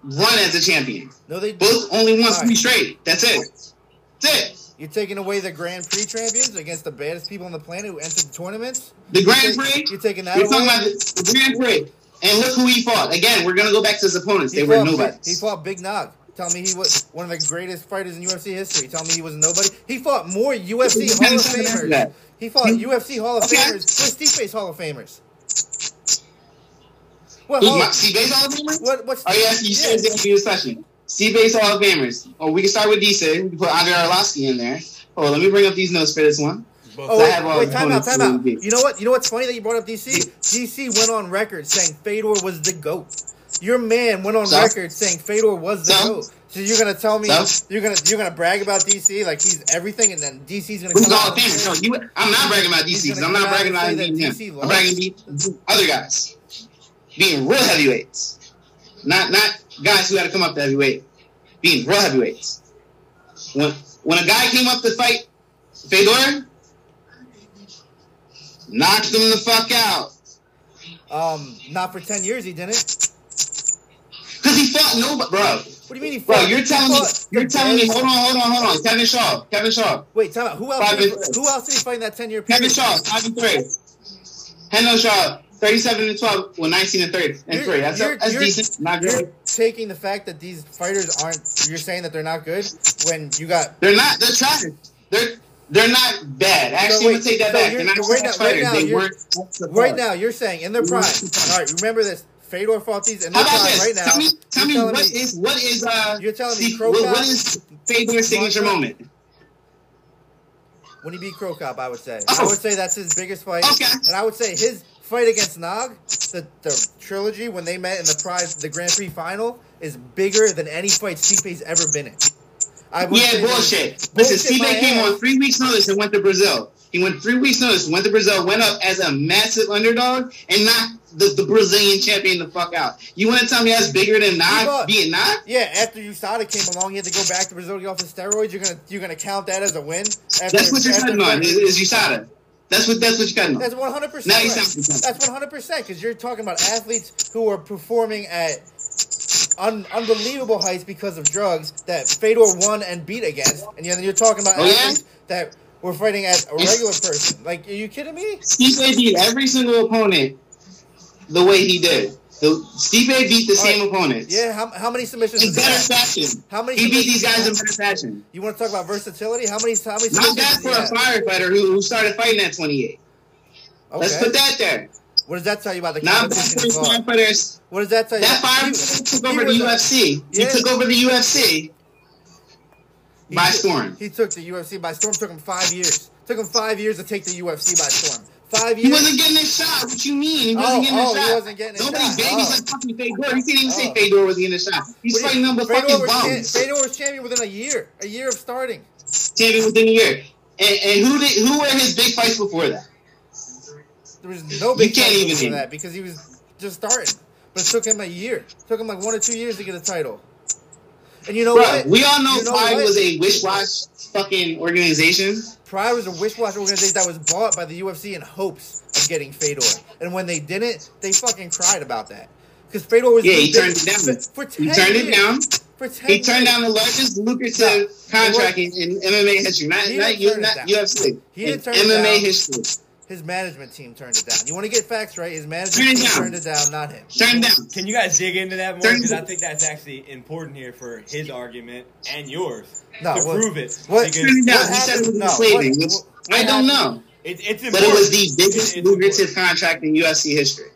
run as a champion. No, they Both only won Alright. three straight. That's it. That's it. You're taking away the Grand Prix champions against the baddest people on the planet who entered the tournaments. The Grand You're Prix. You're taking that We're away. talking about the, the Grand Prix. And look who he fought. Again, we're gonna go back to his opponents. he They were fought, nobody. He fought Big Nog. Tell me he was one of the greatest fighters in UFC history. Tell me he was nobody. He fought more UFC *laughs* Hall of Famers. He fought UFC Hall of Okay. Famers. Stipe's Hall of Famers? What? Hall, Steve Bates Hall of Famers? what? What's? Oh yeah, you said yeah. this question. Steve Hall of Famers. Or we can start with DC. We can put Andrei Arlovski in there. Oh, let me bring up these notes for this one. Oh, wait, wait, time out, time out. in the league. You know what? You know what's funny that you brought up DC? DC went on record saying Fedor was the GOAT. Your man went on record saying Fedor was the? GOAT. So you're gonna tell me you're gonna you're gonna brag about DC like he's everything, and then DC's gonna Who's come Hall out of and No, you, I'm not bragging about DC. I'm not bragging about. DC I'm bragging other guys. Being real heavyweights. Not not guys who had to come up to heavyweight. Being real heavyweights. When when a guy came up to fight Fedor, knocked him the fuck out. Um, not for ten years he didn't. Cause nobody, bro. What do you mean he Bro, fought? you're he telling me, you're telling me. Hold on, hold on, hold on. Kevin Shaw, Kevin Shaw, Wait, time out. Who else? Did who else did he fight in that ten year Kevin period? Shaw, five and three. Hendo Shaw, thirty-seven and twelve, well, nineteen and thirty and You're- three. That's, you're- that's you're- decent. Not You're good. taking the fact that these fighters aren't. You're saying that they're not good when you got They're not. They're trash. They're They're not bad. Actually, I'm gonna take that so back. They're not right now- right fighters. now they you're- Right now, you're saying in their prime. All right, remember this. Fedor fought these in How their about this? right now. tell me, tell me what is me- what is uh? You're telling me Steve- Crow what, what is Fedor's signature moment? when he beat Cro Cop, I would say. Oh. I would say that's his biggest fight. Okay. And I would say his fight against Nog, the, the trilogy when they met in the prize, the Grand Prix final, is bigger than any fight Stipe's ever been in. I would Yeah, bullshit. Bullshit Listen, my Stipe came ass. on three weeks' notice and went to Brazil. He went three weeks' notice, went to Brazil, went up as a massive underdog, and knocked the, the Brazilian champion the fuck out. You want to tell me that's bigger than fought- being Nog? Yeah, after USADA came along, he had to go back to Brazil to get off his steroids. You're gonna you're gonna count that as a win. After, That's what you're cutting on. Is, is USADA. That's what that's what you're cutting on. That's one hundred percent. Now you sound. That's one hundred percent because you're talking about athletes who are performing at un- unbelievable heights because of drugs that Fedor won and beat against, and then you're talking about Oh, yeah? athletes that were fighting as a regular person. Like, are you kidding me? Stipe beat every single opponent the way he did. The, Stipe beat the same opponents. Yeah. How, how many submissions? In better fashion. How many He beat these guys in better fashion. You want to talk about versatility? How many? How many? Not for a firefighter who, who started fighting at 28. Let's put that there. What does that tell you about the Not bad competition for a involved? firefighter. What does that tell you? That firefighter took over the UFC. He took over the UFC He by took- storm. He took the UFC by storm. Took him five years. Took him five years to take the UFC by storm. Five years. He wasn't getting a shot. What you mean? He Oh, wasn't getting oh, he shot. wasn't getting Nobody shot. babies Oh. like fucking Fedor. You can't even say Oh. Fedor was getting his shot. He's fighting number Fedor fucking cha- Fedor was champion within a year. A year of starting. Champion within a year. And, and who did who were his big fights before that? There was no big You can't fight even before that because he was just starting. But it took him a year. It took him like one or two years to get a title. And you know Bro, what? we all know, You know Pride what? was a wish-wash fucking organization. Pride was a wish-wash organization that was bought by the UFC in hopes of getting Fedor. And when they didn't, they fucking cried about that. Because Fedor was Yeah, he turned it down. For, for 10 He turned it down. For 10 He turned down the largest lucrative No, contract in, in MMA history, not, He not, didn't U, it not. UFC. He in didn't turn it MMA down. history. His management team turned it down. You want to get facts right? His management Turn team down. turned it down, not him. Turn down. Can you guys dig into that more? Because I think that's actually important here for his argument and yours No, to what- prove it. what- Because Turn down. What He said it was happened- no, what- what I don't happened- know. it, it's important. But it was the biggest It- it's lucrative contract in UFC history.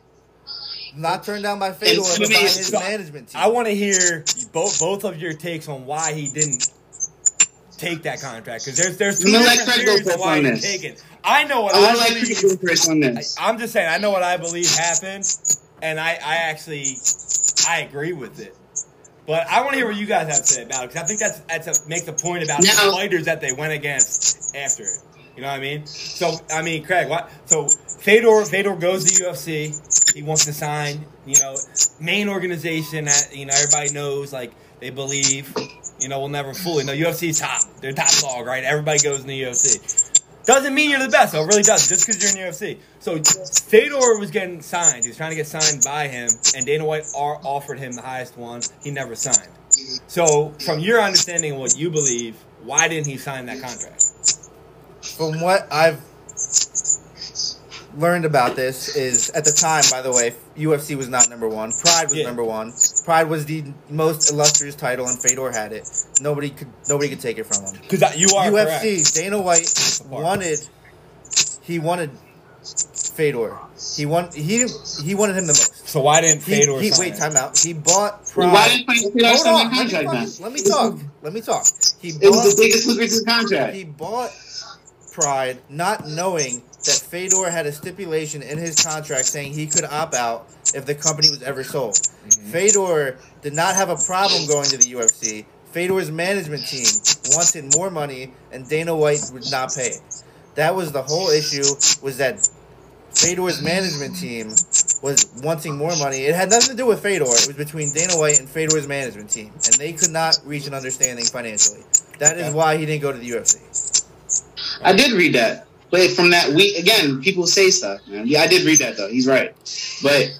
Not turned down by Fedor, but by his So, management team. I want to hear both both of your takes on why he didn't take that contract. Because there's there's two I'm different go theories of why on he take it. I know what I I, like believe. to go on this. I'm just saying, I know what I believe happened, and I, I actually, I agree with it. But I want to hear what you guys have to say about it because I think that's that's a, makes a point about Now- the fighters that they went against after it. You know what I mean? So I mean, Craig, what? So Fedor Fedor goes to UFC. He wants to sign. You know, main organization that you know everybody knows. Like they believe. You know, we'll never fully know. UFC's top. They're top dog, right? Everybody goes in the UFC. Doesn't mean you're the best, though. It really doesn't. Just because you're in the UFC. So Fedor was getting signed. He was trying to get signed by him, and Dana White offered him the highest one. He never signed. So, from your understanding what you believe, why didn't he sign that contract? From what I've learned about this is at the time, by the way, UFC was not number one. Pride was Yeah. number one. Pride was the most illustrious title, and Fedor had it. Nobody could nobody could take it from him. Because you are UFC, correct. Dana White wanted he wanted Fedor. He want he he wanted him the most. So why didn't He, Fedor he sign wait, it? time out. He bought Why didn't Fedor Hold sign on, that let me, contract then? let me talk. Let me talk. He It was the biggest lucrative contract. he bought Pride not knowing that Fedor had a stipulation in his contract saying he could opt out if the company was ever sold. Mm-hmm. Fedor did not have a problem going to the UFC. Fedor's management team wanted more money, and Dana White would not pay. That was the whole issue. Was that Fedor's management team was wanting more money. It had nothing to do with Fedor. It was between Dana White and Fedor's management team, and they could not reach an understanding financially. That is why he didn't go to the UFC. I did read that. But from that week, again, people say stuff, man. Yeah, I did read that, though. He's right. But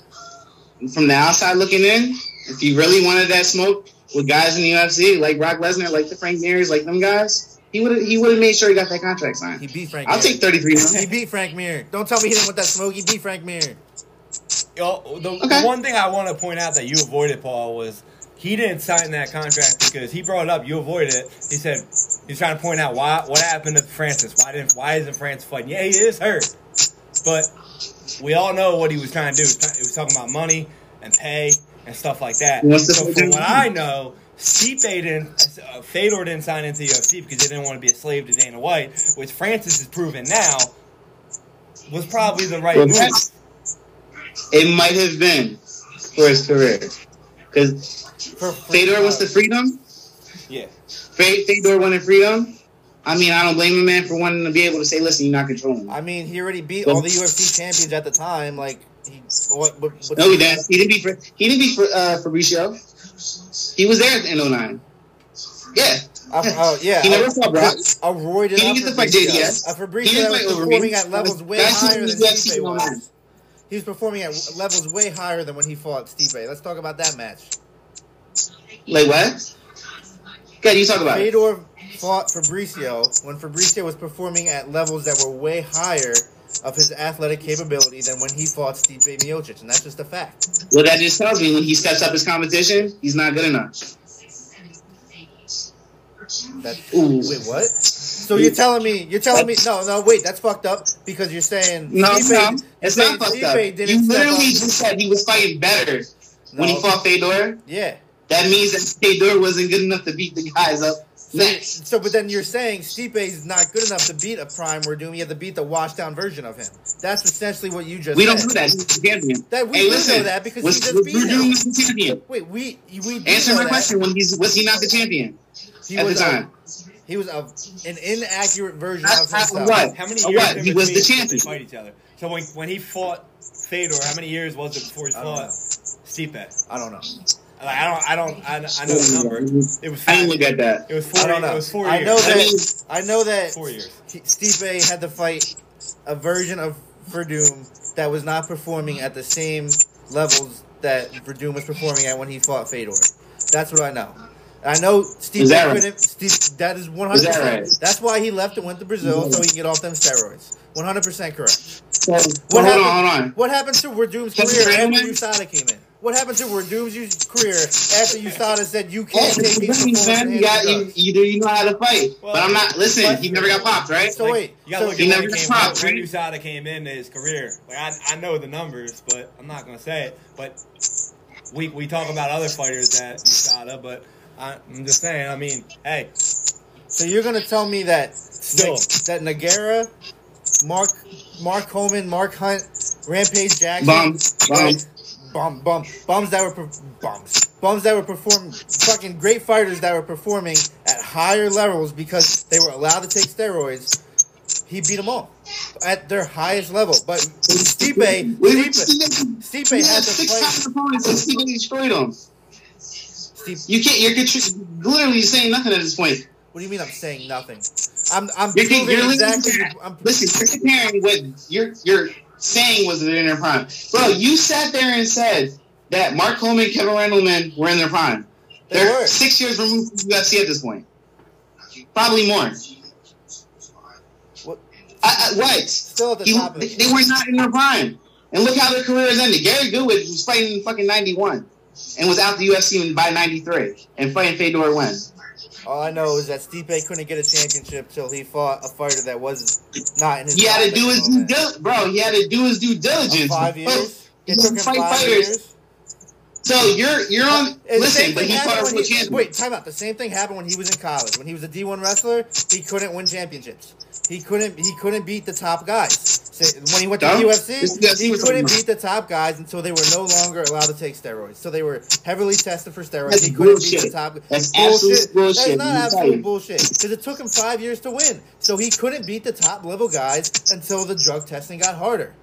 from the outside looking in, if he really wanted that smoke with guys in the UFC, like Brock Lesnar, like the Frank Mirs, like them guys, he would have he would have made sure he got that contract signed. He beat Frank. I'll Mir. take 33 He beat Frank Mir. Don't tell me he didn't want that smoke. He beat Frank Mir. Oh, the, Okay. the one thing I want to point out that you avoided, Paul, was he didn't sign that contract because he brought it up. You avoided it. He said He's trying to point out why what happened to Francis. Why didn't why isn't Francis fighting? Yeah, he is hurt, but we all know what he was trying to do. He was, was talking about money and pay and stuff like that. To So from what I know, Stipe didn't, uh, Fedor didn't sign into the UFC because he didn't want to be a slave to Dana White, which Francis is proven now was probably the right Well, move. It might have been for his career. Because Fedor wants the freedom. Yeah. Fe- Fedor wanted freedom. I mean, I don't blame a man for wanting to be able to say, listen, you're not controlling me. I mean, he already beat all the UFC champions at the time. Like, he, what, what, what, No, he didn't. He didn't beat, he didn't beat uh, Fabricio. He was there in 09. Yeah. Uh, uh, yeah, *laughs* He never a, fought Brock. a roided He didn't get the fight. A He Fabricio didn't was performing me. at levels way That's higher than Stipe was. He was performing at levels way higher than when he fought Stipe. Let's talk about that match. Like what? Okay, you talk about it. Fedor fought Fabricio when Fabricio was performing at levels that were way higher of his athletic capability than when he fought Steve Miocic, and that's just a fact. Well, that just tells me when he steps up his competition, he's not good enough. That Ooh. wait, what? So you're telling me you're telling me no no wait that's fucked up because you're saying No, Stipe- no, it's not fucked Stipe up. You literally just said he was fighting better when he fought Fedor. yeah. That means that Fedor wasn't good enough to beat the guys up next. So, but then you're saying Stipe is not good enough to beat a prime Werdum. You have to beat the washed down version of him. That's essentially what you just We said. don't know that. He's the champion. That we hey, listen, know that because was, he just was beat Werdum him. was the champion? Wait, we we Answer my that. question. When he's was he not the champion He at the was a- time? he was a, an inaccurate version Not- of not himself. what? How many years what? He was the champion. Fight each other. So when when he fought Fedor, how many years was it before he fought know. Stipe? I don't know. Like, I don't, I don't, I, I know the number. It was. I didn't look at that. It was four. I don't know. It was four I know that. I mean- I know that Four years. Stipe had to fight a version of Werdum that was not performing at the same levels that Werdum was performing at when he fought Fedor. That's what I know. I know Stipe Is that right? couldn't. Steve, that is one hundred percent. That's why he left and went to Brazil so he can get off them steroids. One hundred percent correct. So, What hold happened, on, hold on. What happened to Werdum's career you after hear? USADA came in? What happened to Werdum's career after USADA said you can't take these listen, man, you got you, performance you do you know how to fight, Well, but I'm not. Listen, but- he never got popped, right? So wait, You gotta so look he at never when, he came, got popped, when right? USADA came into his career. Like I, I know the numbers, but I'm not gonna say it. But we we talk about other fighters at USADA, but I, I'm just saying. I mean, hey, So you're gonna tell me that Still. that Nogueira, Mark Mark Coleman, Mark Hunt, Rampage Jackson, Bum, bum. Bum, bum, bums that were per- bums, bums that were performing, fucking great fighters that were performing at higher levels because they were allowed to take steroids. He beat them all at their highest level. But Stipe, Stipe, had to six fight. opponents and Stipe destroyed them. Stipe, You can't. You're contri- literally saying nothing at this point. what do you mean? I'm saying nothing. I'm I'm You're, you're exactly. literally, I'm, listen, you're comparing what you're you're saying was in their prime, bro. You sat there and said that Mark Coleman, Kevin Randleman were in their prime. They They're were. six years removed from UFC at this point. Probably more. What- I, I, what? still at the He- top they, they were not in their prime. And look how their careers ended. Gary Goodridge was fighting in fucking 91 and was out the UFC by 93 and fighting Fedor when? All I know is that Stipe couldn't get a championship till he fought a fighter that was not in his. He had to do his due. Bro, he had to do his due diligence. five years. It took him Fight five fighters. years. So you're you're on. And the listen, but he fought when he- Wait, time out. The same thing happened when he was in college. When he was a D1 wrestler, he couldn't win championships. He couldn't. He couldn't beat the top guys. Say- When he went to the UFC, This is UFC he couldn't beat the top guys until they were no longer allowed to take steroids. So they were heavily tested for steroids. That's he couldn't beat the bullshit. top. That's absolute bullshit, That's not absolute bullshit because it took him five years to win. So he couldn't beat the top level guys until the drug testing got harder.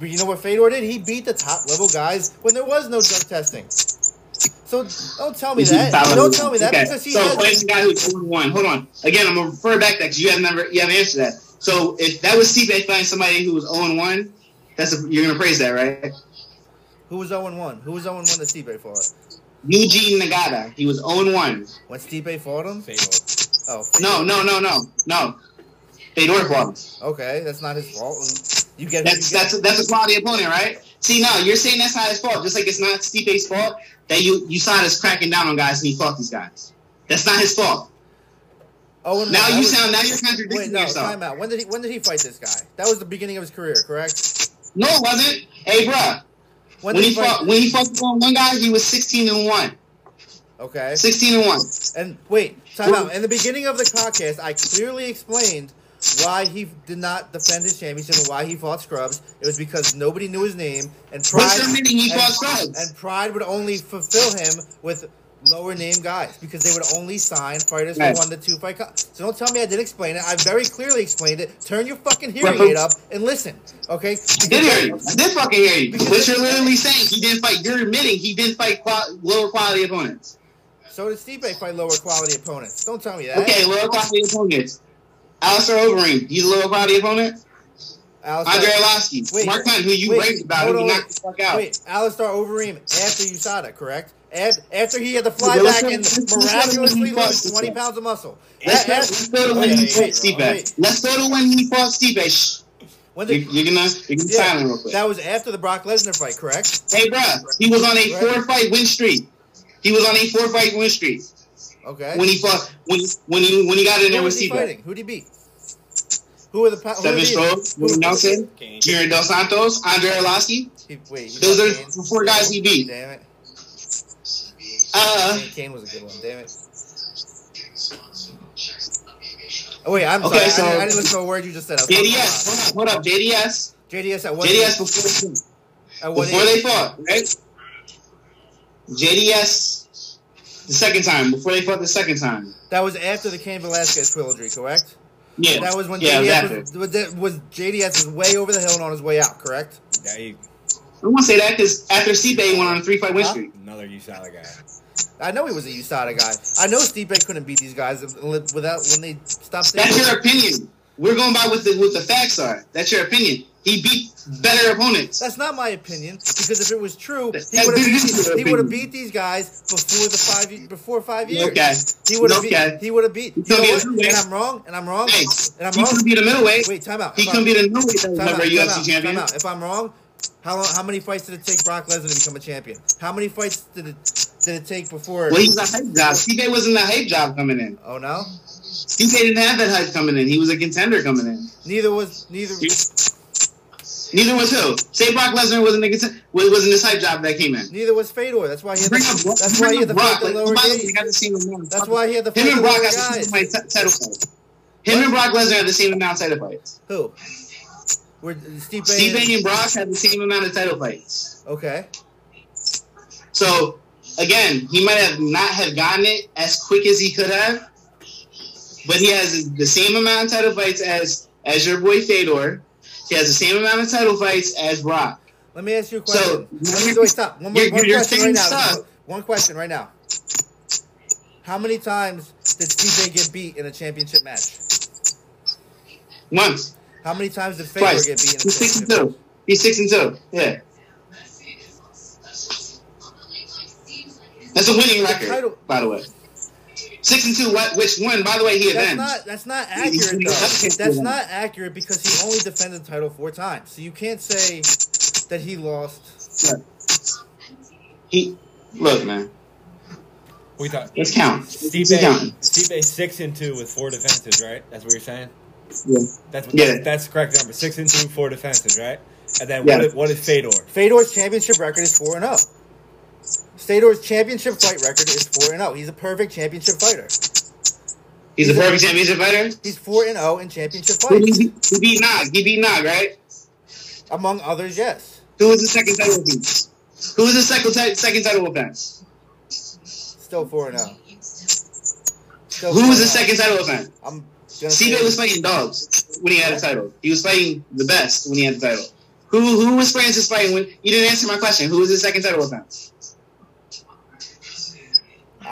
But you know what Fedor did? He beat the top level guys when there was no drug testing. So don't tell me that. Don't tell me that Okay, because he so has. the guy who's 0 1. Hold on. Again, I'm gonna refer back to that because you have never you haven't answered that. So if that was Stipe fighting somebody who was 0 1, that's a, you're gonna praise that, right? Who was 0 1? Who was 0 1 that Stipe fought? Yuji Nagata. He was 0 1. When Stipe fought him? Fedor. Oh, No, no, no, no, no. Fedor fought him. Okay, that's not his fault. You get That's you get- that's that's a quality opponent, right? See, no, you're saying that's not his fault. Just like it's not Stipe's fault that you you saw us cracking down on guys and he fought these guys. That's not his fault. Oh, Now you was- sound now you're contradicting Wait, no, yourself. time out. When did he? When did he fight this guy? That was the beginning of his career, correct? No, it wasn't. Hey, bruh. When When, he fight? fought when he fought one one guy, he was sixteen and one. Okay. Sixteen and one. And wait, time out. In the beginning of the podcast, I clearly explained why he did not defend his championship and why he fought Scrubs. It was because nobody knew his name and Pride. What's the meaning he and, fought Scrubs? and Pride would only fulfill him with lower name guys because they would only sign fighters Right. for one to two fight. Co- so don't tell me I didn't explain it. I very clearly explained it. Turn your fucking hearing aid up and listen, okay? I did hear you. I did fucking hear you. But you're literally saying he didn't fight. You're admitting he didn't fight qual- lower quality opponents. So did Stipe fight lower quality opponents? Don't tell me that. Okay, lower quality opponents. Alistair Overeem, he's a lower quality opponent. Alistair- Andrei Arlovski, Wait, Mark Hunt, who you wait, raved about, who knocked the fuck out. Wait, Alistair Overeem after USADA, correct? After, after he had to fly Yeah, back and let's- let's go to miraculously when he fought lose 20 pounds of muscle. Let's, That- let's go to when he fought Stipe. Let's go to when he fought Stipe. When You, did, you're gonna you're gonna be yeah, silent real quick. that was after the Brock Lesnar fight, correct? Hey, bruh, he was on a Right. four fight win streak. He was on a four fight win streak Okay. when he fought when he, when he when he got in there with Stipe. Who'd he beat? Who were the pa- who Seven did Strokes, Willie Nelson. Junior Dos Santos, Andrei Arlovski. Wait, Those are the four guys he beat. Damn it. Uh, Cain- Cain was a good one. Damn it. Oh wait, I'm Okay, sorry. so- I, didn't, I didn't listen to a word you just said. I JDS, hold up, hold up, JDS, JDS at what? JDS before, at what before they fought, right? JDS, the second time, before they fought the second time. That was after the Cain Velasquez trilogy, correct? Yeah, That was when yeah, JDS was, was, that- was JDS was way over the hill and on his way out, correct? Yeah, you, I want to say that because after Stipe went on a three fight win streak. another USADA guy. I know he was a USADA guy. I know Stipe couldn't beat these guys without when they stopped. That's your opinion. We're going by what the what the facts are. That's your opinion. He beat better opponents. That's not my opinion because if it was true, he would have he would have beat these guys before the five before five years. Okay. He would have Okay. beat. He would have beat. You He know what? be a middleweight. And I'm wrong. And I'm wrong. Hey, And I'm he wrong. couldn't be the middleweight. Wait, time out. He I'm- be the middleweight that was out, never time UFC out, champion. time out. If I'm wrong, how long, how many fights did it take Brock Lesnar to become a champion? How many fights did it did it take before? Well, he's a hype job. Stipe wasn't a hype job coming in. oh no, Stipe didn't have that hype coming in. He was a contender coming in. neither was neither. Neither was who. Say Brock Lesnar wasn't a contender. Wasn't this hype job that came in. Neither was Fedor. That's why he had Bring up, the, that's why he had the Brock. Like, lower nobody got the same amount. That's why he had the Him and Brock got the same title fights. Him and Brock Lesnar had the same amount of title fights. Who? Stipe and- and Brock had the same amount of title fights. Okay. So again, he might have not have gotten it as quick as he could have, but he has the same amount of title fights as as your boy Fedor. He has the same amount of title fights as Brock. Let me ask you a So, question. Let me, wait, stop. One, more, you're- one you're question right now. stuff. One question right now. How many times did Stipe get beat in a championship match? Once, How many times did Fedor twice. get beat in a He's six and championship? two. He's six and two. Yeah. That's a winning record, title- by the way. Six and two. What? Which one? By the way, he That's avenged. not that's not He- he- accurate though. That's not accurate because he only defended the title four times. So you can't say that he lost. He look, man. We thought Let's count. Stipe, Let's count. Stipe six and two with four defenses, right? That's what you're saying. Yeah. That's Yeah. that's, that's the correct number. Six and two, four defenses, right? And then Yeah. what? Is, what is Fedor? Fedor's championship record is four and zero. Fedor's championship fight record is four and zero. He's a perfect championship fighter. He's a perfect championship fighter. He's four and zero in championship fights. He he beat Nog. He beat Nog, right? Among others, yes. Who was the second title offense? Who was the second ti- second title offense? Still four and zero. Still Who was the second title offense? I'm was fighting dogs when he had a title. He was fighting the best when he had the title. Who who was Francis fighting when? You didn't answer my question. Who was his second title offense?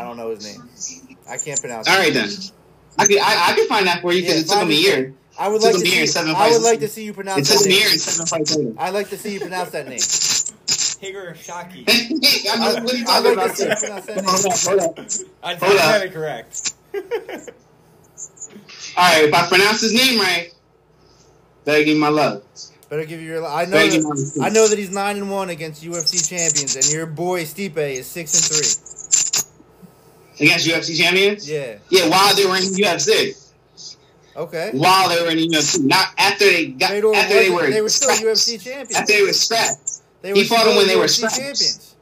I don't know his name. I can't pronounce. All it. right then. I could I, I could find that for you because Yeah, it took him a year. I would like to him a year, see. seven I would like to see you pronounce. It took that him a year name. and seven fights later. I'd like to see you pronounce that name. Higar Shaki. *laughs* I know what are I'd talking like about? to see you pronounce that Hold name. up, hold up. I Hold up. had it correct. *laughs* All right, if I pronounce his name right, better give my love. Better give you your. I know. Better give me my That. I know that he's nine and one against UFC champions, and your boy Stipe is six and three. Against UFC champions? Yeah. Yeah, while they were in UFC. Okay. while they were in the UFC, not after they got after they were they were still. UFC champions. After they were scrapped. They He fought them when they were UFC scrapped. champions.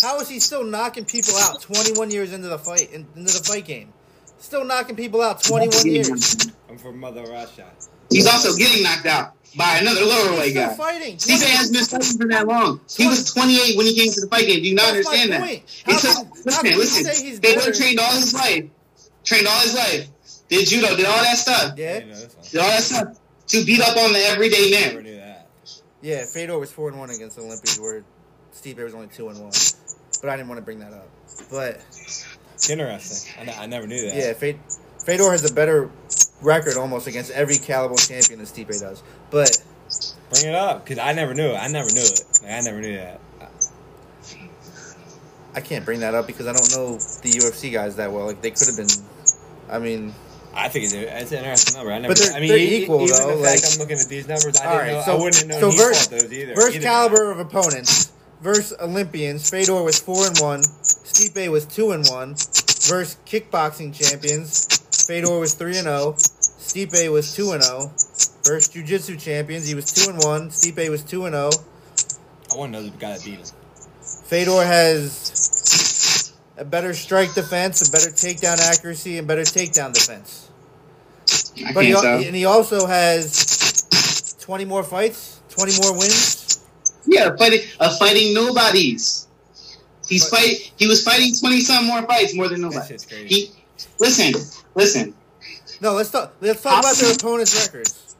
How is he still knocking people out 21 years into the fight in- into the fight game? Still knocking people out 21 years. I'm from Mother Russia. He's also getting knocked out by another lower He's weight guy. fighting. Stipe hasn't been fighting for that long. He was 28 when he came to the fight game. Do you not That's understand that? point. How took, can- how listen, can listen. say he's They better? trained all his life. Trained all his life. Did judo, did all that stuff. Yeah, You know. Did all that stuff to beat up on the everyday Never man. knew that. yeah. Fedor was four and one against the Olympians, where Steve was only two and one. But I didn't want to bring that up. But It's interesting. I, I never knew that. yeah, Fed- Fedor has a better record almost against every caliber champion than Stipe does. But Bring it up, cause I never knew it. I never knew it. Like, I never knew that. I can't bring that up because I don't know the UFC guys that well. Like they could have been. I mean, I think it's, it's an interesting number. I never. But they're- I mean, they're e- equal, even though, the fact like- I'm looking at these numbers, I all didn't know. So I wouldn't have known so he verse those either. verse either caliber of opponents. Verse Olympians, Fedor was four and one. Stipe was two and one. Verse kickboxing champions, Fedor was three and zero. Stipe was two and zero. First jiu-jitsu champions, he was two and one. Stipe was two and zero. I want to know the guy that beat him. Fedor has a better strike defense, a better takedown accuracy, and better takedown defense. I But he, can't tell. and he also has twenty more fights, twenty more wins. Yeah, fighting, uh, fighting nobodies. He's But- fight. He was fighting twenty some more fights more than That nobody. shit's crazy. He listen, listen. No, let's talk. Let's talk about their opponents' records.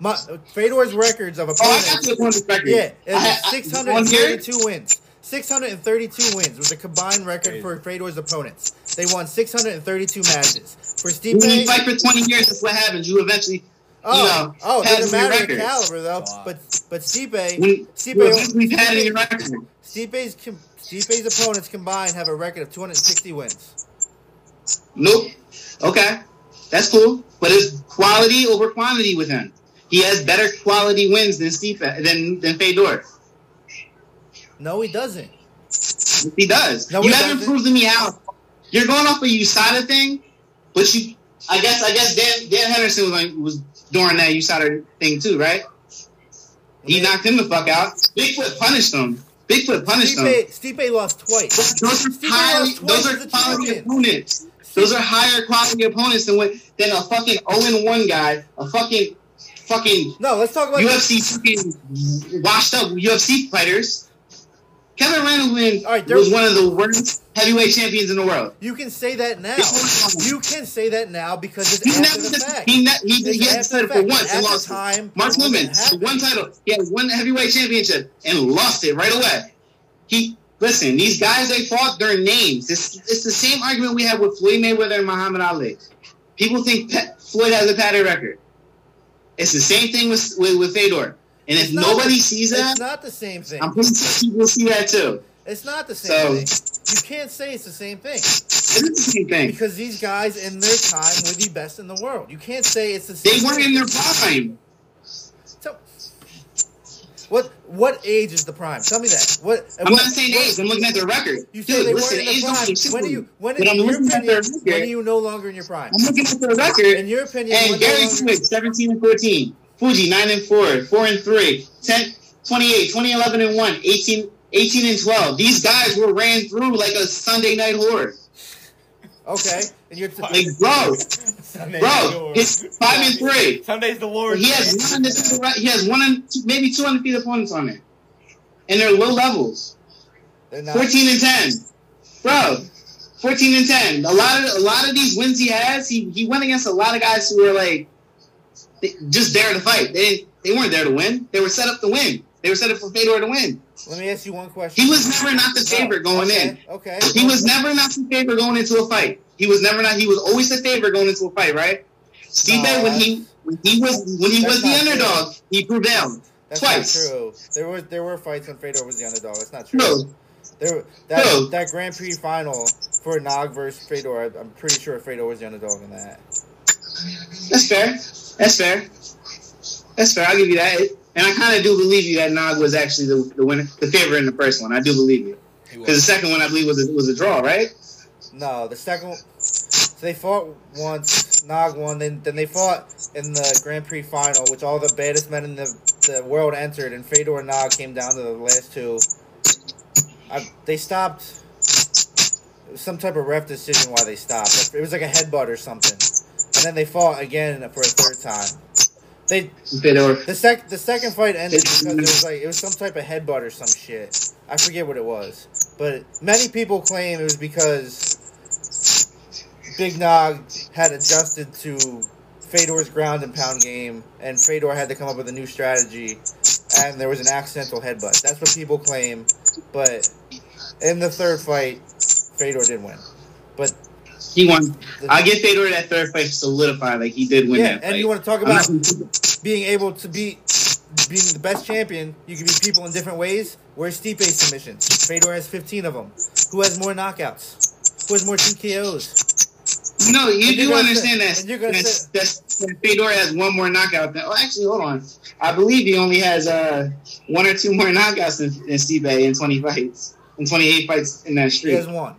My, Fedor's records of Oh, I got opponents. the opponent's record. yeah, it's six hundred here. thirty-two wins. 632 wins was the combined record for Fedor's opponents. They won 632 matches. For When you fight for twenty years, that's what happens. You eventually, oh, you know, oh, it doesn't matter the caliber though. Wow. But but Stipe, When you Stipe, eventually padding your record. Stipe's Stipe's opponents combined have a record of 260 wins. Nope. Okay, that's cool. But it's quality over quantity with him. He has better quality wins than Steve than than Fedor. No, he doesn't. He does. No, you haven't doesn't. proved to me how. You're going off a USADA thing, but you. I guess I guess Dan Dan Henderson was like, was during that USADA thing too, right? He knocked him the fuck out. Bigfoot punished him. Bigfoot punished him. Stipe, Stipe lost twice. Those are Stipe twice those are quality opponents. Those are higher quality opponents than what than a fucking 0 1 guy, a fucking fucking No, let's talk about UFC fucking washed up UFC fighters. Kevin Randleman right, was one of the worst heavyweight champions in the world. You can say that now. You can say that now because it's He after never the fact. he, ne- he, he had said it for once and lost time, it. Mark Newman, one title. He had one heavyweight championship and lost it right away. He listen, these guys they fought their names. It's, it's the same argument we have with Floyd Mayweather and Muhammad Ali. People think Pe- Floyd has a padded record. It's the same thing with with, with Fedor. And if It's not nobody the- sees that, it's not the same thing. I'm pretty sure people see that too. It's not the same So- thing. You can't say it's the same thing It is the same thing. because these guys in their time were the best in the world. You can't say it's the same thing. They weren't in their prime. What what age is the prime? Tell me that. What? I'm what- not saying age. I'm looking at their record. You say Dude, they listen, weren't in the don't prime. When do you? When, in your opinion, when are you no longer in your prime? I'm looking at their record. In your opinion, And Gary Swift, 17 and 14. Fuji, 9 and 4. 4 and 3. 10, 28, 20, 11 and 1. 18, 18 and 12. These guys were ran through like a Sunday night horror. Okay, and you're Like, bro, Sunday's bro, Lord. he's 5 and 3. Sunday's the Lord. He has one, undefeated- he has one and two, maybe two undefeated opponents on it, And they're low levels. they're not. 14 and 10. Bro, 14 and 10. A lot of a lot of these wins he has, he, he went against a lot of guys who were like just there to fight. They they weren't there to win. They were set up to win. They were set up for Fedor to win. Let me ask you one question. He was never not the favorite oh, going okay, in. Okay. He was never not the favorite going into a fight. He was never not. He was always the favorite going into a fight, right? Steve No, when he when he was when he was the not true. underdog, he prevailed That's twice. not true. There was there were fights when Fedor was the underdog. That's not true. No, There that No. that Grand Prix final for Nog versus Fedor. I'm pretty sure Fedor was the underdog in that. That's fair. That's fair. That's fair. I'll give you that. And I kind of do believe you that Nog was actually the, the winner, the favorite in the first one. I do believe you. Because the second one, I believe, was a, was a draw, right? No, the second. So So they fought once, Nog won, then then they fought in the Grand Prix final, which all the baddest men in the, the world entered, and Fedor and Nog came down to the last two. I, they stopped. Some type of ref decision why they stopped. It was like a headbutt or something, and then they fought again for a third time. They Fedor. the sec the second fight ended because it was like it was some type of headbutt or some shit. I forget what it was, but many people claim it was because Big Nog had adjusted to Fedor's ground and pound game, and Fedor had to come up with a new strategy, and there was an accidental headbutt. That's what people claim, but in the third fight, Fedor did win. But He won. I get Fedor that third place solidified. Like he did win yeah, that fight. and you want to talk about being able to beat being the best champion, you can beat people in different ways. Where's Stipe submissions? Fedor has 15 of them. Who has more knockouts? Who has more TKOs? No, you do understand say- that. you're gonna say- that's, that Fedor has one more knockout. Than, oh, actually, hold on. I believe he only has uh, one or two more knockouts than, than Stipe in 20 fights, in 28 fights in that streak. He has one.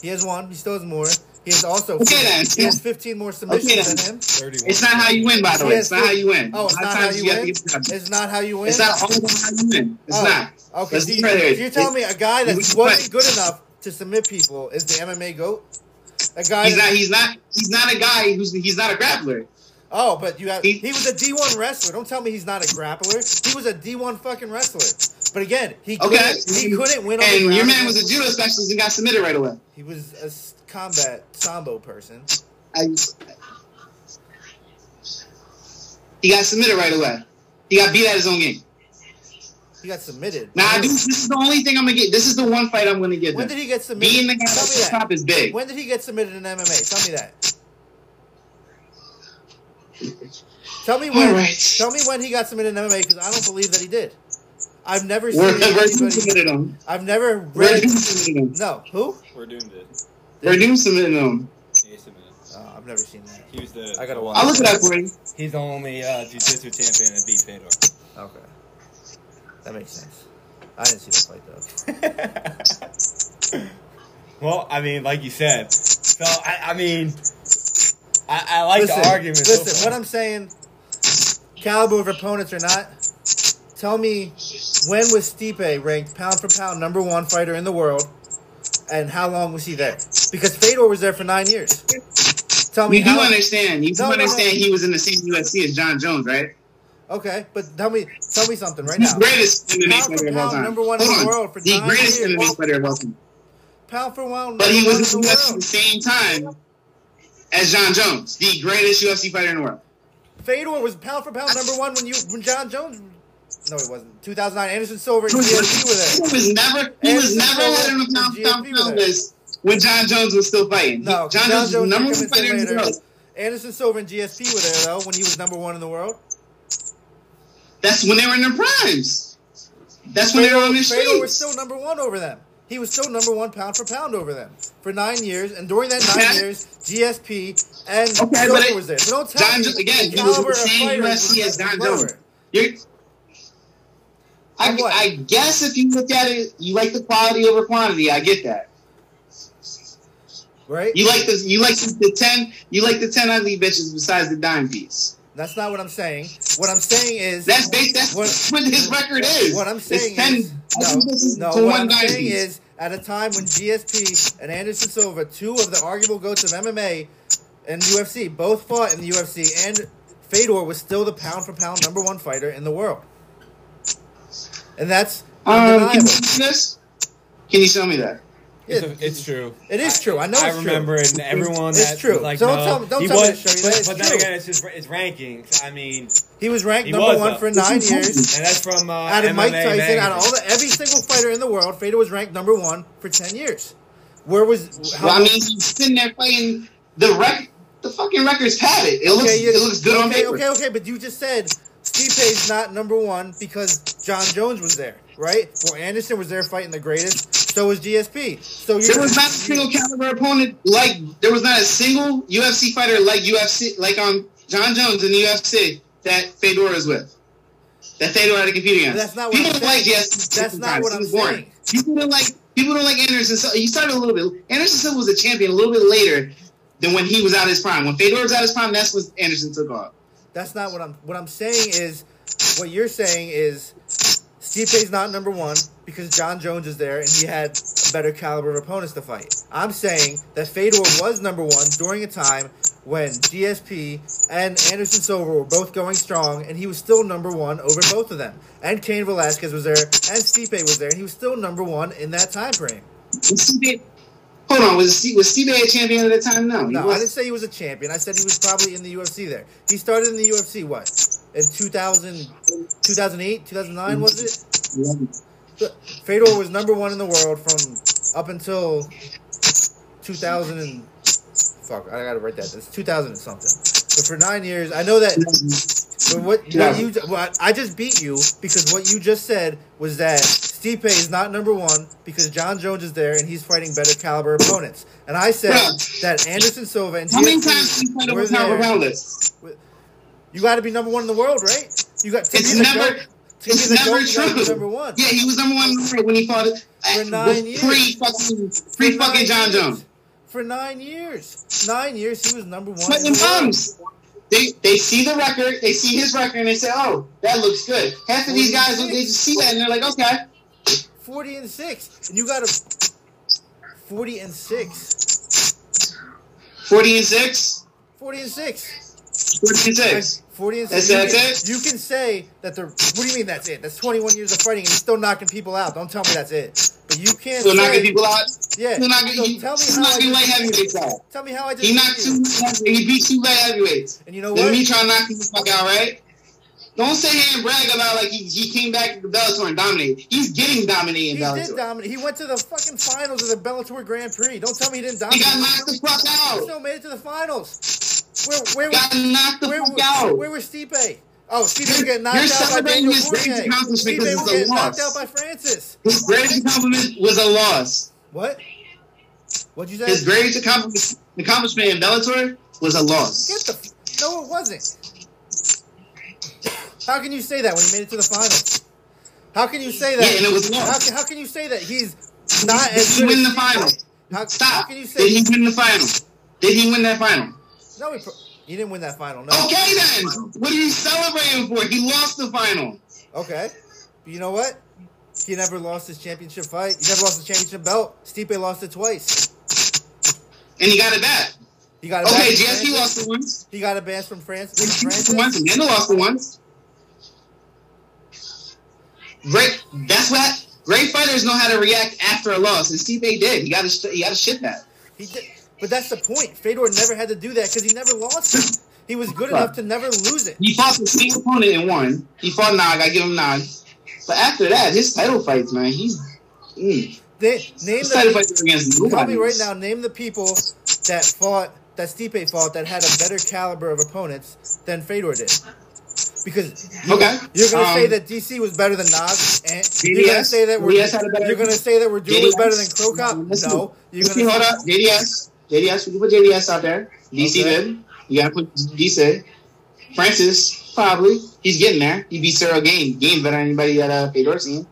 He has one. He still has more. He has also Okay, then. he has 15 more submissions Okay, than then. him. 31. It's not how you win, by the way. It's not how you win. Oh, it's A lot of not how you win. It's not how you win. It's not how you win. It's Oh, not. Okay, Let's so you, fair. you're telling me a guy that wasn't good enough to submit people is the MMA goat? A guy He's not. He's not. He's not a guy who's. He's not a grappler. Oh, but you have He- he, was a D one wrestler. Don't tell me he's not a grappler. He was a D one fucking wrestler. But again, he Okay. couldn't, he couldn't win on the And your man was a judo specialist and got submitted right away. He was a s- combat sambo person. I, he got submitted right away. He got beat at his own game. He got submitted. Now, I do, this is the only thing I'm gonna get. This is the one fight I'm gonna get. when Them. did he get submitted? Being the guy tell at me the that. top is big. When did he get submitted in MMA? Tell me that. Tell me when. All right. Tell me when he got submitted in MMA because I don't believe that he did. I've never seen We're, we're anybody. submitted him. I've never We're read. him. No, who? We're doomed it. Werdum submitting him. Yeah, it's a minute. Oh, I've never seen that. He was the. I gotta the- watch. I'll look it up for you. He's the only uh, jiu-jitsu champion that beat Fedor. Okay, that makes sense. I didn't see that fight though. *laughs* well, I mean, like you said. So, I, I mean, I, I like listen, the argument. Listen, far. what I'm saying, caliber of opponents or not, tell me when was Stipe ranked pound for pound number one fighter in the world, and how long was he there? Because Fedor was there for nine years. Tell me You do understand. You do No, no, no. understand he was in the same UFC as Jon Jones, right? Okay, but tell me, tell me something right He's now. the greatest MMA Pound for fighter of all time. number one in Hold the world for the nine greatest years. MMA fighter of all time. Pound for pound, But he was in the the UFC at the same time as Jon Jones, the greatest UFC fighter in the world. Fedor was pound for pound number one when you when Jon Jones. No, he wasn't. 2009, Anderson Silva and He GSP were there. was never he was never Silva had on the pound for pound were pound there. list when Jon Jones was still fighting. No, Jon, Jon Jones was the number one fighter in the world. Anderson Silva and GSP were there though when he was number one in the world. That's when they were in their primes. That's when they were on the Fedor was streets. still number one over them. He was still number one pound for pound over them for nine years, and during that nine years, GSP and Okay, it- was there. So don't tell Jon me again, he was the same UFC as Jon. Jones. I, I guess if you look at it, you like the quality over quantity. I get that. right? You like the you like the, the ten you like the ten ugly bitches besides the dime piece. That's not what I'm saying. What I'm saying is That's based, that's What- what, his record is. What I'm saying 10 is no. No, what one I'm saying piece. is at a time when GSP and Anderson Silva, two of the arguable goats of MMA and UFC, both fought in the UFC, and Fedor was still the pound for pound number one fighter in the world, and that's um, can you undeniable. see this? Can you show me that? It's, a, it's true. It is true. I know I it's true. remember it, and everyone It's that true. like, So don't no, tell me- don't he tell me was, to show you but, but then again, it's just it's rankings. I mean, He was ranked He number was, one though. for nine *laughs* years. and that's from uh, Out of MMA Mike Tyson, magazine. out of all the, every single fighter in the world, Fedor was ranked number one for ten years. Where was how Well, I mean, he's sitting there fighting the rec. The fucking records had it. It looks you- it looks good on okay, paper. Okay, okay, but you just said Stipe's not number one because Jon Jones was there, right? Well, Anderson was there fighting the greatest. So was GSP. So you There was not a single caliber opponent like there was not a single UFC fighter like UFC like on Jon Jones in the UFC that Fedor is with. That Fedor had to compete against. That's not what people I'm don't like saying. GSP. That's not what I'm boring. saying. People don't like people don't like Anderson. Silva. He started a little bit. Anderson Silva was a champion a little bit later than when he was out of his prime. When Fedor was out of his prime, that's when Anderson took off. That's not what I'm. What I'm saying is, what you're saying is, Stipe's not number one because Jon Jones is there and he had a better caliber of opponents to fight. I'm saying that Fedor was number one during a time when GSP and Anderson Silva were both going strong, and he was still number one over both of them. And Cain Velasquez was there, and Stipe was there, and he was still number one in that time frame. Stipe- hold on, was was Stipe a champion at the time? No, No, I didn't say he was a champion. I said he was probably in the UFC there. He started in the UFC, what? In 2000, 2008, 2009, was it? Fedor was number one in the world from up until 2000 and fuck. I gotta write that. It's 2000 and something. But for nine years, I know that. But what, what you what I just beat you because what you just said was that Stipe is not number one because Jon Jones is there and he's fighting better caliber opponents. And I said that Anderson Silva and How many times did he fight were over Power there. Roundless? You got to be number one in the world, right? You got to It's never, goat. It's never goat, you gotta be true. number one. Yeah, he was number one in the world when he fought uh, For nine years. pre fucking pre fucking Jon years. Jones. For nine years, nine years, he was number one. But in in the world. They they see the record, they see his record, and they say, "Oh, that looks good." Half of these guys, they just see that and they're like, "Okay." Forty and six, and you got a forty and six. Forty and six. Forty and six. Forty and six. Forty and That's- six. you, that's can, it? you can say that the. What do you mean that's it? That's twenty-one years of fighting, and he's still knocking people out. Don't tell me that's it. But you can't. Still say, knocking people out. Yeah. Still knocking. So he, tell me he's how I knocking light heavyweights out. Tell me how I just. He knocked two. He beat two light heavyweights. And you know what? me trying to knock the fuck out, right? Don't sit here and brag about like he, he came back to the Bellator and dominated. He's getting dominated He in did dominate. He went to the fucking finals of the Bellator Grand Prix. Don't tell me he didn't dominate. He got knocked the fuck out. Still made it to the finals. Where where Got was knocked the where, fuck where, out. where was Stipe? Oh, Stipe getting knocked out by celebrating Daniel his great Cormier. accomplishment because it's a getting knocked loss. out by Francis. His greatest accomplishment was a loss. What? What'd you say? His greatest accomplishment, accomplishment in Bellator was a loss. Get the no, it wasn't. How can you say that when he made it to the finals? How can you say that? Yeah, and it was how, can, how can you say that he's not Did as he win the final? How, how can you Did he say? win the final? Did he win that final? No, he, pro- he didn't win that final. No. Okay then. What are you celebrating for? He lost the final. Okay. But you know what? He never lost his championship fight. He never lost his championship belt. Stipe lost it twice. And he got it back. He got it Okay, back from GSP lost the once. He got a ban from France. He From the once. Amanda lost the once. Great. That's what great fighters know how to react after a loss, and Stipe did. He got to he got to shit that. He did, but that's the point. Fedor never had to do that because he never lost. He was good enough to never lose it. He fought the same opponent and won. He fought Nog. I give him Nog. But after that, his title fights, man, he's mm, They, name the, fights are against tell nobody. me right now. Name the people that fought that Stipe fought that had a better caliber of opponents than Fedor did. Because you, Okay. you're gonna Um, say that DC was better than Nog, and you're gonna say that we're JDS had a better- you're gonna say that Werdum better than Cro Cop. Listen, No, you're gonna hold up. JDS. JDS. We can put JDS out there. DC Okay. did. You gotta put DC. Francis, probably. He's getting there. He beat Ciryl Gane. Gane better than anybody that uh, Fedor seen.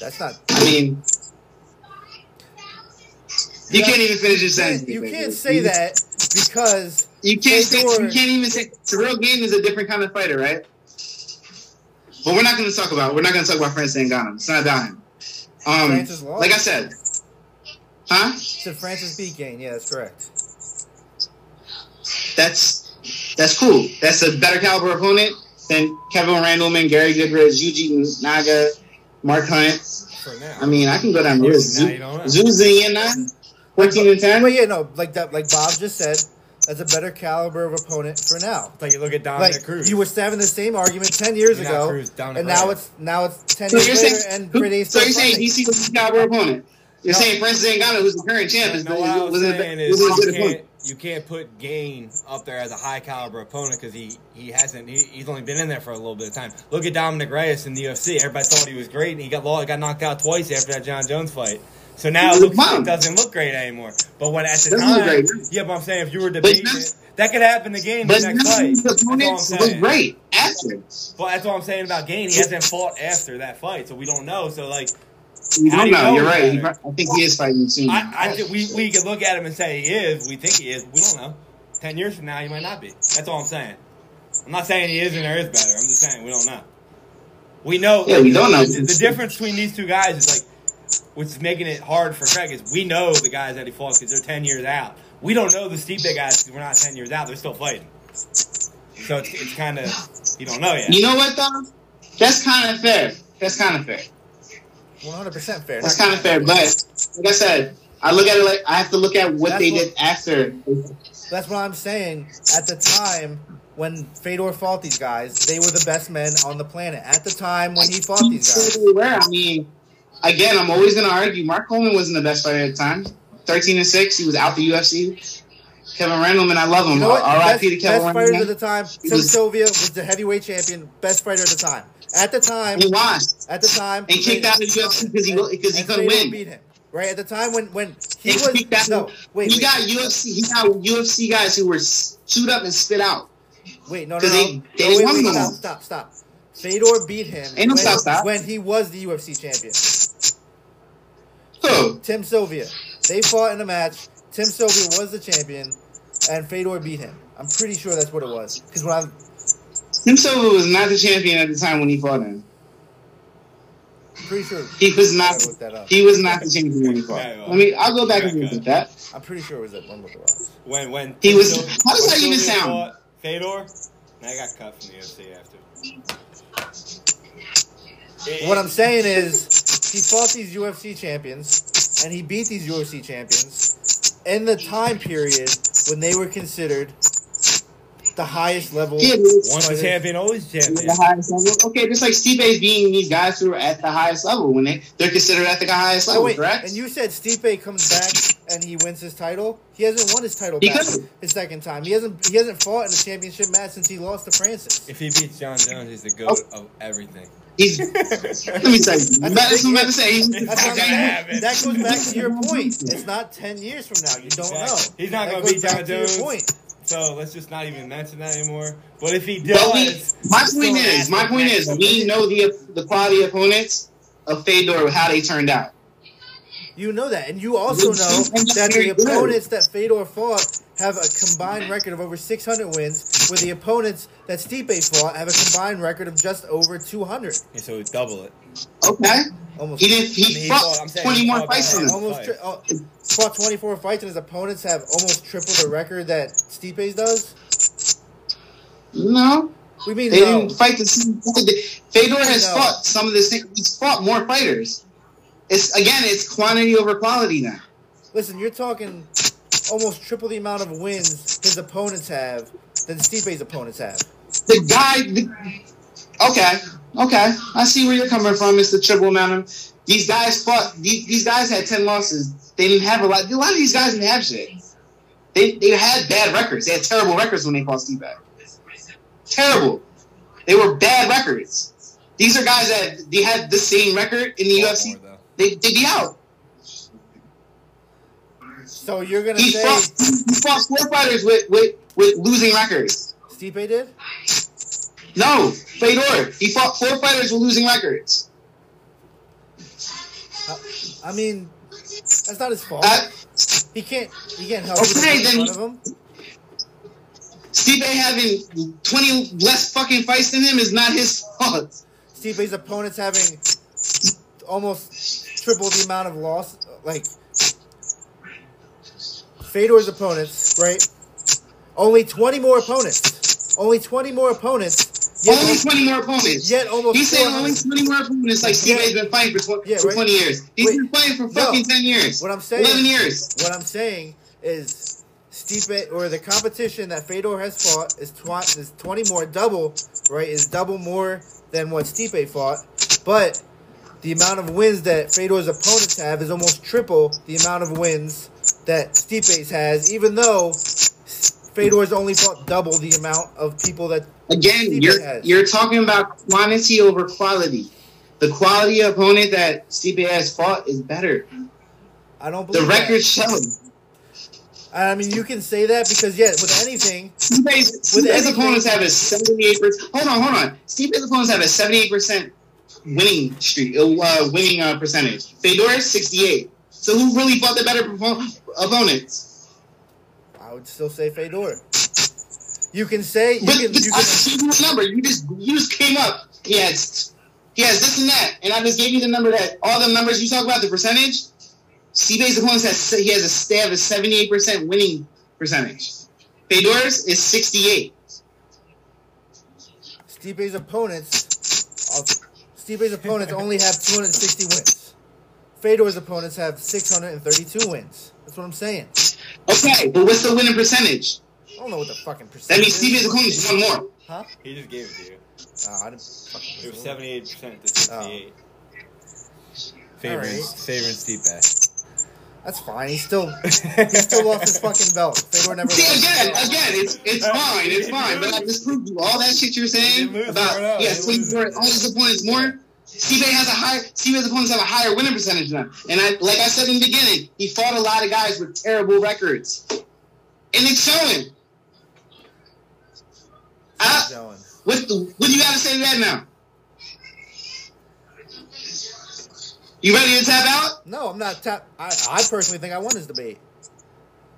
That's not. I mean, you can't even finish your sentence. You can't say that because You can't say, you can't even say Ciryl Gane is a different kind of fighter, right? But we're not going to talk about we're not going to talk about Francis Ngannou. It's not about him. Um, like I said, huh? said Francis beat Gane. Yeah, that's correct. That's that's cool. That's a better caliber opponent than Kevin Randleman, Gary Goodridge, Yuji Naga, Mark Hunt. I mean, I can go down the list. Now you don't know. Zuzi and nine, fourteen and ten. But yeah, no, like that, like Bob just said, that's a better caliber of opponent for now. It's like you look at Dominic Like Cruz. you were having the same argument ten years You're not ago, Cruz, Dominic and now Reyes. it's now it's ten So years you're later, saying, and who- Freddie's so you're saying fighting. DC was the caliber opponent? You're No. saying Francis Ngannou, who's the current champ, is no, the, what I was was, saying was is you can't opponent. you can't put Gane up there as a high caliber opponent because he he hasn't he, he's only been in there for a little bit of time. Look at Dominic Reyes in the UFC. Everybody thought he was great, and he got law got knocked out twice after that Jon Jones fight. So now it, looks, it doesn't look great anymore. But when at the time, yeah, but I'm saying if you were debating it, that could happen to Gane the next fight. That's all I'm opponent was saying. great after. But that's what I'm saying about Gane. He hasn't fought after that fight, so we don't know. So like, We don't do you know. You're right. He, I think he is fighting soon. I, I we we can look at him and say he is. We think he is. We don't know. Ten years from now, he might not be. That's all I'm saying. I'm not saying he is and there is better. I'm just saying we don't know. We know. Yeah, we don't know. The, the difference between these two guys is like, what's making it hard for Craig is we know the guys that he fought because they're ten years out. We don't know the Stipe guys because we're not ten years out. They're still fighting. So it's, it's kind of you don't know yet. you know what though? That's kind of fair. That's kind of fair. One hundred percent fair. That's kind of fair. But like I said, I look at it like I have to look at what That's they what- did after. That's what I'm saying. At the time when Fedor fought these guys, they were the best men on the planet. At the time when he fought these guys, Totally. I mean, again, I'm always going to argue. Mark Coleman wasn't the best fighter at the time. 13 and six, he was out the UFC. Kevin Randleman, I love him. you know? R.I.P. To Kevin best fighters at the time. He Tim was- Sylvia was the heavyweight champion, best fighter at the time. At the time, He lost. at the time, And kicked out of the UFC because he because he couldn't win. Beat him right at the time when when he He was out. no wait he wait, got UFC. He got UFC guys who were shoot up and spit out. wait no no no, they- no wait, wait, stop stop stop. Fedor beat him Ain't no when, stop, stop. when he was the UFC champion. Who? Tim Sylvia. They fought in a match. Tim Sylvia was the champion, and Fedor beat him. I'm pretty sure that's what it was. Because when I'm Tim Silva was not the champion at the time when he fought him. pretty sure, He was not. I looked that. He was not the champion when he fought. Yeah, well, Let me. I'll go back and back look at that. I'm pretty sure it was that one with the rocks. When when He was- Sil- how does that even sound? fought Fedor, I got cut from the UFC after. It- What I'm saying is, he fought these UFC champions, and he beat these UFC champions in the time period when they were considered the highest level. Yeah, dude. once a champion, always champion. the highest level. Okay, just like Steve is being these guys who are at the highest level when they they're considered at the highest Oh, level, wait, correct? and you said Stipe comes back and he wins his title. He hasn't won his title He back couldn't. his second time. He hasn't. He hasn't fought in a championship match since he lost to Francis. If he beats Jon Jones, he's the goat oh. of everything. He's *laughs* let me tell you. That's what I'm about to say. He's, That's what I'm saying. *laughs* That goes back to your point. *laughs* It's not ten years from now. You don't know. He's not That gonna goes beat back Jon to your Jones. point. So let's just not even mention that anymore. But if he But we, does, my point is, my point is, we know the the quality opponents of Fedor, how they turned out. You know that, and you also know that the opponents that Fedor fought have a combined record of over 600 wins, where the opponents that Stipe fought have a combined record of just over 200. Yeah, so double it. Okay, Almost. he didn't. He, I mean, he fought, fought- I'm saying twenty he more fought fights better. almost tri- oh, fought 24 fights, and his opponents have almost triple the record that Stipe's does. No, We mean they no. didn't fight the same. Fedor has No. fought some of the same. He's fought more fighters. It's again, it's quantity over quality now. Listen, you're talking almost triple the amount of wins his opponents have than Stipe's opponents have. The guy. The, okay, okay, I see where you're coming from. It's the triple amount of these guys fought. These, these guys had ten losses. They didn't have a lot. A lot of these guys didn't have shit. They they had bad records. They had terrible records when they fought Steve. Terrible. They were bad records. These are guys that they had the same record in the UFC. Baltimore, though. They they be out. So you're gonna He say fought, he fought four fighters with, with, with losing records. Stipe did? No, Fedor. He fought four fighters with losing records. I mean, that's not his fault. Uh, he can't. He can't help Okay, then- front of him. Stipe having 20 less fucking fights than him is not his fault. Stipe's opponents having almost triple the amount of loss. Like Fedor's opponents, right? Only 20 more opponents. Only 20 more opponents. Yet, only 20 more opponents. yet almost He's saying 400 only 20 more opponents like Steve Yeah. been fighting for, tw- Yeah, for 20 years. He's Wait, been fighting for no. fucking 10 years. What I'm saying- 11 years. What I'm saying is Stipe or the competition that Fedor has fought is, tw- is 20 more double, right? Is double more than what Stipe fought. But the amount of wins that Fedor's opponents have is almost triple the amount of wins that Stipe's has, even though Fedor's only fought double the amount of people that Again, Stipe you're has. you're talking about quantity over quality. The quality opponent that Stipe has fought is better. I don't The believe. that. record shows. I mean, you can say that because yeah, with anything, Stipe's, Stipe's anything- opponents have a 78%. Hold on, hold on. Stipe's opponents have a 78% winning streak, uh, winning uh, percentage. Fedor sixty eight. So who really fought the better perform- opponents? I would still say Fedor. You can say you But can this, you I can just gave you a number. You just you just came up. He has he has this and that, and I just gave you the number that all the numbers you talk about the percentage. Stipe's opponents has he has a they of seventy eight percent winning percentage. Fedor's is sixty eight. Stipe's opponents, uh, Stipe's opponents only have 260 wins. Fedor's opponents have 632 wins. That's what I'm saying. Okay, but what's the winning percentage? I don't know what the fucking That percentage means Stipe's is. opponents won more. Huh? He just gave it to you. Oh, I didn't fucking It was seventy-eight percent to oh. sixty-eight. Favorite, Alright. favorite Stipe. That's fine. He still he still lost his fucking belt. Fedor never See again, again, it's it's *laughs* fine, it's fine. But I just proved you all that shit you're saying about right now. yes, He loses. all his opponents more. Steve has a higher Steve's opponents have a higher winning percentage than him. And I like I said in the beginning, he fought a lot of guys with terrible records. And it's showing. Uh, Showing. what the, what do you gotta say to that now? You ready to tap out? No, I'm not. Tap- I I personally think I won this debate.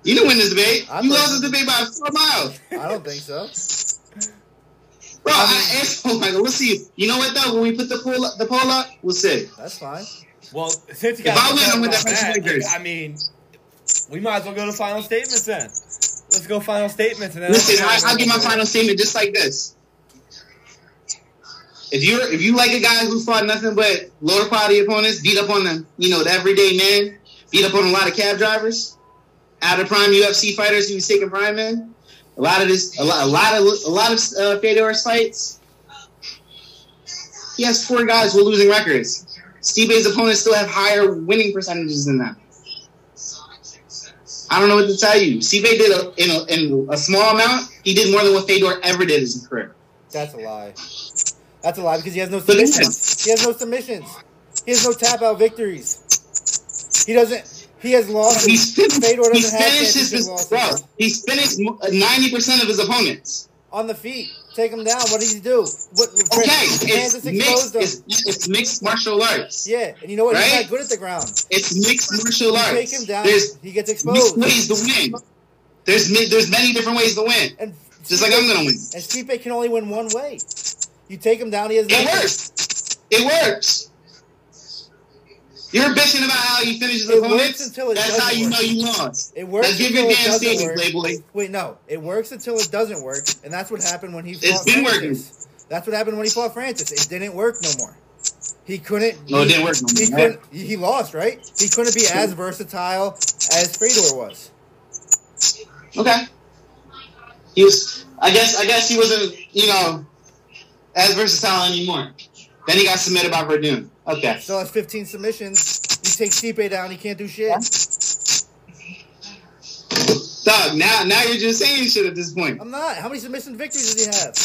You didn't win this debate. I you lost this debate by four miles. I don't think so. Bro, I I, asked, oh my god, we'll see. You know what though? When we put the poll up, the poll up, we'll see. That's fine. Well, since you If I win, I'm with the French that, Lakers. I mean, we might as well go to final statements then. Let's go final statements and then. Listen, I, I'll give my final statement just like this. If you if you like a guy who fought nothing but lower quality opponents, beat up on them, you know, the everyday man, beat up on a lot of cab drivers, out of prime UFC fighters he was taking prime in. A lot of this, a lot, a lot of a lot of uh, Fedor's fights. He has four guys with losing records. Stipe's opponents still have higher winning percentages than that. I don't know what to tell you. Stipe did a, in, a, in a small amount. He did more than what Fedor ever did in his career. That's a lie. That's a lie because he has no submissions. He has no submissions. He has no tap out victories. He doesn't. He has lost. He's finished, Fedor he's finished his, bro. He's finished uh, ninety percent of his opponents. On the feet, take him down. What did he do? What? Okay, it's mixed. It's, it's mixed martial arts. yeah, and you know what? He's not good at the ground. It's mixed martial You arts. take him down. There's he gets exposed. ways to win. There's there's many different ways to win. And Just like I'm gonna win. And Stipe can only win one way. You take him down, he has It nothing. works. It works. You're bitching about how he finishes It works opponents. until it That's how you work. know you lost. It works Now give until your it damn work. Playboy. Wait, no. It works until it doesn't work, and that's what happened when he fought It's been Francis. That's what happened when he fought Francis. It didn't work no more. He couldn't. No, it didn't work no He more, couldn't. He lost, right? He couldn't be as versatile as Fedor was. Okay. He was. I guess. I guess he wasn't. You know, as versatile anymore. Then he got submitted by Werdum. Okay. So has 15 submissions. You take Stipe down, he can't do shit. Doug, now now you're just saying shit at this point. I'm not. How many submission victories does he have?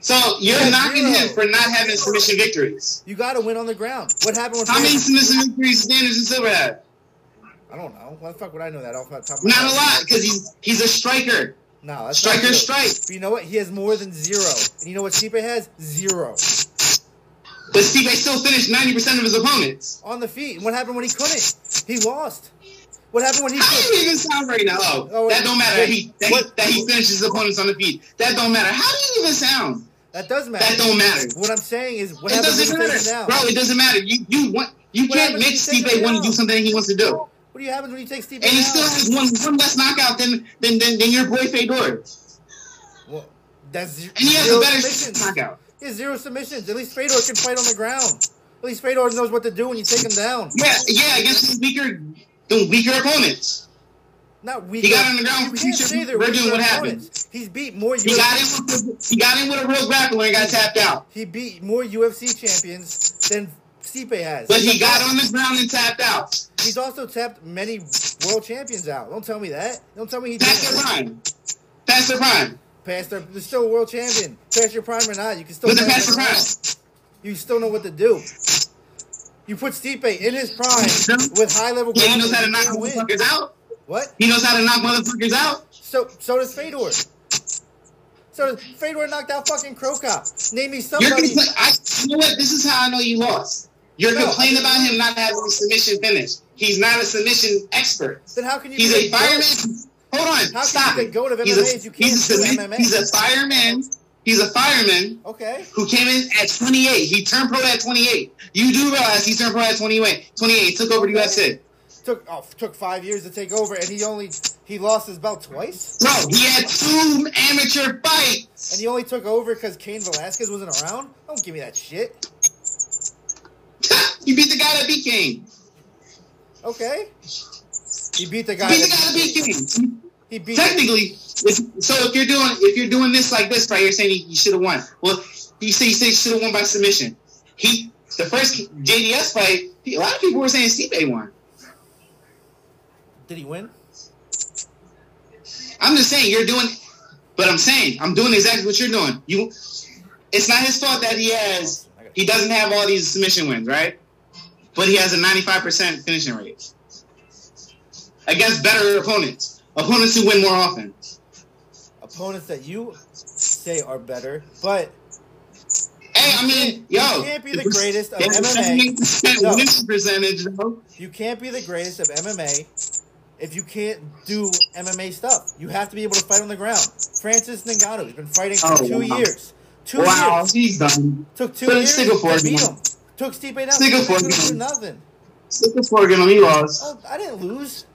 So you're Yeah, knocking zero. him for not having submission victories. You got to win on the ground. What happened with How many submission victories does Anderson Silva have? I don't know. Why the fuck would I know that off the top of my Not head? a lot, because he's he's a striker. No, that's Striker strike. But you know what? He has more than zero. And you know what Stipe has? Zero. But Stipe still finished 90% of his opponents. On the feet. And what happened when he couldn't? He lost. What happened when he How do couldn't? you even sound right now? Oh, Oh, that don't matter. wait, he, that, he, that he finishes his opponents on the feet. That don't matter. How do you even sound? That does matter. That don't matter. What I'm saying is, what it happens doesn't matter, down? bro. It doesn't matter. You you want you What can't happens make Stipe want to do something he wants to do, What do you happen when you take Stipe and he still has one one less knockout than than than, than your boy Fedor, Well, that's and he has a better knockout. He has zero submissions. At least Fedor can fight on the ground. At least Fedor knows what to do when you take him down. Yeah, yeah, against the weaker the weaker opponents. Not weak. He got on the ground with can't Future say they're Red weaker Doom, what happened? He's beat more He got in with he got in with a real grappler and got tapped out. He beat more UFC champions than Stipe has. But he got on the ground and tapped out. He's also tapped many world champions out. Don't tell me that. Don't tell me he Past their didn't. prime. Past their prime. Past their, they're still a world champion. Past your prime or not, you can still. Fight past their prime? You still know what to do. You put Stipe in his prime with high level Yeah, he knows how to knock motherfuckers out. What? He knows how to knock motherfuckers out. So so does Fedor. So does Fedor knocked out fucking Cro Cop. Name me You're somebody. compla- I, you know what? This is how I know you lost. You're No, complaining about him not having a submission finish. He's not a submission expert. Then how can you? He's a fireman. Hold on, How can stop you it. be the GOAT he's a, you can't he's, a, MMA? he's a fireman. He's a fireman Okay. who came in at 28. He turned pro at 28. You do realize he turned pro at 28. 28. Took over the UFC. Took oh, took five years to take over, and he only he lost his belt twice, No, he had two amateur fights. and he only took over because Cain Velasquez wasn't around. Don't give me that shit. *laughs* you beat the guy that beat King. Okay. He beat the guy. beat the guy beat King. He beat. technically, so if you're doing if you're doing this like this right, you're saying you, you should have won. Well, you say you say should have won by submission. He the first JDS fight, a lot of people were saying Stipe won. Did he win? I'm just saying you're doing, but I'm saying I'm doing exactly what you're doing. You, it's not his fault that he has he doesn't have all these submission wins, right? But he has a 95% finishing rate against better opponents, opponents who win more often. Opponents that you say are better, but Hey, I mean, yo, You can't be the greatest of MMA. No. win percentage, though. you can't be the greatest of MMA if you can't do MMA stuff. You have to be able to fight on the ground. Francis Ngannou he's been fighting for Oh, two wow. years. Two Wow, years. he's done. Took two Put years stick up for to beat him. Took Stipe down. Stick up Stipe for him. do nothing. Stick a fork in him. He lost. Oh, I didn't lose.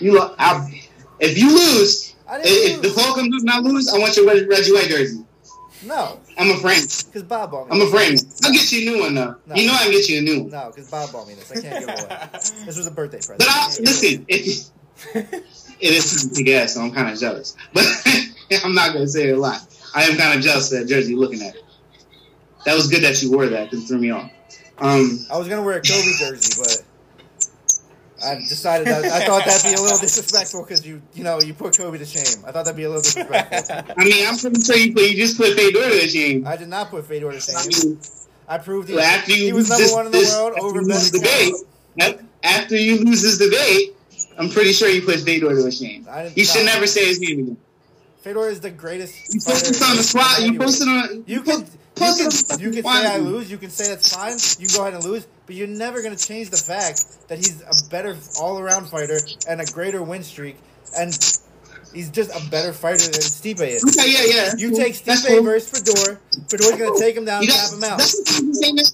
You lo- I, if you lose, if, if the lose. Falcon does not lose, I want your Reggie White jersey. No, I'm a friend. because Bob bought me. I'm a friend. I'll get you a new one though. No. You know I can get you a new one. No, because Bob bought me this. I can't give away. *laughs* This was a birthday present. But I, can't it listen, it *laughs* is a big ass, so I'm kind of jealous. But *laughs* I'm not gonna say it a lot. I am kind of jealous of that jersey. Looking at it, that was good that you wore that because it threw me off. Um, I was gonna wear a Kobe jersey, but I decided that I thought that'd be a little disrespectful because you, you know, you put Kobe to shame. I thought that'd be a little disrespectful. *laughs* I mean, I'm pretty sure you put you just put Fedor to shame. I did not put Fedor to shame. I proved he, Well, after you he was number this, one in the this- world over Ben debate, after you lose this debate, I'm pretty sure you put Fedor to a shame. I You should never say his name again. Fedor is the greatest. You posted on the squad. You posted on. You you posted can, on you can say I lose. You can say that's fine. You can go ahead and lose, but you're never going to change the fact that he's a better all-around fighter and a greater win streak, and he's just a better fighter than Stipe is. Okay, yeah, yeah. You take That's Stipe cool. versus Fedor. Fedor's going to take him down You and got- tap him out. That's your finishing statement.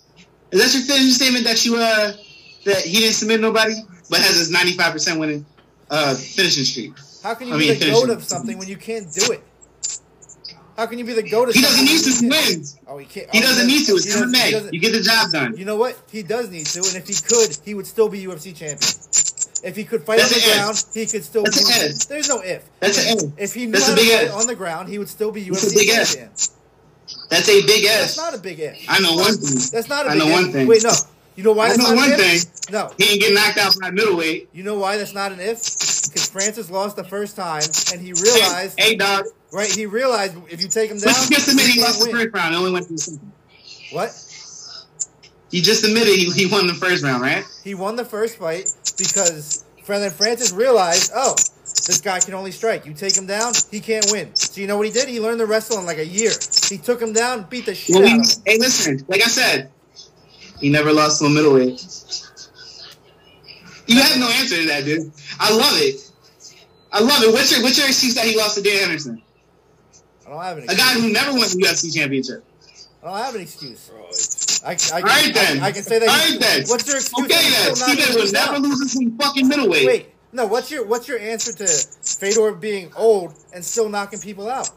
Is that your finishing statement that you uh that he didn't submit nobody, but has his 95 percent winning uh finishing streak? How can you I be mean, the goat of something when you can't do it? How can you be the goat He doesn't need to win. Oh, he can't. He oh, doesn't need to. It's he doesn't- he MMA. You get the job done. You know what? He does need to, and if he could, he would still be UFC champion. If he could fight That's on the an if. ground, he could still That's be. if. There's no if. That's an if. If he knew That's how to fight on the ground, he would still be UFC champion. That's a big S. That's not a big if. I know one thing. That's not a big know if. one thing. Wait, no. You know why I know one thing. No. He didn't get knocked out by middleweight. You know why that's not an if? Because Francis lost the first time, and he realized, Hey, hey dog. Right? He realized if you take him down, you just admitted he can't lost the first round. Only went to the second. What? He just admitted he, he won the first round, right? He won the first fight because then Francis realized, oh, this guy can only strike. You take him down, he can't win. So you know what he did? He learned to wrestle in like a year. He took him down, beat the shit Well, out he, of him. hey, listen. Like I said, he never lost to a middleweight. You have no answer to that, dude. I love it. I love it. What's your what's your excuse that he lost to Dan Henderson, I don't have an a guy who never won the UFC championship? I don't have an excuse. I, I, can, All right then. I, I can say that. All he- right then. What's your excuse? Okay then. still not was never top? losing some fucking middleweight. Wait, no. What's your what's your answer to Fedor being old and still knocking people out?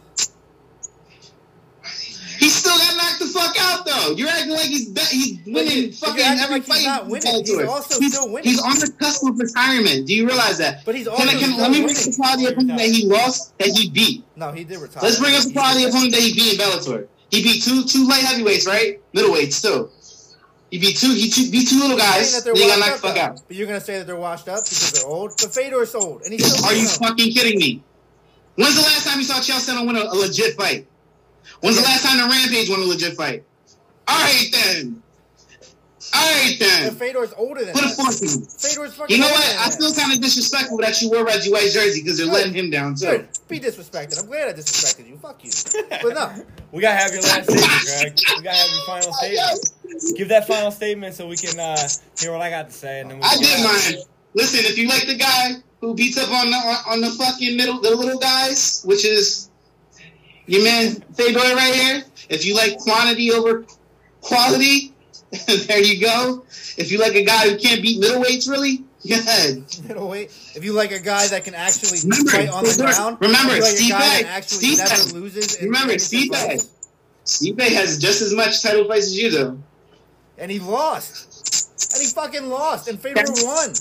He still got knocked the fuck out though. You're acting like he's he's winning but fucking every like he's not winning. He's also he's, still winning. He's on the cusp of retirement. Do you realize that? But he's Can I, can, let me bring up the quality opponent that he lost that he beat. No, he did retire. Let's bring up the quality opponent that he beat in Bellator. He beat two two light heavyweights, right? Middleweights too. He beat two. He two, beat two little guys. saying that Then they're got knocked the fuck out. But you're gonna say that they're washed up because they're old. But Fedor's old, and he's still. Are you fucking kidding me? When's the last time you saw Chael Sonnen win a, a legit fight? When's the last time the Rampage won a legit fight? All right then. All right And then. Fedor's older than Put a that. fork in him. Fedor's fucking You know older what? than I that. feel kind of disrespectful that you wore Reggie White's jersey because they're Good. letting him down too. Good. Be disrespected. I'm glad I disrespected you. Fuck you. But no. *laughs* We gotta have your last statement, Greg. *laughs* We gotta have your final statement. Give that final statement so we can uh, hear what I got to say, and then we I did mine. Listen, if you like the guy who beats up on the on the fucking middle the little guys, which is your man Fedor right here. If you like quantity over quality, *laughs* there you go. If you like a guy who can't beat middleweights, really, go ahead. Middleweight. If you like a guy that can actually Remember, fight on the ground, remember, like a Steve guy actually Steve never loses. Remember, championship Steve Bag. fights. Stipe has just as much title fights as you do. and he lost. And he fucking lost. And Fedor won.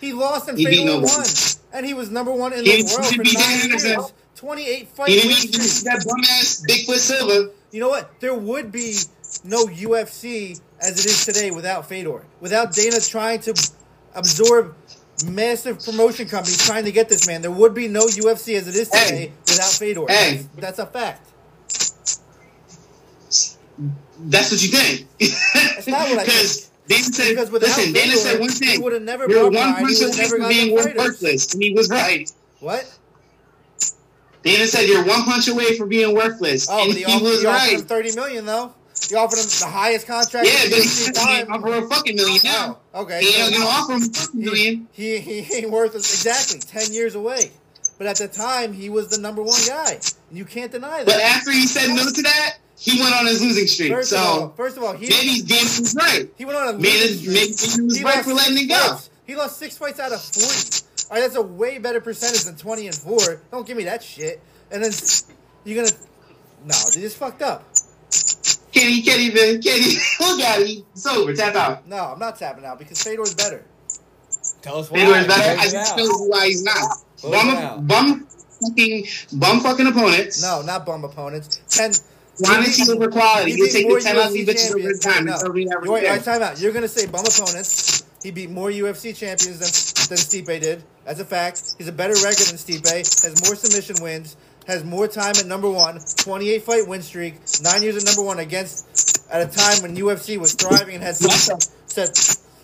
He lost and Fedor won. And he was number one in He- the world for nine years. 28 fight He didn't that bum ass Bigfoot Silva. You know what? There would be no UFC as it is today without Fedor. Without Dana trying to absorb massive promotion companies trying to get this man, there would be no UFC as it is today Hey. without Fedor. Hey. That's, that's a fact. That's what you think. That's not what I *laughs* Because Dana said, Because without listen, Dana said one he thing. would've never You're one person he punch would've away never from got being worthless. And he was right. What? Dana said you're one punch away from being worthless. Oh, and but he, he offered, was he offered right. him thirty million though. He offered him the highest contract. Yeah, but he UFC said he ain't time. offer a fucking million now. Oh, okay. He ain't so- gonna offer him a fucking he, million. he, he ain't worth exactly 10 years away. But at the time, he was the number one guy. And you can't deny that. But after he said no to that, he went on his losing streak. First, of all, so first of all, he, maybe Dana was right. he went on a Maybe, losing maybe streak. he was He right lost for letting six it go. fights. He lost six fights out of 40. All right, that's a way better percentage than 20 and 4. Don't give me that shit. And then you're going to. No, dude, it's fucked up. Can't he can't even look at it. It's over. Tap out. No, I'm not tapping out because Fedor's better. Tell us why. Fedor is better. I just tell you why he's not. Close Bum, bum fucking bum fucking opponents. No, not bum opponents. 10. Quantity over quality. You take the ten out of UFC bitches over time. No. That's all we ever Wait, did. wait, time out. You're gonna say bum opponents. He beat more UFC champions than than Stipe did. That's a fact. He's a better record than Stipe. Has more submission wins. Has more time at number one. 28 fight win streak. Nine years at number one against at a time when UFC was thriving and had some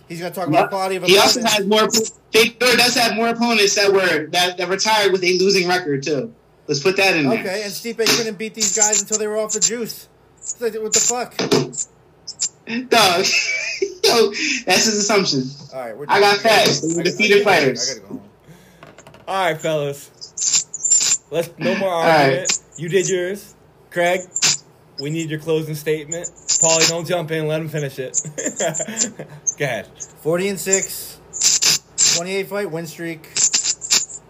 he's gonna talk about quality of He also opponents. has more. Fedor does have more opponents that were that, that retired with a losing record too. Let's put that in there. Okay, and Stipe couldn't beat these guys until they were off the juice. What the fuck? *laughs* Dog. *laughs* Yo, that's his assumption. All right, we're I got done. facts. They were I gotta- defeated I gotta- fighters. I gotta go. All right, fellas. Let's no more right. argument. You did yours, Craig. We need your closing statement. Paulie, don't jump in. Let him finish it. *laughs* Go ahead. 40 and 6, 28 fight win streak.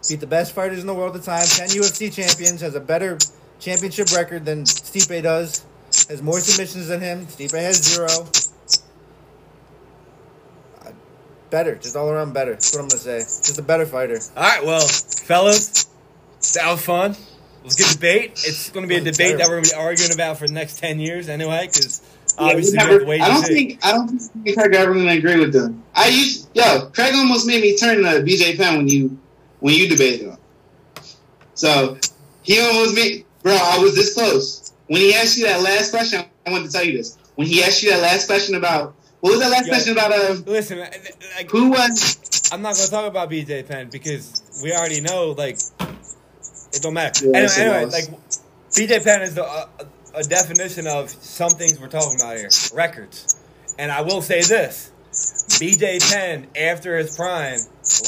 Beat the best fighters in the world at the time. 10 UFC champions. Has a better championship record than Stipe does. Has more submissions than him. Stipe has zero. Uh, Better. Just all around better. That's what I'm going to say. Just a better fighter. All right, well, fellas, that was fun. It was a good debate. It's going to be a debate that we're going to be arguing about for the next ten years anyway, because Yeah, obviously we never- have I don't see. think I don't think me and Craig ever gonna agree with them. I used yo, Craig almost made me turn to BJ Penn when you when you debated him. So he almost made bro, I was this close. When he asked you that last question, I wanted to tell you this. When he asked you that last question about what was that last Yo. question about uh Listen, like, who was I'm not going to talk about BJ Penn because we already know, like, it don't matter. Yeah, anyway, anyway like, BJ Penn is the, uh, a definition of some things we're talking about here records. And I will say this BJ Penn, after his prime,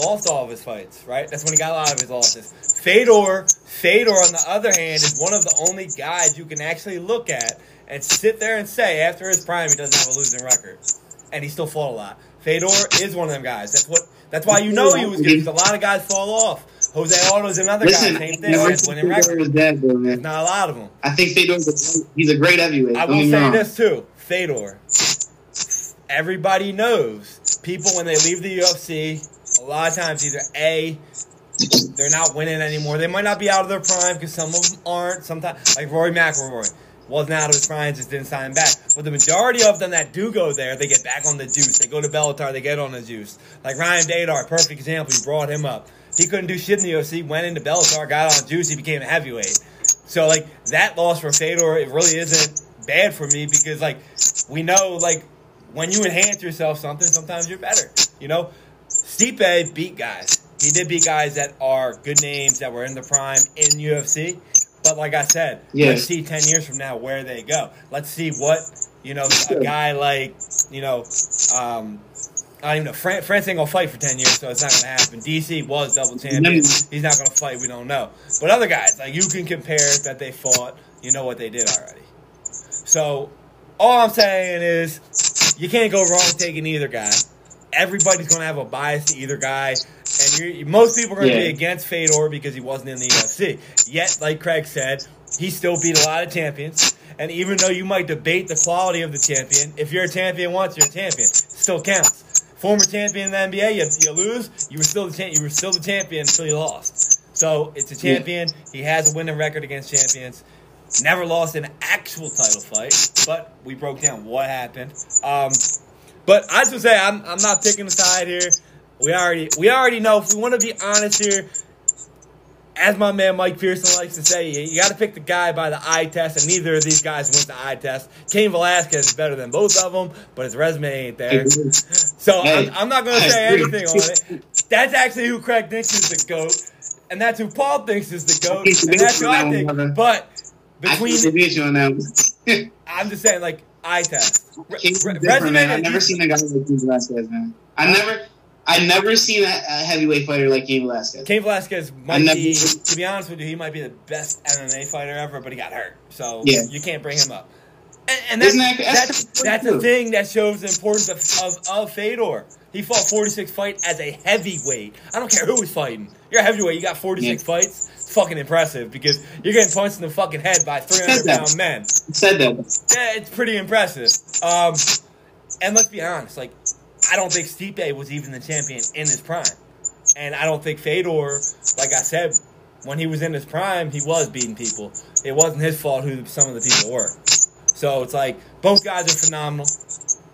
lost all of his fights, right? That's when he got a lot of his losses. Fedor, Fedor, on the other hand, is one of the only guys you can actually look at and sit there and say after his prime he doesn't have a losing record, and he still fought a lot. Fedor is one of them guys. That's what. That's why you know he was good. Because a lot of guys fall off. Jose Aldo's another listen, guy. Same thing. Winning think Fedor record. was dead though, man. Not a lot of them. I think Fedor's a, he's a great heavyweight. I will say wrong. this too, Fedor. Everybody knows people when they leave the UFC, a lot of times either a they're not winning anymore. They might not be out of their prime because some of them aren't. Sometimes, like Rory McIlroy, wasn't out of his prime, just didn't sign back. But the majority of them that do go there, they get back on the juice. They go to Bellator, they get on the juice. Like Ryan Bader, perfect example. You brought him up. He couldn't do shit in the UFC, went into Bellator, got on the juice, he became a heavyweight. So like that loss for Fedor, it really isn't bad for me because like we know like when you enhance yourself something, sometimes you're better. You know, Stipe beat guys. He did beat guys that are good names that were in the prime in UFC. But like I said, let's see ten years from now where they go. Let's see what you know a guy like you know. Um, I don't even know. Fran- France ain't gonna fight for ten years, so it's not gonna happen. DC was double champion. He's not gonna fight. We don't know. But other guys, like you can compare that they fought. You know what they did already. So all I'm saying is you can't go wrong taking either guy. Everybody's gonna have a bias to either guy, and you're, most people are gonna be against Fedor because he wasn't in the UFC. Yet, like Craig said, he still beat a lot of champions. And even though you might debate the quality of the champion, if you're a champion once, you're a champion. Still counts. Former champion in the NBA, you, you lose, you were still the cha- you were still the champion until you lost. So it's a champion. He has a winning record against champions. Never lost an actual title fight, but we broke down what happened. Um, but I just say I'm, I'm not picking a side here. We already we already know if we want to be honest here. As my man Mike Pearson likes to say, you, got to pick the guy by the eye test, and neither of these guys went the eye test. Cain Velasquez is better than both of them, but his resume ain't there. So I'm, I'm not going to say anything on it. That's actually who Craig thinks is the goat, and that's who Paul thinks is the goat, and that's who I think. on that one, But between can't debate you on that. one. *laughs* I'm just saying, like eye test. Re- re- man. I've never seen a guy like Cain Velasquez, man. I never, I never seen a, a heavyweight fighter like Cain Velasquez. Cain Velasquez might never- be, to be honest with you, he might be the best MMA fighter ever, but he got hurt, so Yeah. you can't bring him up. And, and that's, that- that's that's, that's the thing that shows the importance of, of, of Fedor. He fought 46 fights as a heavyweight. I don't care who he's fighting. You're a heavyweight. You got 46 Yeah. fights. Fucking impressive because you're getting punched in the fucking head by 300 that. pound men. Said that. Yeah, it's pretty impressive. Um, and let's be honest, like I don't think Stipe was even the champion in his prime, and I don't think Fedor, like I said, when he was in his prime, he was beating people. It wasn't his fault who some of the people were. So it's like both guys are phenomenal.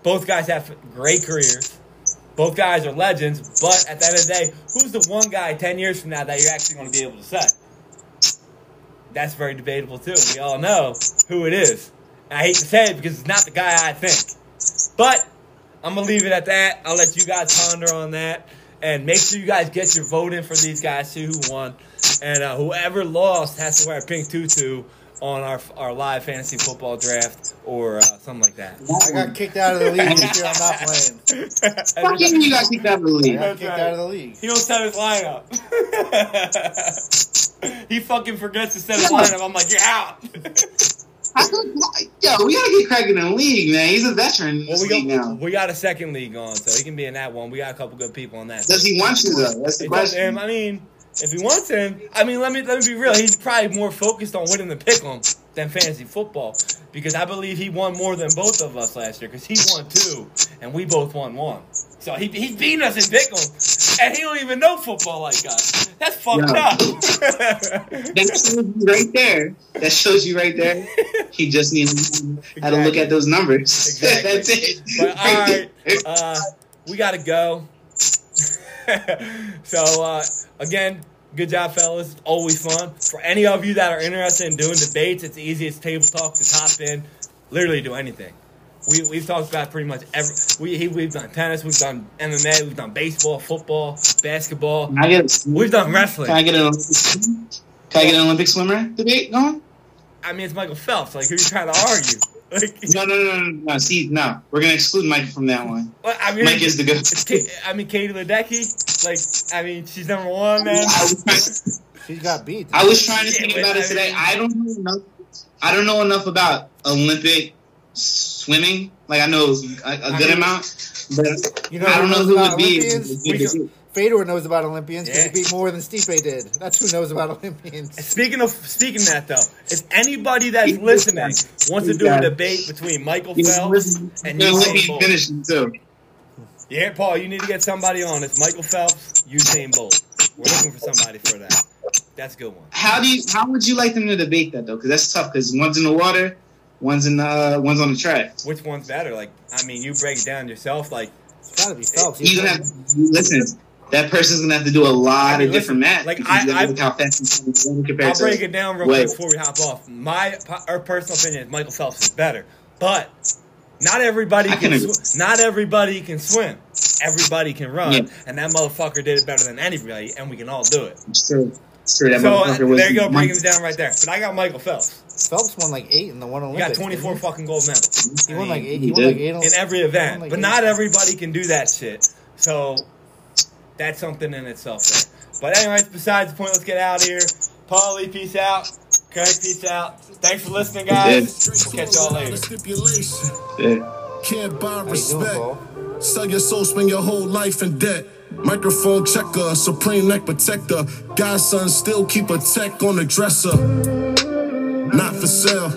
Both guys have great careers. Both guys are legends. But at the end of the day, who's the one guy ten years from now that you're actually going to be able to say? That's very debatable too. We all know who it is. And I hate to say it because it's not the guy I think. But I'm gonna leave it at that. I'll let you guys ponder on that, and make sure you guys get your vote in for these guys too who won, and uh, whoever lost has to wear a pink tutu on our our live fantasy football draft or uh, something like that. I got kicked out of the league this year. I'm not *laughs* playing. Fuck you, you got kicked out of the league. I got kicked out of the league. He don't set his lineup. *laughs* he fucking forgets to set his lineup. I'm like, you're out. Yo, we gotta get Craig in the league, man. He's a veteran well, we got now. we got a second league on, so he can be in that one. We got a couple good people on that. Does he want you though? That's the It's up to question. I mean, if he wants him, I mean, let me let me be real. He's probably more focused on winning the pick'em than fantasy football because I believe he won more than both of us last year because he won two and we both won one. So he, he's beating us in pick'em and he don't even know football like us. That's fucked No. up. That shows you right there. That shows you right there. He just needs how to look at those numbers. Exactly. *laughs* That's it. But all right, uh, we gotta go. *laughs* so uh, again, good job, fellas. It's always fun. For any of you that are interested in doing debates, it's the easiest table talk to top in. Literally do anything. We we've talked about pretty much every. We, we've done tennis, we've done MMA, we've done baseball, football, basketball. Can I get? We've done wrestling. Can I get an Olympic? swimmer? Can I get an Olympic swimmer debate going? I mean, it's Michael Phelps. Like, who are you trying to argue? Like, No, no, no, no, no. See, no. We're gonna exclude Mike from that one. well, I mean, Mike is the good. I mean, Katie Ledecky. Like, I mean, she's number one, man. She's got beat. I was trying to think but about I it today. mean- I don't know enough. I don't know enough about Olympic swimming. Like I know a, a good mean- amount, but You know I don't know who about would be. Olympians? would be- Fedor knows about Olympians because Yeah. he beat more than Stipe did. That's who knows about Olympians. Speaking of speaking of that though, if anybody that's listening wants to do a debate between Michael He's Phelps and Usain Bolt, finishing too. yeah, Paul, you need to get somebody on. It's Michael Phelps, Usain Bolt. We're looking for somebody for that. That's a good one. How do you? How would you like them to debate that though? Because that's tough. Because one's in the water, one's in uh, one's on the track. Which one's better? Like, I mean, you break it down yourself. Like, It's got to be Phelps. You gonna have listen. That person's gonna have to do a lot I mean, of different listen, math. like, I, I look how fast he's compared I'll to break it down real quick before we hop off. My our personal opinion is Michael Phelps is better, but not everybody I can. can sw- not everybody can swim. Everybody can run, Yeah. and that motherfucker did it better than anybody, and we can all do it. It's true. It's. That So uh, was there you go, breaking months- it down right there. But I got Michael Phelps. Phelps won like eight in the one He Olympics. got 24 fucking gold medals He, he won like mean, eight. he He won did. like eight. in every event, like but eight. not everybody can do that shit. So that's something in itself. There. But anyways, besides the point, let's get out of here. Paulie, peace out. Craig, peace out. Thanks for listening, guys. We'll catch y'all later. Yeah. Can't buy How doing, respect. Sell your soul, spend your whole life in debt. Microphone checker, supreme neck protector. Godson still keep a tech on the dresser. Not for sale.